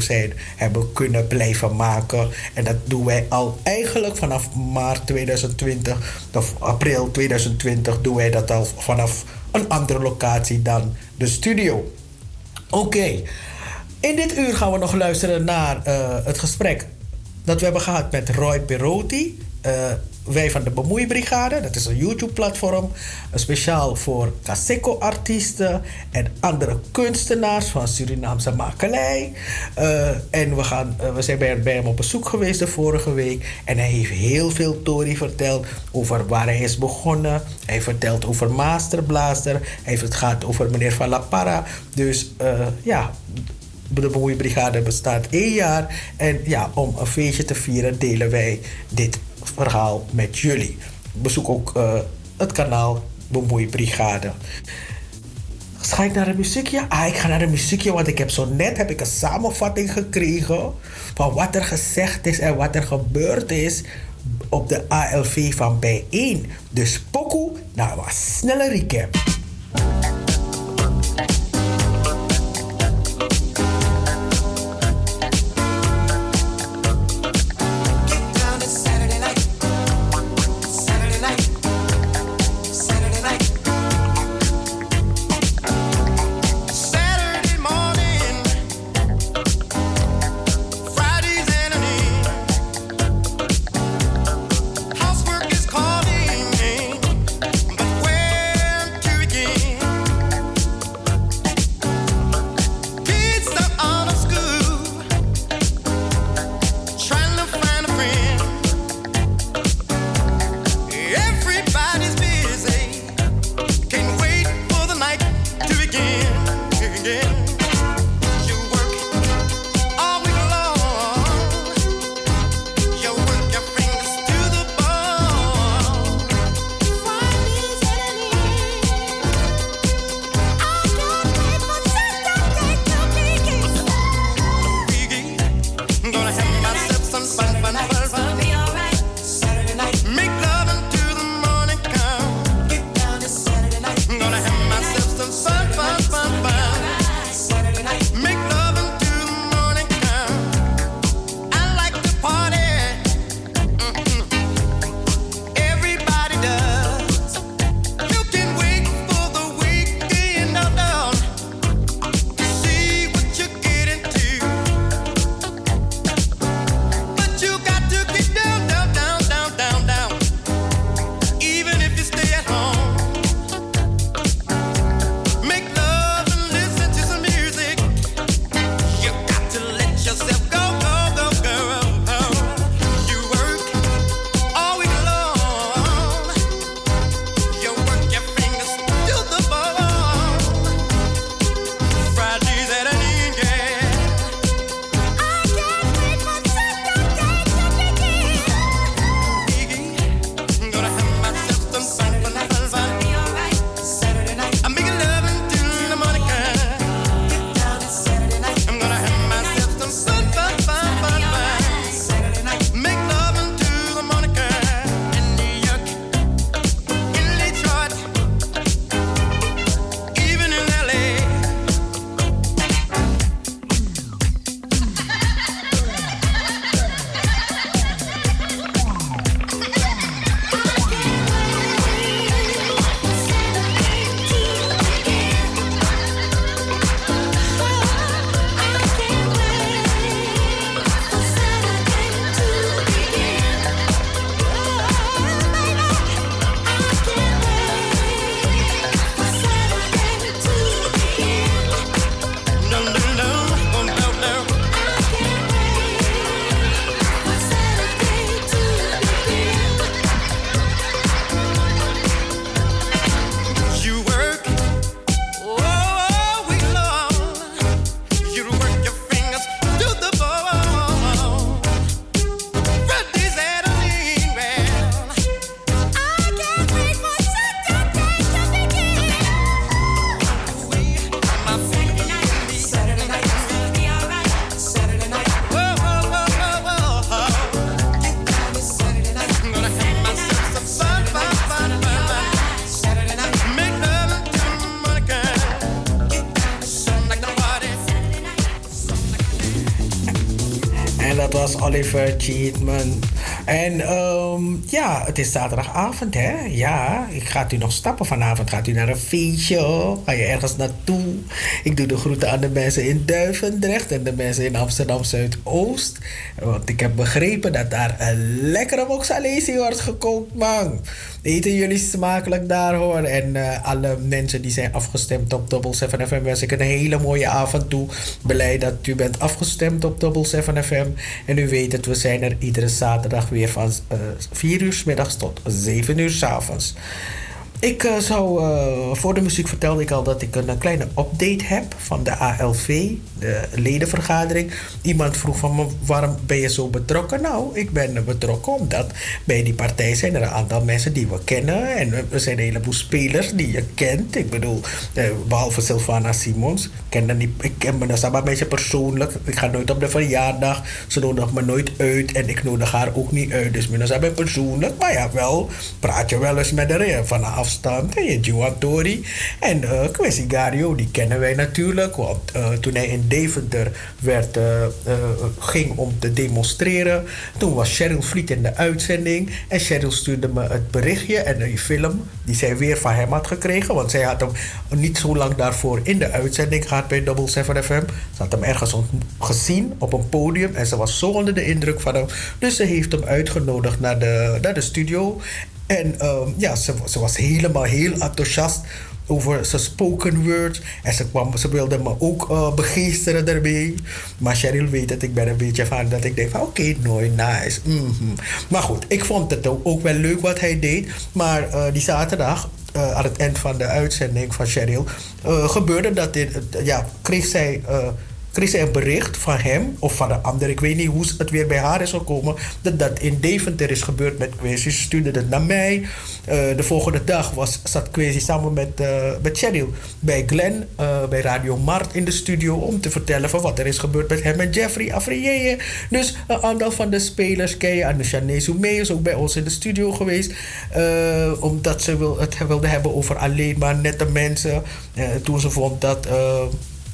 hebben kunnen blijven maken. En dat doen wij al eigenlijk vanaf maart 2020 of april 2020 doen wij dat al vanaf een andere locatie dan de studio. Oké, in dit uur gaan we nog luisteren naar eh, het gesprek dat we hebben gehad met Roy Perotti wij van de Bemoeibrigade, dat is een YouTube-platform, eh, speciaal voor Kaseko-artiesten en andere kunstenaars van Surinaamse makelij. Eh, en we, gaan, eh, we zijn bij, hem op bezoek geweest de vorige week en hij heeft heel veel Tori verteld over waar hij is begonnen. Hij vertelt over Masterblazer. hij het gaat over meneer Van La Parra. Dus ja, de Bemoeibrigade bestaat één jaar. En ja, om een feestje te vieren delen wij dit verhaal met jullie. Bezoek ook eh, het kanaal Bemoei Brigade. Ga ik naar de muziekje? Ah, ik ga naar de muziekje, want ik heb zo net heb ik een samenvatting gekregen van wat er gezegd is en wat er gebeurd is op de ALV van bijeen. Dus pokoe, nou een snelle recap. Man. En ehm, ja, het is zaterdagavond hè. Ja, ik ga u nog stappen vanavond. Gaat u naar een feestje? Ga je ergens naartoe? Ik doe de groeten aan de mensen in Duivendrecht en de mensen in Amsterdam Zuidoost. Want ik heb begrepen dat daar een lekkere moxalesi wordt gekookt man. Eten jullie smakelijk daar hoor. En eh, alle mensen die zijn afgestemd op Double 7 FM wens ik een hele mooie avond toe. Blij dat u bent afgestemd op Double 7 FM. En u weet het, we zijn er iedere zaterdag weer van eh 4 uur 's middags tot 7 uur 's avonds. Ik eh, zou, voor de muziek vertelde ik al dat ik een, kleine update heb van de ALV, de ledenvergadering. Iemand vroeg van me, waarom ben je zo betrokken? Nou, ik ben betrokken omdat bij die partij zijn er een aantal mensen die we kennen. En er zijn een heleboel spelers die je kent. Ik bedoel, eh, behalve Sylvana Simons. Ken, niet, ik ken me een beetje persoonlijk. Ik ga nooit op de verjaardag. Ze nodigt me nooit uit en ik nodig haar ook niet uit. Dus ben persoonlijk. Maar ja, wel praat je wel eens met haar van afstand. En je Tori. En eh Kwesi Gario, die kennen wij natuurlijk. Want eh, toen hij in Deventer werd, eh, eh, ging om te demonstreren. Toen was Cheryl Vliet in de uitzending. En Cheryl stuurde me het berichtje en een film die zij weer van hem had gekregen. Want zij had hem niet zo lang daarvoor in de uitzending gehad bij Double 7 FM. Ze had hem ergens gezien op een podium. En ze was zo onder de indruk van hem. Dus ze heeft hem uitgenodigd naar de, naar de studio. En ehm, ja, ze was helemaal heel enthousiast over zijn spoken word. En ze, kwam, ze wilde me ook eh, begeesteren daarmee. Maar Cheryl weet het, ik ben een beetje van dat ik denk van oké, nooit nice. mhm. Maar goed, ik vond het ook, wel leuk wat hij deed. Maar eh, die zaterdag, eh, aan het eind van de uitzending van Cheryl, gebeurde dat dit, ja, kreeg zij... kreeg zij een bericht van hem of van de ander. Ik weet niet hoe het weer bij haar is gekomen. Dat dat in Deventer is gebeurd met Quincy. Ze stuurde het naar mij. Eh, de volgende dag was, zat Quincy samen met, eh met Cheryl bij Glenn, eh, bij Radio Mart in de studio. Om te vertellen van wat er is gebeurd met hem en Jeffrey Afrije. Dus een aantal van de spelers, Kei en Shanae Soumé is ook bij ons in de studio geweest. omdat ze wil, het wilde hebben over alleen maar nette mensen. Toen ze vond dat.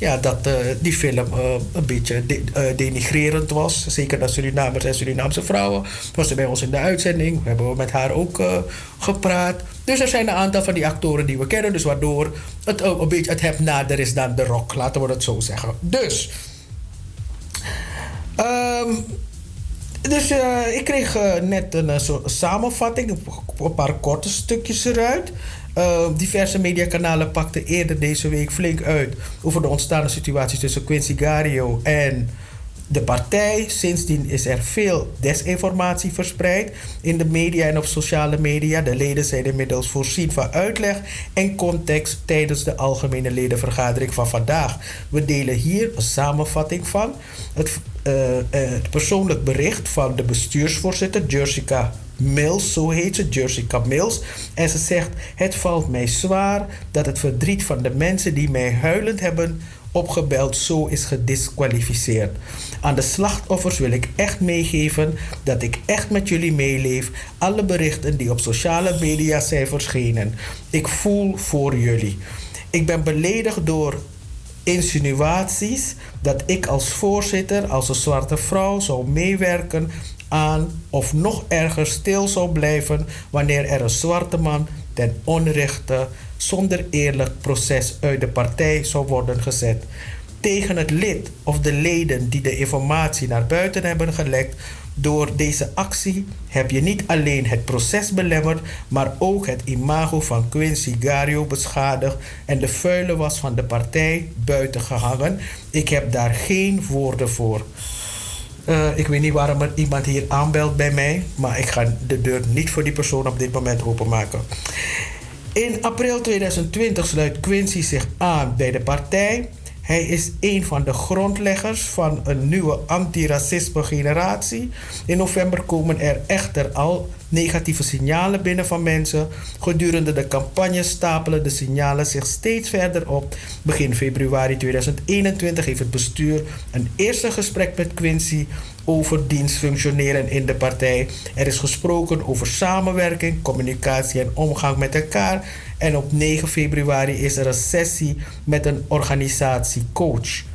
Ja, dat eh, die film eh, een beetje eh, denigrerend was. Zeker naar Surinamers en Surinaamse vrouwen. Was ze bij ons in de uitzending. We hebben met haar ook gepraat. Dus er zijn een aantal van die actoren die we kennen. Dus waardoor het een beetje het heb nader is dan de rock. Laten we het zo zeggen. Dus. ehm, dus ik kreeg net een soort samenvatting, een paar korte stukjes eruit. Eh, diverse mediakanalen pakten eerder deze week flink uit over de ontstaande situatie tussen Quincy Gario en de partij. Sindsdien is er veel desinformatie verspreid in de media en op sociale media. De leden zijn inmiddels voorzien van uitleg en context tijdens de algemene ledenvergadering van vandaag. We delen hier een samenvatting van het, eh, eh, het persoonlijk bericht van de bestuursvoorzitter Jersica Mills, zo heet ze, Jersica Mills. En ze zegt: Het valt mij zwaar dat het verdriet van de mensen die mij huilend hebben opgebeld zo is gedisqualificeerd. Aan de slachtoffers wil ik echt meegeven dat ik echt met jullie meeleef. Alle berichten die op sociale media zijn verschenen. Ik voel voor jullie. Ik ben beledigd door insinuaties dat ik als voorzitter, als een zwarte vrouw, zou meewerken aan of nog erger stil zou blijven wanneer er een zwarte man ten onrechte zonder eerlijk proces uit de partij zou worden gezet. Tegen het lid of de leden die de informatie naar buiten hebben gelekt, door deze actie heb je niet alleen het proces belemmerd, maar ook het imago van Quincy Gario beschadigd en de vuile was van de partij buiten gehangen. Ik heb daar geen woorden voor. Eh, ik weet niet waarom er iemand hier aanbelt bij mij, maar ik ga de deur niet voor die persoon op dit moment openmaken. In april 2020 sluit Quincy zich aan bij de partij. Hij is een van de grondleggers van een nieuwe antiracisme generatie. In november komen er echter al negatieve signalen binnen van mensen. Gedurende de campagne stapelen de signalen zich steeds verder op. Begin februari 2021 heeft het bestuur een eerste gesprek met Quincy over dienstfunctioneren in de partij. Er is gesproken over samenwerking, communicatie en omgang met elkaar. En op 9 februari is er een sessie met een organisatiecoach.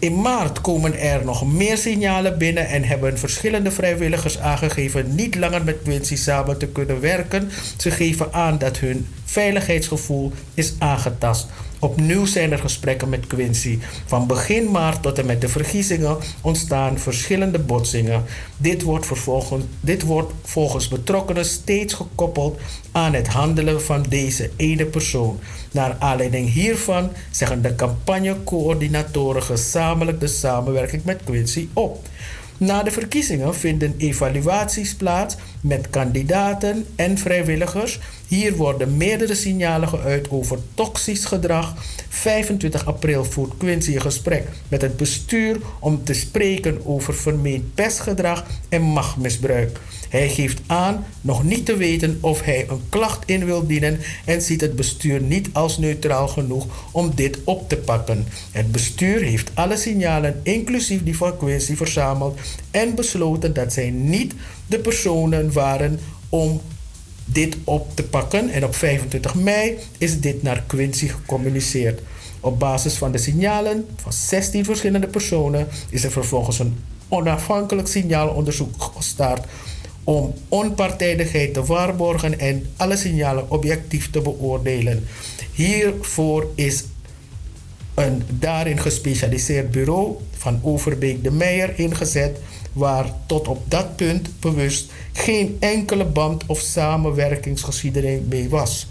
In maart komen er nog meer signalen binnen en hebben verschillende vrijwilligers aangegeven niet langer met Quincy samen te kunnen werken. Ze geven aan dat hun veiligheidsgevoel is aangetast. Opnieuw zijn er gesprekken met Quincy. Van begin maart tot en met de verkiezingen ontstaan verschillende botsingen. Dit wordt, vervolgens, dit wordt volgens betrokkenen steeds gekoppeld aan het handelen van deze ene persoon. Naar aanleiding hiervan zeggen de campagnecoördinatoren gezamenlijk de samenwerking met Quincy op. Na de verkiezingen vinden evaluaties plaats met kandidaten en vrijwilligers. Hier worden meerdere signalen geuit over toxisch gedrag. 25 april voert Quincy een gesprek met het bestuur om te spreken over vermeend pestgedrag en machtmisbruik. Hij geeft aan nog niet te weten of hij een klacht in wil dienen en ziet het bestuur niet als neutraal genoeg om dit op te pakken. Het bestuur heeft alle signalen, inclusief die van Quincy, verzameld en besloten dat zij niet de personen waren om dit op te pakken. En op 25 mei is dit naar Quincy gecommuniceerd. Op basis van de signalen van 16 verschillende personen is er vervolgens een onafhankelijk signaalonderzoek gestart om onpartijdigheid te waarborgen en alle signalen objectief te beoordelen. Hiervoor is een daarin gespecialiseerd bureau van Overbeek de Meijer ingezet, waar tot op dat punt bewust geen enkele band of samenwerkingsgeschiedenis mee was.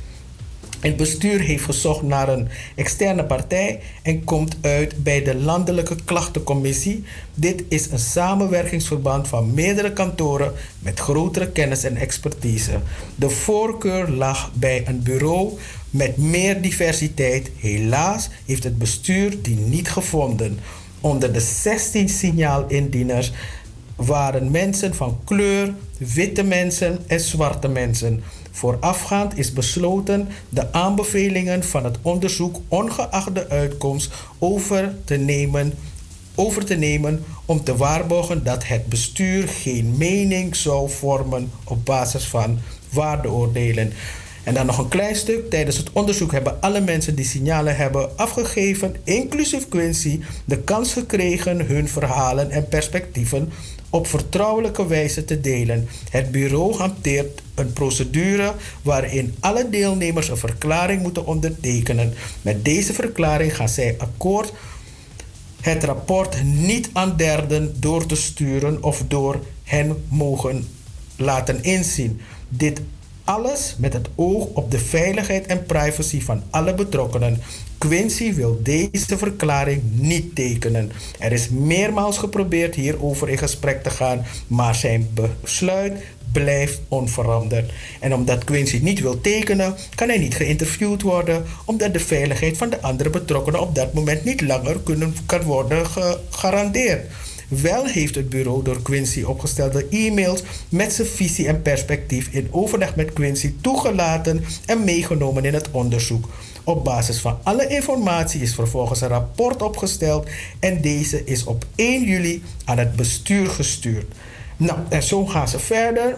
Het bestuur heeft gezocht naar een externe partij en komt uit bij de Landelijke Klachtencommissie. Dit is een samenwerkingsverband van meerdere kantoren met grotere kennis en expertise. De voorkeur lag bij een bureau met meer diversiteit. Helaas heeft het bestuur die niet gevonden. Onder de 16 signaalindieners waren mensen van kleur, witte mensen en zwarte mensen. Voorafgaand is besloten de aanbevelingen van het onderzoek ongeacht de uitkomst over te nemen, over te nemen om te waarborgen dat het bestuur geen mening zou vormen op basis van waardeoordelen. En dan nog een klein stuk. Tijdens het onderzoek hebben alle mensen die signalen hebben afgegeven, inclusief Quincy, de kans gekregen hun verhalen en perspectieven op vertrouwelijke wijze te delen. Het bureau hanteert een procedure waarin alle deelnemers een verklaring moeten ondertekenen. Met deze verklaring gaan zij akkoord het rapport niet aan derden door te sturen of door hen mogen laten inzien. Dit alles met het oog op de veiligheid en privacy van alle betrokkenen. Quincy wil deze verklaring niet tekenen. Er is meermaals geprobeerd hierover in gesprek te gaan, maar zijn besluit blijft onveranderd. En omdat Quincy niet wil tekenen, kan hij niet geïnterviewd worden, omdat de veiligheid van de andere betrokkenen op dat moment niet langer kunnen, kan worden gegarandeerd. Wel heeft het bureau door Quincy opgestelde e-mails met zijn visie en perspectief in overleg met Quincy toegelaten en meegenomen in het onderzoek. Op basis van alle informatie is vervolgens een rapport opgesteld en deze is op 1 juli aan het bestuur gestuurd. Nou, en zo gaan ze verder.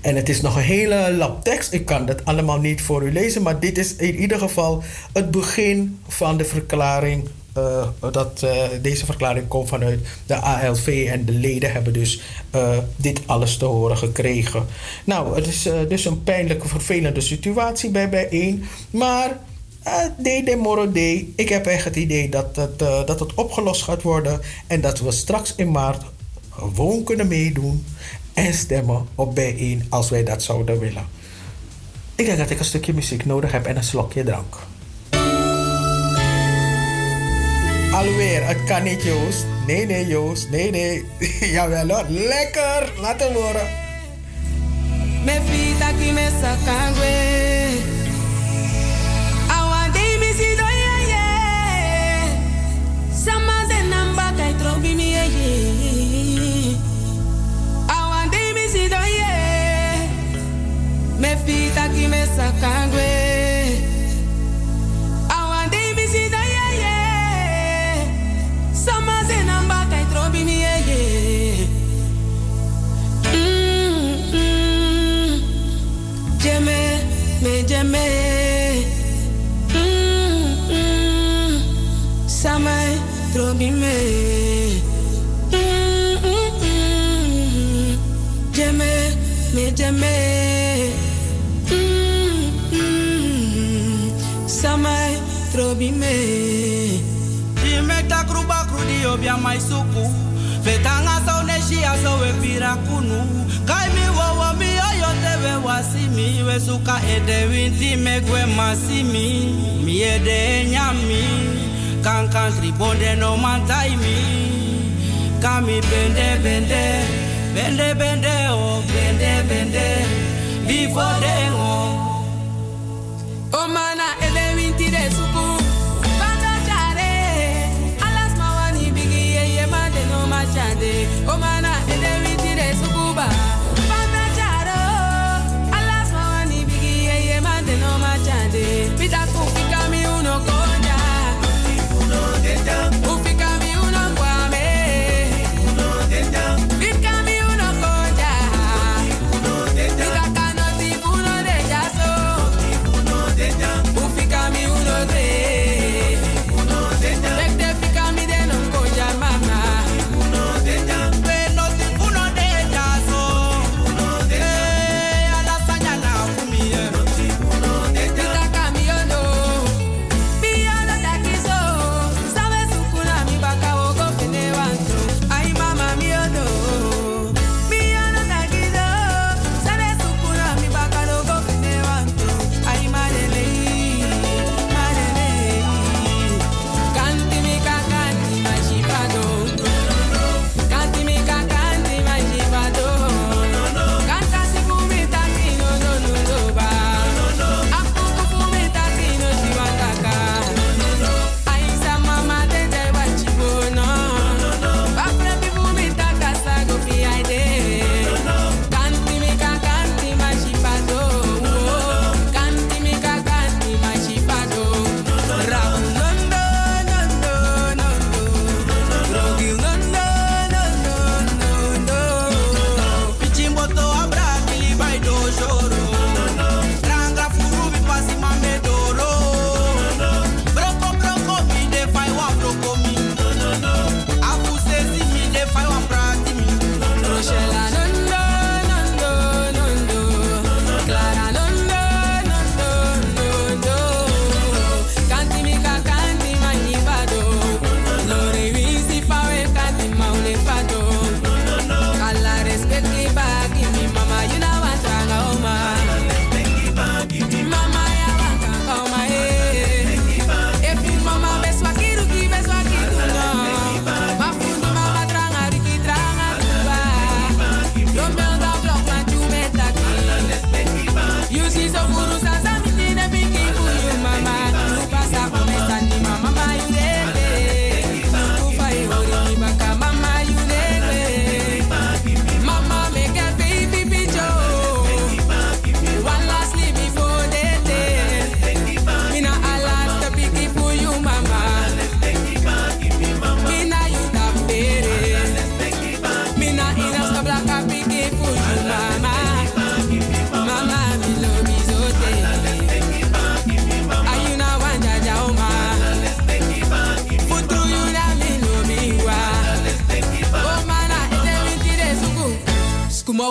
En het is nog een hele lap tekst. Ik kan dat allemaal niet voor u lezen, maar dit is in ieder geval het begin van de verklaring. Eh, dat eh, deze verklaring komt vanuit de ALV en de leden hebben dus eh, dit alles te horen gekregen. Nou, het is dus een pijnlijke, vervelende situatie bij bijeen. Maar uh, de moro day. Ik heb echt het idee dat het, dat het opgelost gaat worden. En dat we straks in maart gewoon kunnen meedoen en stemmen op bijeen als wij dat zouden willen. Ik denk dat ik een stukje muziek nodig heb en een slokje drank. Alweer, het kan niet Joost. Nee, nee Joost, nee, nee. (laughs) Jawel hoor, lekker. Laat hem horen. Me fita ki me sakangwe. Awande mi si do ye. Sama ze namba kai trobi mi ye ye. Awande mi si do ye. Me fita ki me sakangwe. Obia mai suku. Vetanga so neshia so we pira kunu. Kai mi wawa mi oyo te we wasimi. We suka ede winti megwe masimi. Mi ede nyami. Kan kan tribonde no mantai mi. Kami bende bende. Bende bende oh bende bende. Before they O blinded.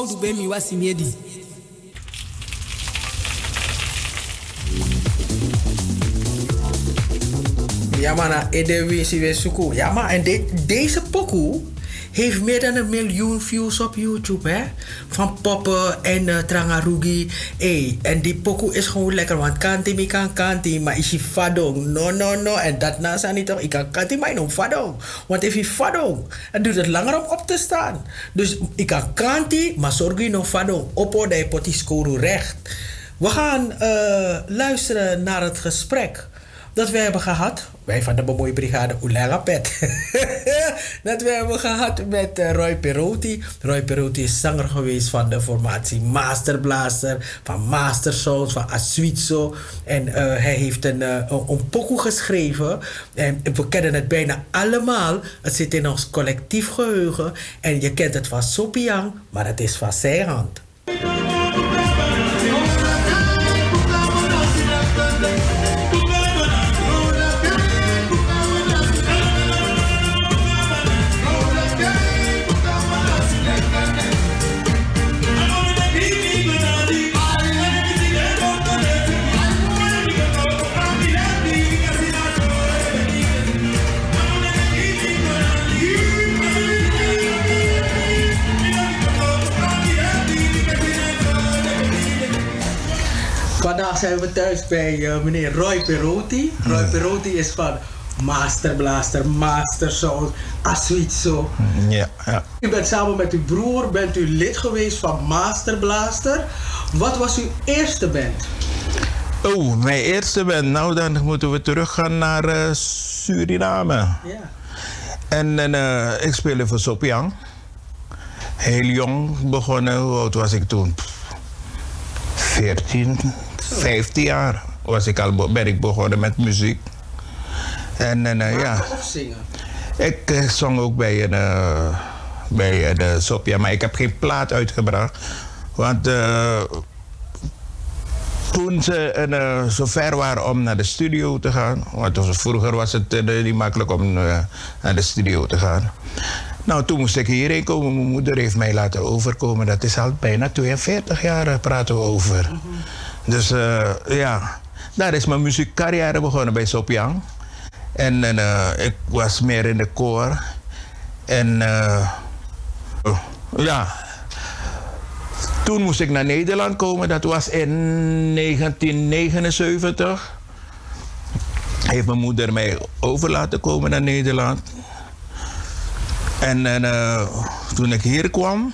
Skuma udu be mi wasi miedi. Ja, maar Siwesuku. Ja, maar en de- deze pokoe heeft meer dan een miljoen views op YouTube, hè? Van Poppen en uh, Trangarugi. Hey, en die pokoe is gewoon lekker, want kanti mi kan kanti, maar is je fadong. No, no, no. En dat na zijn niet toch, ik kan kanti, maar no fadong. Want if je fadong, dan duurt het langer om op te staan. Dus ik kan kanti, maar zorg je nog fadong. Oppo de recht. We gaan eh, luisteren naar het gesprek dat we hebben gehad. Wij van de Bemoeibrigade Oelega Pet. (laughs) dat we hebben gehad met eh, Roy Perotti. Roy Perotti is zanger geweest van de formatie Masterblaster, van Master Souls, van Asuitso. En eh, hij heeft een, eh, een, een pokoe geschreven. En we kennen het bijna allemaal. Het zit in ons collectief geheugen. En je kent het van Sopiang, maar het is van zijn hand. Zijn we thuis bij eh, meneer Roy Perotti. Roy Perotti is van Master Blaster, Master Sound, Asuitso. Ja, ja. U bent samen met uw broer bent u lid geweest van Master Blaster. Wat was uw eerste band? Oh, mijn eerste band. Nou, dan moeten we teruggaan naar eh, Suriname. Ja. En, en eh, ik speelde voor Sopiang. Heel jong begonnen. Hoe oud was ik toen? Pff, 14, 15 jaar was ik al, be- ben ik begonnen met muziek. En, en eh, ja, Of zingen? ik eh, zong ook bij een, eh, bij een eh, Sophia, maar ik heb geen plaat uitgebracht. Want toen ze eh, zo ver waren om naar de studio te gaan, want vroeger was het niet makkelijk om naar de studio te gaan. Nou, toen moest ik hierheen komen. Mijn moeder heeft mij laten overkomen. Dat is al bijna 42 jaar praten we over. Dus eh, ja, daar is mijn muziekcarrière begonnen bij Sopiang. En, en, eh, ik was meer in de koor. En eh, ja, toen moest ik naar Nederland komen. Dat was in 1979. Heeft mijn moeder mij over laten komen naar Nederland. En, en toen ik hier kwam,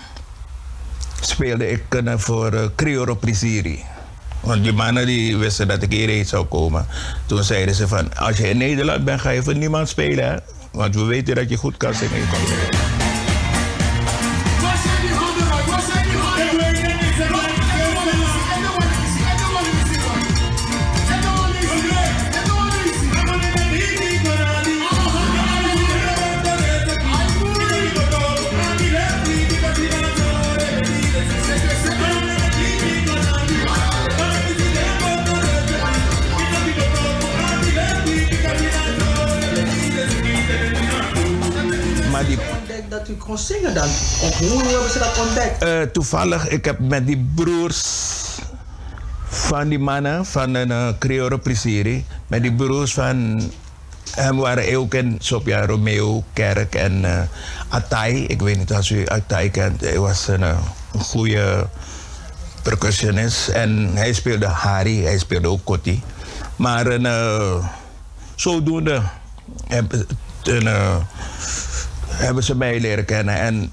speelde ik voor uh, Prisiri. Want die mannen die wisten dat ik hierheen zou komen. Toen zeiden ze van, als je in Nederland bent, ga je voor niemand spelen. Hè? Want we weten dat je goed kan zingen. Zingen dan. Hoe hebben ze dat ontdekt? Eh, toevallig, ik heb met die broers van die mannen van een uh, Creole Prisiri, met die broers van hem waren ook in Sopia Romeo Kerk en eh Atai. Ik weet niet of u Atai kent. Hij was een, een goede percussionist en hij speelde Hari, hij speelde ook Kotti. Maar een, eh, zodoende een, hebben ze mij leren kennen. En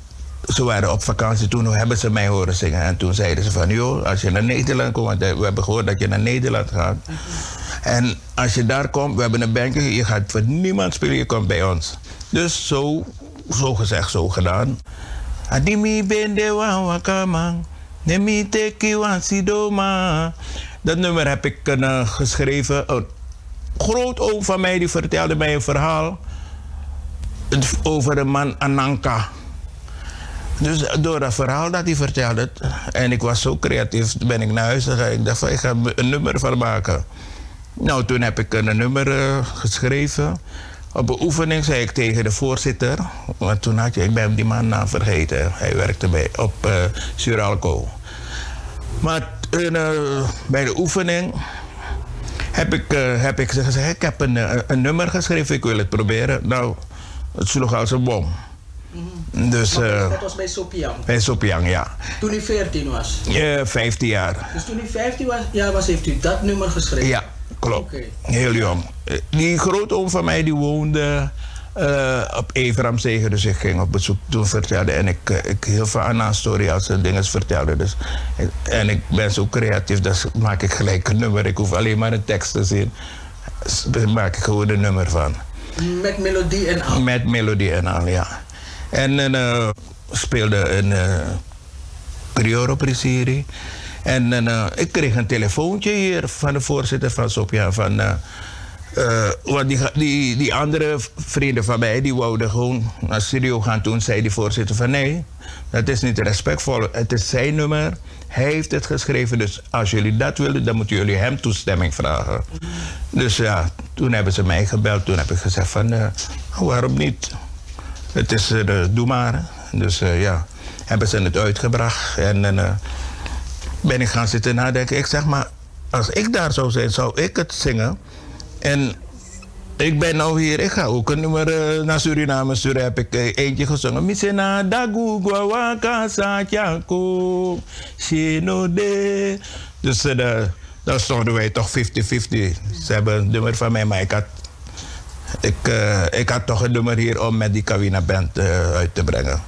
ze waren op vakantie, toen hebben ze mij horen zingen. En toen zeiden ze van, joh, als je naar Nederland komt... want we hebben gehoord dat je naar Nederland gaat. En als je daar komt, we hebben een bandje... je gaat voor niemand spelen, je komt bij ons. Dus zo, zo gezegd, zo gedaan. Adimi bende teki. Dat nummer heb ik eh, geschreven. Een grootoom van mij die vertelde mij een verhaal over de man Ananka. Dus door dat verhaal dat hij vertelde, en ik was zo creatief, ben ik naar huis gegaan. Ik dacht ik ga een nummer van maken. Nou, toen heb ik een nummer eh, geschreven. Op een oefening zei ik tegen de voorzitter, want toen had je, ik ben die man naam vergeten. Hij werkte bij, op eh Suralco. Maar eh, bij de oefening heb ik, heb ik ze gezegd, ik heb een, een nummer geschreven, ik wil het proberen. Nou, het sloeg als een bom. Dus eh, dat was bij Sopiang. bij Sopiang, ja. Toen u 14 was. Eh 15 jaar. Dus toen u 15 was, jaar was, heeft u dat nummer geschreven? Ja, klopt. Heel jong. Eh, Die grootoom van mij die woonde eh, op Everamzegen, dus ik ging op bezoek toen vertelde. En ik, ik heel veel aan story als ze dingen vertelde. Dus, en ik ben zo creatief, dus maak ik gelijk een nummer. Ik hoef alleen maar een tekst te zien. Daar maak ik gewoon een nummer van. Met melodie en al. Met melodie en al, ja. En eh speelde een uh. En eh, ik kreeg een telefoontje hier van de voorzitter van Sopia. Van, eh, want die, die, die andere vrienden van mij, die wouden gewoon naar studio gaan. Toen zei die voorzitter van nee, dat is niet respectvol. Het is zijn nummer. Hij heeft het geschreven. Dus als jullie dat willen, dan moeten jullie hem toestemming vragen. Dus ja, toen hebben ze mij gebeld. Toen heb ik gezegd van, eh, waarom niet? Het is, eh, de- doe maar. Dus eh, ja, hebben ze het uitgebracht. En dan ben ik gaan zitten nadenken. Ik zeg maar, als ik daar zou zijn, zou ik het zingen. En ik ben nou hier, ik ga ook een nummer eh, naar Suriname sturen. Heb ik eh, eentje gezongen. Misena dagu guawaka satyanko shinode. Dus eh, de- dan stonden wij toch 50-50. Ze hebben een nummer van mij, maar ik had, ik, eh, ik had toch een nummer hier om met die Kawina Band eh, uit te brengen.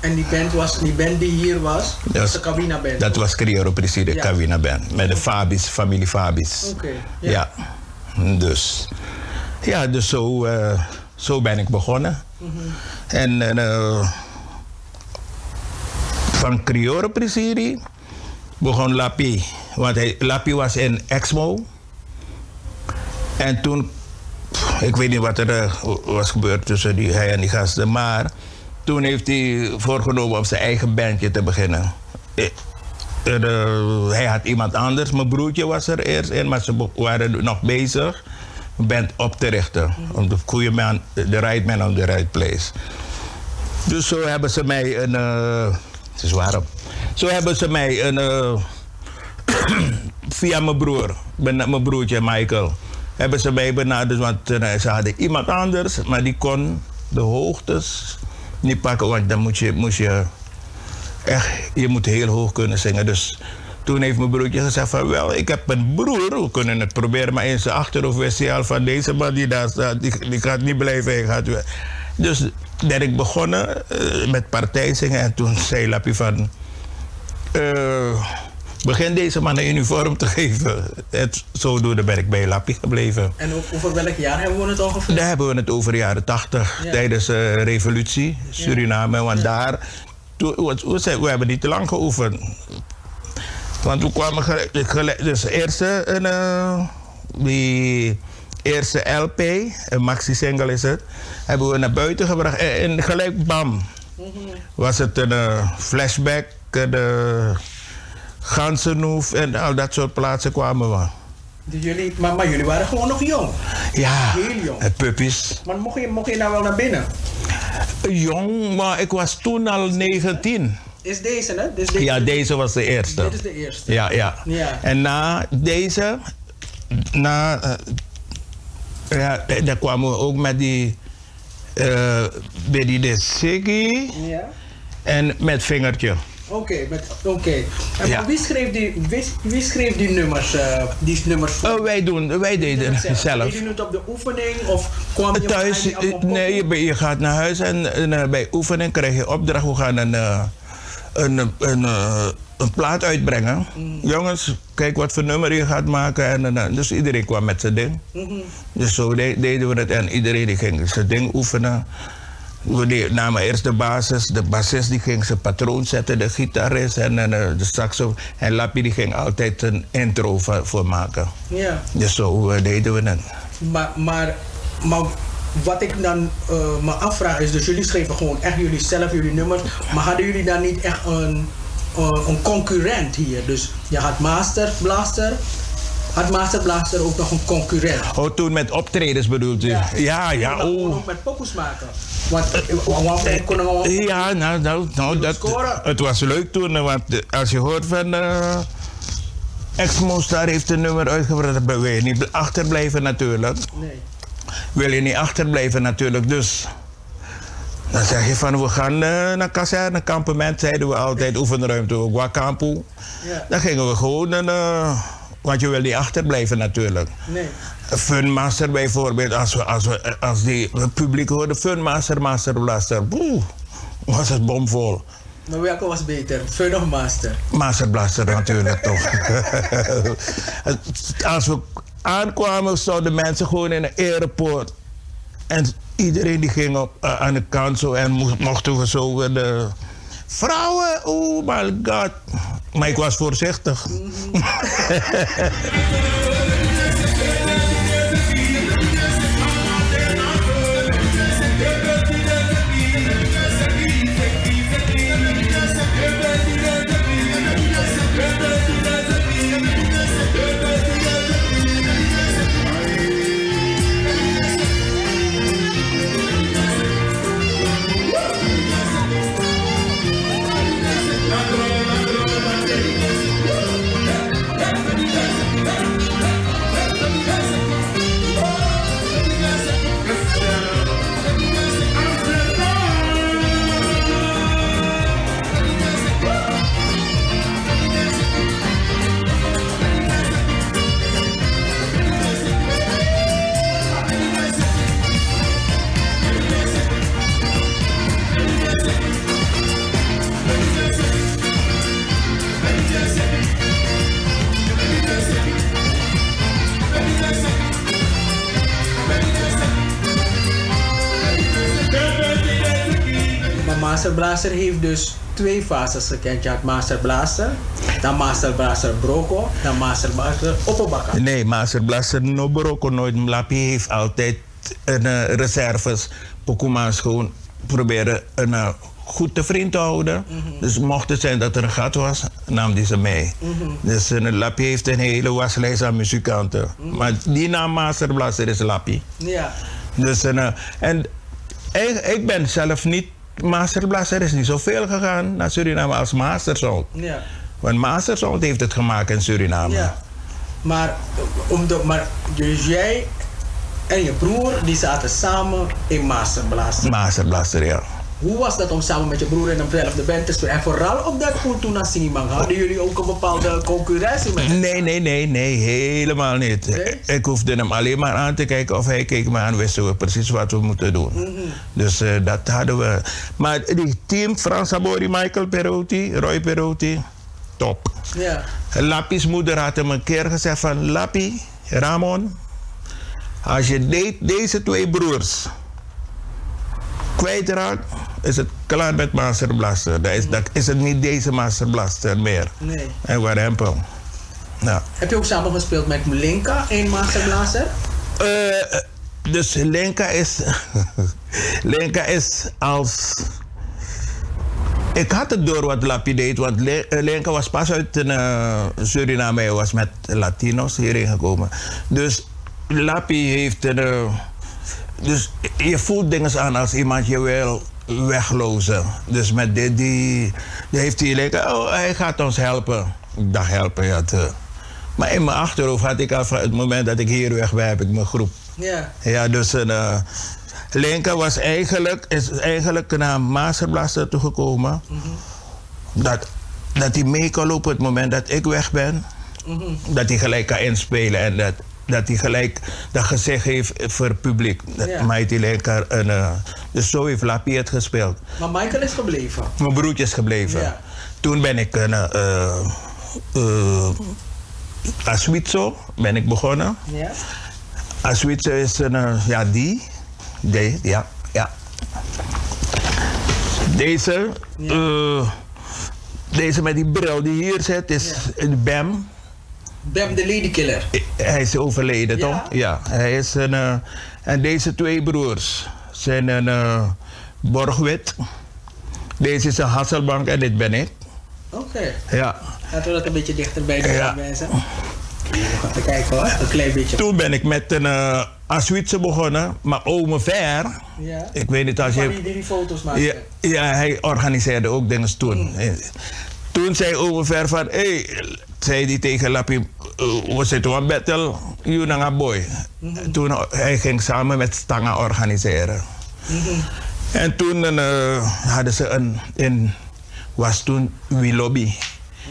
En die band, was, die band die hier was, dat was de Cabina Band. Dat was Crioro precies, de Ja. Kawina Band. Met de Fabis, familie Fabis. Oké, Ja. Dus, ja, dus zo, eh, zo ben ik begonnen. Mhm. En eh, van Prisiri begon Lapi. Want hij, Lapi was in Exmo. En toen, ik weet niet wat er eh, was gebeurd tussen die, hij en die gasten. Maar toen heeft hij voorgenomen om zijn eigen bandje te beginnen. Er, hij had iemand anders. Mijn broertje was er eerst in, maar ze waren nog bezig band op te richten. Om de goede man, de right man on the right place. Dus zo hebben ze mij een. eh, het is warm. Zo hebben ze mij een. eh, (clears throat) via mijn broer, mijn broertje Michael, hebben ze mij benaderd. Want eh, ze hadden iemand anders, maar die kon de hoogtes niet pakken. Want dan moet je, moest je echt, je moet heel hoog kunnen zingen. Dus toen heeft mijn broertje gezegd van wel, ik heb een broer, we kunnen het proberen. Maar in zijn achterhoofd wist hij al van deze man die daar staat, die, die gaat niet blijven. Hij gaat weer. Dus ben ik begonnen eh, met partijzingen en toen zei Lappie van... eh, begin deze man een uniform te geven. Het, zodoende ben ik bij Lappie gebleven. En over welk jaar hebben we het ongeveer? Daar hebben we het over de jaren 80, Ja. tijdens de revolutie, Suriname. Want daar, toen, we, we hebben niet te lang geoefend. Want toen kwamen gelijk, gelijk- dus eerste, een, eh, die eerste LP, een maxi-single is het, hebben we naar buiten gebracht. En, en gelijk bam, was het een eh, flashback, eh, de Gansenhoef en al dat soort plaatsen kwamen we. Dus jullie, maar, maar jullie waren gewoon nog jong. Ja, Heel jong. puppies. Maar mocht je, mocht je nou wel naar binnen? Jong, maar ik was toen al 19. Is deze, hè? Deze, Ja, deze was de eerste. Dit is de eerste. Ja, ja. Ja. En na deze, na, eh, ja, eh, daar kwamen we ook met die, eh bij die de Siggy Ja. en met Vingertje. Oké, met- oké. En Ja. wie schreef die, wie, wie schreef die nummers, eh, die nummers voor? Oh, wij doen, wij deden het zelf. Deed je het op de oefening of kwam je Thuis, eh, nee, je, je gaat naar huis en, en, eh, bij oefening krijg je opdracht. We gaan een, eh, een, een, een, eh, een plaat uitbrengen. Mm. Jongens, kijk wat voor nummer je gaat maken. En, dus iedereen kwam met zijn ding. Mhm. Dus zo de- deden we het en iedereen die ging zijn ding oefenen. We namen eerst de basis, de bassist die ging zijn patroon zetten, de gitarist en, en eh, de saxo. En Lappie die ging altijd een intro voor, voor maken. Ja. Dus zo eh, deden we het. Maar, maar, maar wat ik dan eh, me afvraag is, dus jullie schreven gewoon echt jullie zelf jullie nummers, maar hadden jullie dan niet echt een, eh, een concurrent hier? Dus je had Master Blaster, had Master Blaster ook nog een concurrent? Oh, toen met optredens bedoelt u? Ja, ja, kon oh. ook met pokus maken. Want uh, konden we Ja, nou, nou, nou dat, het was leuk toen, eh, want eh, als je hoort van eh Exmo Star heeft een nummer uitgebracht, dan wil je niet achterblijven natuurlijk. Nee. Wil je niet achterblijven natuurlijk, dus dan zeg je van we gaan eh, naar kazerne, kampement, zeiden we altijd, oefenruimte ook, Wakampu. Ja. Dan gingen we gewoon, eh, want je wil niet achterblijven natuurlijk. Nee. Funmaster bijvoorbeeld, als, we, als, we, als die het publiek hoorde Funmaster, Master Blaster, boe, was het bomvol. Maar welke was beter? Fun of Master? Master Blaster natuurlijk toch. (laughs) (laughs) als we aankwamen, stonden mensen gewoon in een airport. En iedereen die ging op, eh, aan de kant zo en mo- mochten we zo weer de... Vrouwen, oh my god. Maar ik was voorzichtig. Master (laughs) Blaster heeft dus twee fases gekend. Je had Master Blaster, dan Master Blaster Broco, dan Master Blaster Opperbakka. Nee, Master Blaster no broko nooit. Mlapi heeft altijd een eh, reserves. Pokuma's gewoon proberen een eh, goed te vriend te houden. Dus mocht het zijn dat er een gat was, nam die ze mee. Dus een Lappie heeft een hele waslijst aan muzikanten. Maar die naam Master Blaster is Lappie. Ja. Dus een, eh, en ik, ik ben zelf niet. Master Blaster is niet zoveel gegaan naar Suriname als Master Sound. Ja. Want Master Sound heeft het gemaakt in Suriname. Ja. Maar, om de, maar dus jij en je broer die zaten samen in Master Blaster. Master Blaster, ja. Hoe was dat om samen met je broer in dezelfde band te spelen? En vooral op dat punt toen naar hadden jullie ook een bepaalde concurrentie met Nee, nee, nee, nee, helemaal niet. Ik hoefde hem alleen maar aan te kijken of hij keek me aan, wisten we precies wat we moeten doen. Dus eh, dat hadden we. Maar die team, Frans Sabori, Michael Perotti, Roy Perotti, top. Ja. Lappie's moeder had hem een keer gezegd van... Lappie, Ramon, als je de- deze twee broers kwijtraakt... is het klaar met Master Blaster. Dan is, dat is het niet deze Master Blaster meer. Nee. En waar hempel. Nou. Heb je ook samen gespeeld met Mlinka in Master Blaster? Eh, dus Lenka is... (laughs) Lenka is als... Ik had het door wat Lappie deed, want eh, Lenka was pas uit Suriname. Hij was met Latino's hierin gekomen. Dus Lappie heeft... eh, dus je voelt dingen aan als iemand je wil weglozen. Dus met dit, die, die heeft hij Lenka... Oh, hij gaat ons helpen. Ik dacht helpen, ja. te- Maar in mijn achterhoofd had ik al van het moment dat ik hier weg ben, heb ik mijn groep. Ja. Ja, dus een, eh, Lenka was eigenlijk, is eigenlijk naar Masterblaster toegekomen. Dat, dat hij mee kan lopen op het moment dat ik weg ben. Dat hij gelijk kan inspelen en dat, dat hij gelijk dat gezicht heeft voor het publiek. Dat Ja. Mighty Lenka een, eh, dus zo heeft Lappie het gespeeld. Maar Michael is gebleven. Mijn broertje is gebleven. Ja. Toen ben ik een. eh uh, Aswitzo ben ik begonnen. Ja. Aswitzo is een. eh, ja, die. Die, ja. ja. Deze. eh, deze met die bril die hier zit is een Bam. Bam de Ladykiller. Hij is overleden, Ja? toch? Ja. Hij is een. eh, en deze twee broers zijn een uh, Borgwit. Deze is een Hasselbank en dit ben ik. Oké. Ja. Laten we dat een beetje dichterbij doen, Ja. te kijken hoor, een klein beetje. Toen ben ik met een uh, Aswitse begonnen, maar Ome Ver. Ja. Ik weet niet als je. die, die die foto's maken. Ja, ja, hij organiseerde ook dingen toen. Eh, Toen zei Ome Ver van, hé, hey, zei hij tegen Lappie, eh, we zitten op battle, you nanga boy. Toen uh, hij ging samen met Stanga organiseren. En toen eh, hadden ze een, in, was toen Wilobby,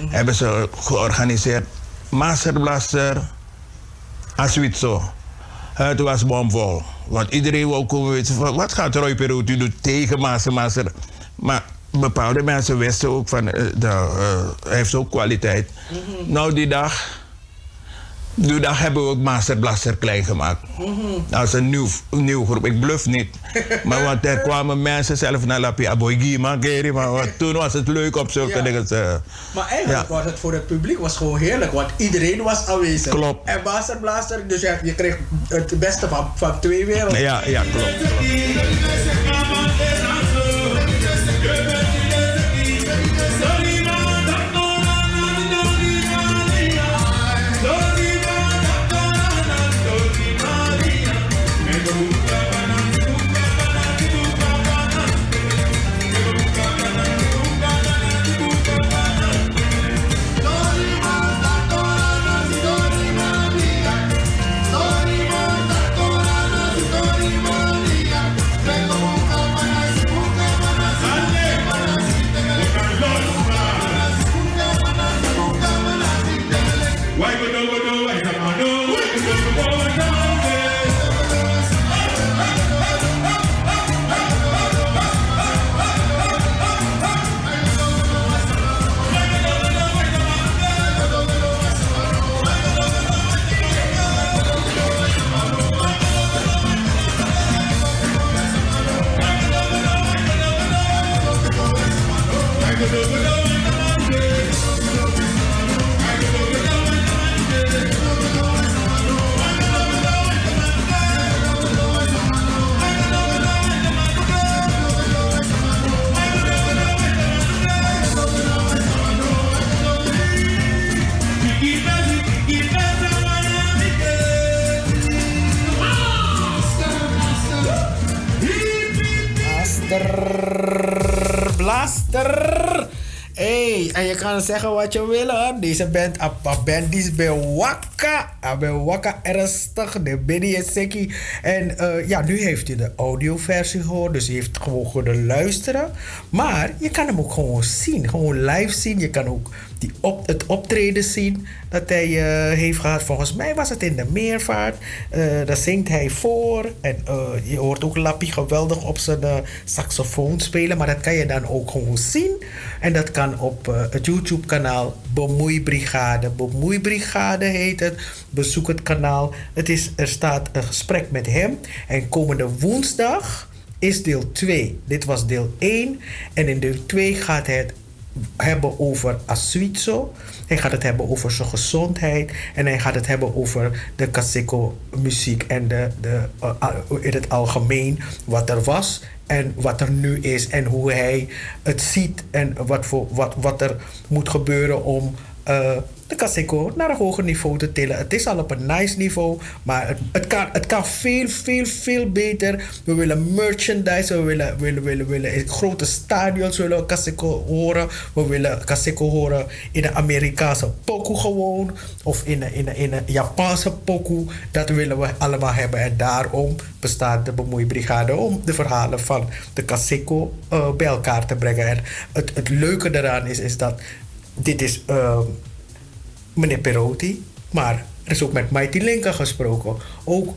hebben ze georganiseerd, Masterblaster, Aswitzo. Het was bomvol. Want iedereen wou komen weten van wat gaat Roy Perotti doen tegen Master Master. Maar bepaalde mensen wisten ook van eh, de, eh, hij heeft ook kwaliteit. Nou die dag, die dag hebben we ook Master Blaster klein gemaakt. Dat is een nieuw, nieuw groep. Ik bluff niet. (laughs) maar want er kwamen mensen zelf naar Lapi Aboygi, maar toen was het leuk op zulke Ja. dingen. te- Maar eigenlijk Ja. was het voor het publiek was gewoon heerlijk, want iedereen was aanwezig. Klopt. En Blaster Blaster, dus je, je kreeg het beste van, van twee werelden. Ja, ja, klopt. Zeggen wat je wil hoor. Deze band, een band die is bij Wakka. Ah, Bij Wakka ernstig, de en Seki. En eh, ja, nu heeft hij de audioversie gehoord, dus hij heeft gewoon kunnen luisteren. Maar je kan hem ook gewoon zien, gewoon live zien. Je kan ook die op, het optreden zien dat hij eh, heeft gehad. Volgens mij was het in de meervaart. Eh daar zingt hij voor. En eh, je hoort ook Lappie geweldig op zijn saxofoon spelen. Maar dat kan je dan ook gewoon zien. En dat kan op het YouTube-kanaal Bemoeibrigade. Bemoeibrigade heet het. Bezoek het kanaal. Het is, er staat een gesprek met hem. En komende woensdag is deel 2. Dit was deel 1. En in deel 2 gaat hij het hebben over Asuizo. Hij gaat het hebben over zijn gezondheid. En hij gaat het hebben over de Kaseko muziek en de, de, uh, in het algemeen wat er was en wat er nu is. En hoe hij het ziet en wat, voor, wat, wat er moet gebeuren om de Kaseko naar een hoger niveau te tillen. Het is al op een nice niveau, maar het, het, kan, het kan veel, veel, veel beter. We willen merchandise, we willen, willen, willen, willen grote stadions willen Kaseko horen. We willen Kaseko horen in een Amerikaanse pokoe gewoon, of in een, in een, in Japanse pokoe. Dat willen we allemaal hebben en daarom bestaat de bemoeibrigade om de verhalen van de Kaseko uh, bij elkaar te brengen. En het, het leuke daaraan is, is dat dit is uh, meneer Perotti, maar er is ook met Mighty Linka gesproken. Ook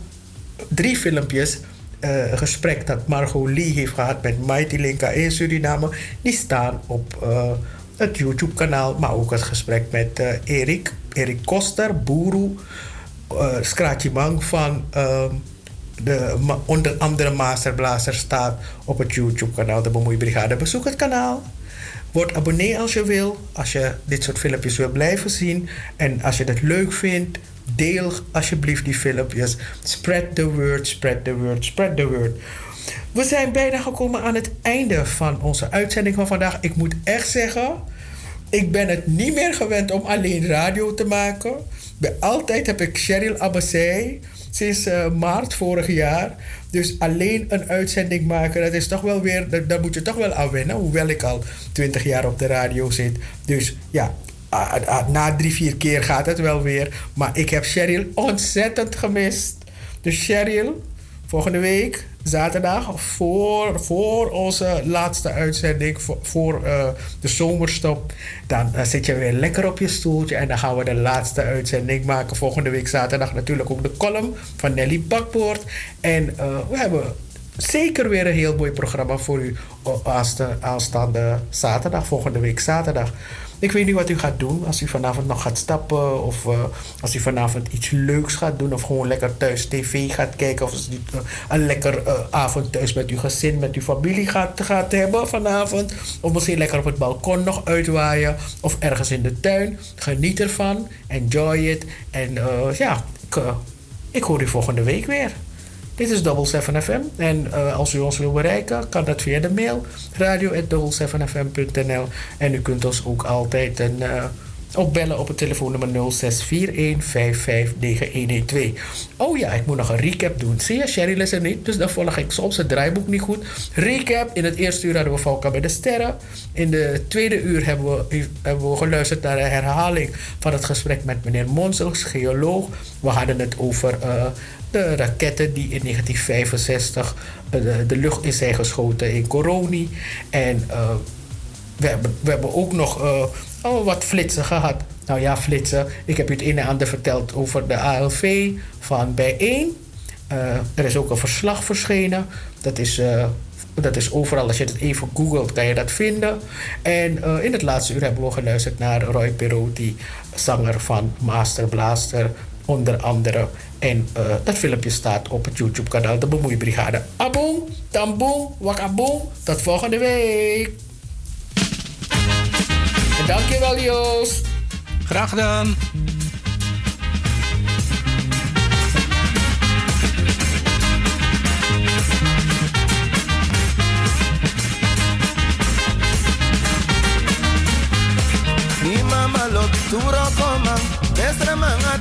drie filmpjes, uh, gesprek dat Margot Lee heeft gehad met Mighty Linka in Suriname, die staan op uh, het YouTube-kanaal, maar ook het gesprek met Erik, Erik Koster, uh, Scratchy Mang van de onder andere Masterblazer staat op het YouTube-kanaal De Bemoeibrigade. Bezoek het kanaal. Word abonnee als je wil. Als je dit soort filmpjes wil blijven zien. En als je het leuk vindt, deel alsjeblieft die filmpjes. Spread the word, spread the word, spread the word. We zijn bijna gekomen aan het einde van onze uitzending van vandaag. Ik moet echt zeggen, ik ben het niet meer gewend om alleen radio te maken. Bij altijd heb ik Cheryl Abbasai sinds uh, maart vorig jaar. Dus alleen een uitzending maken, dat is toch wel weer, daar moet je toch wel aan wennen. Hoewel ik al twintig jaar op de radio zit. Dus ja, na drie, vier keer gaat het wel weer. Maar ik heb Cheryl ontzettend gemist. Dus Cheryl, volgende week, zaterdag, voor, voor onze laatste uitzending, voor, uh, de zomerstop, dan uh, zit je weer lekker op je stoeltje en dan gaan we de laatste uitzending maken. Volgende week zaterdag natuurlijk ook de column van Nelly Bakpoort. En uh, we hebben zeker weer een heel mooi programma voor u aanstaande zaterdag, volgende week zaterdag. Ik weet niet wat u gaat doen. Als u vanavond nog gaat stappen. Of uh, als u vanavond iets leuks gaat doen. Of gewoon lekker thuis tv gaat kijken. Of uh, een lekker uh, avond thuis met uw gezin, met uw familie gaat, gaat hebben vanavond. Of misschien lekker op het balkon nog uitwaaien. Of ergens in de tuin. Geniet ervan. Enjoy it. En ja, ik, ik hoor u volgende week weer. Dit is Double 7 FM. En uh, als u ons wil bereiken, kan dat via de mail radio.double7fm.nl. En u kunt ons ook altijd een, uh, opbellen op het telefoonnummer 0641559112. Oh ja, ik moet nog een recap doen. Zie je, Cheryl is er niet, dus dan volg ik soms het draaiboek niet goed. Recap, in het eerste uur hadden we Valka bij de Sterren. In de tweede uur hebben we, hebben we geluisterd naar de herhaling van het gesprek met meneer Monsels, geoloog. We hadden het over... Uh, de raketten die in 1965 de, de lucht in zijn geschoten in Coroni. En uh, we, hebben, we hebben ook nog uh, oh, wat flitsen gehad. Nou ja, flitsen. Ik heb u het een en ander verteld over de ALV van bijeen. Uh, er is ook een verslag verschenen. Dat is, dat is overal, als je het even googelt, kan je dat vinden. En in het laatste uur hebben we geluisterd naar Roy Perotti, zanger van Master Blaster, onder andere. En uh, dat filmpje staat op het YouTube-kanaal De Bemoeibrigade. Aboom, tamboom, wakaboom. Tot volgende week. En dankjewel, Joost. Graag gedaan. Mi mama lo turo coma, mestre manga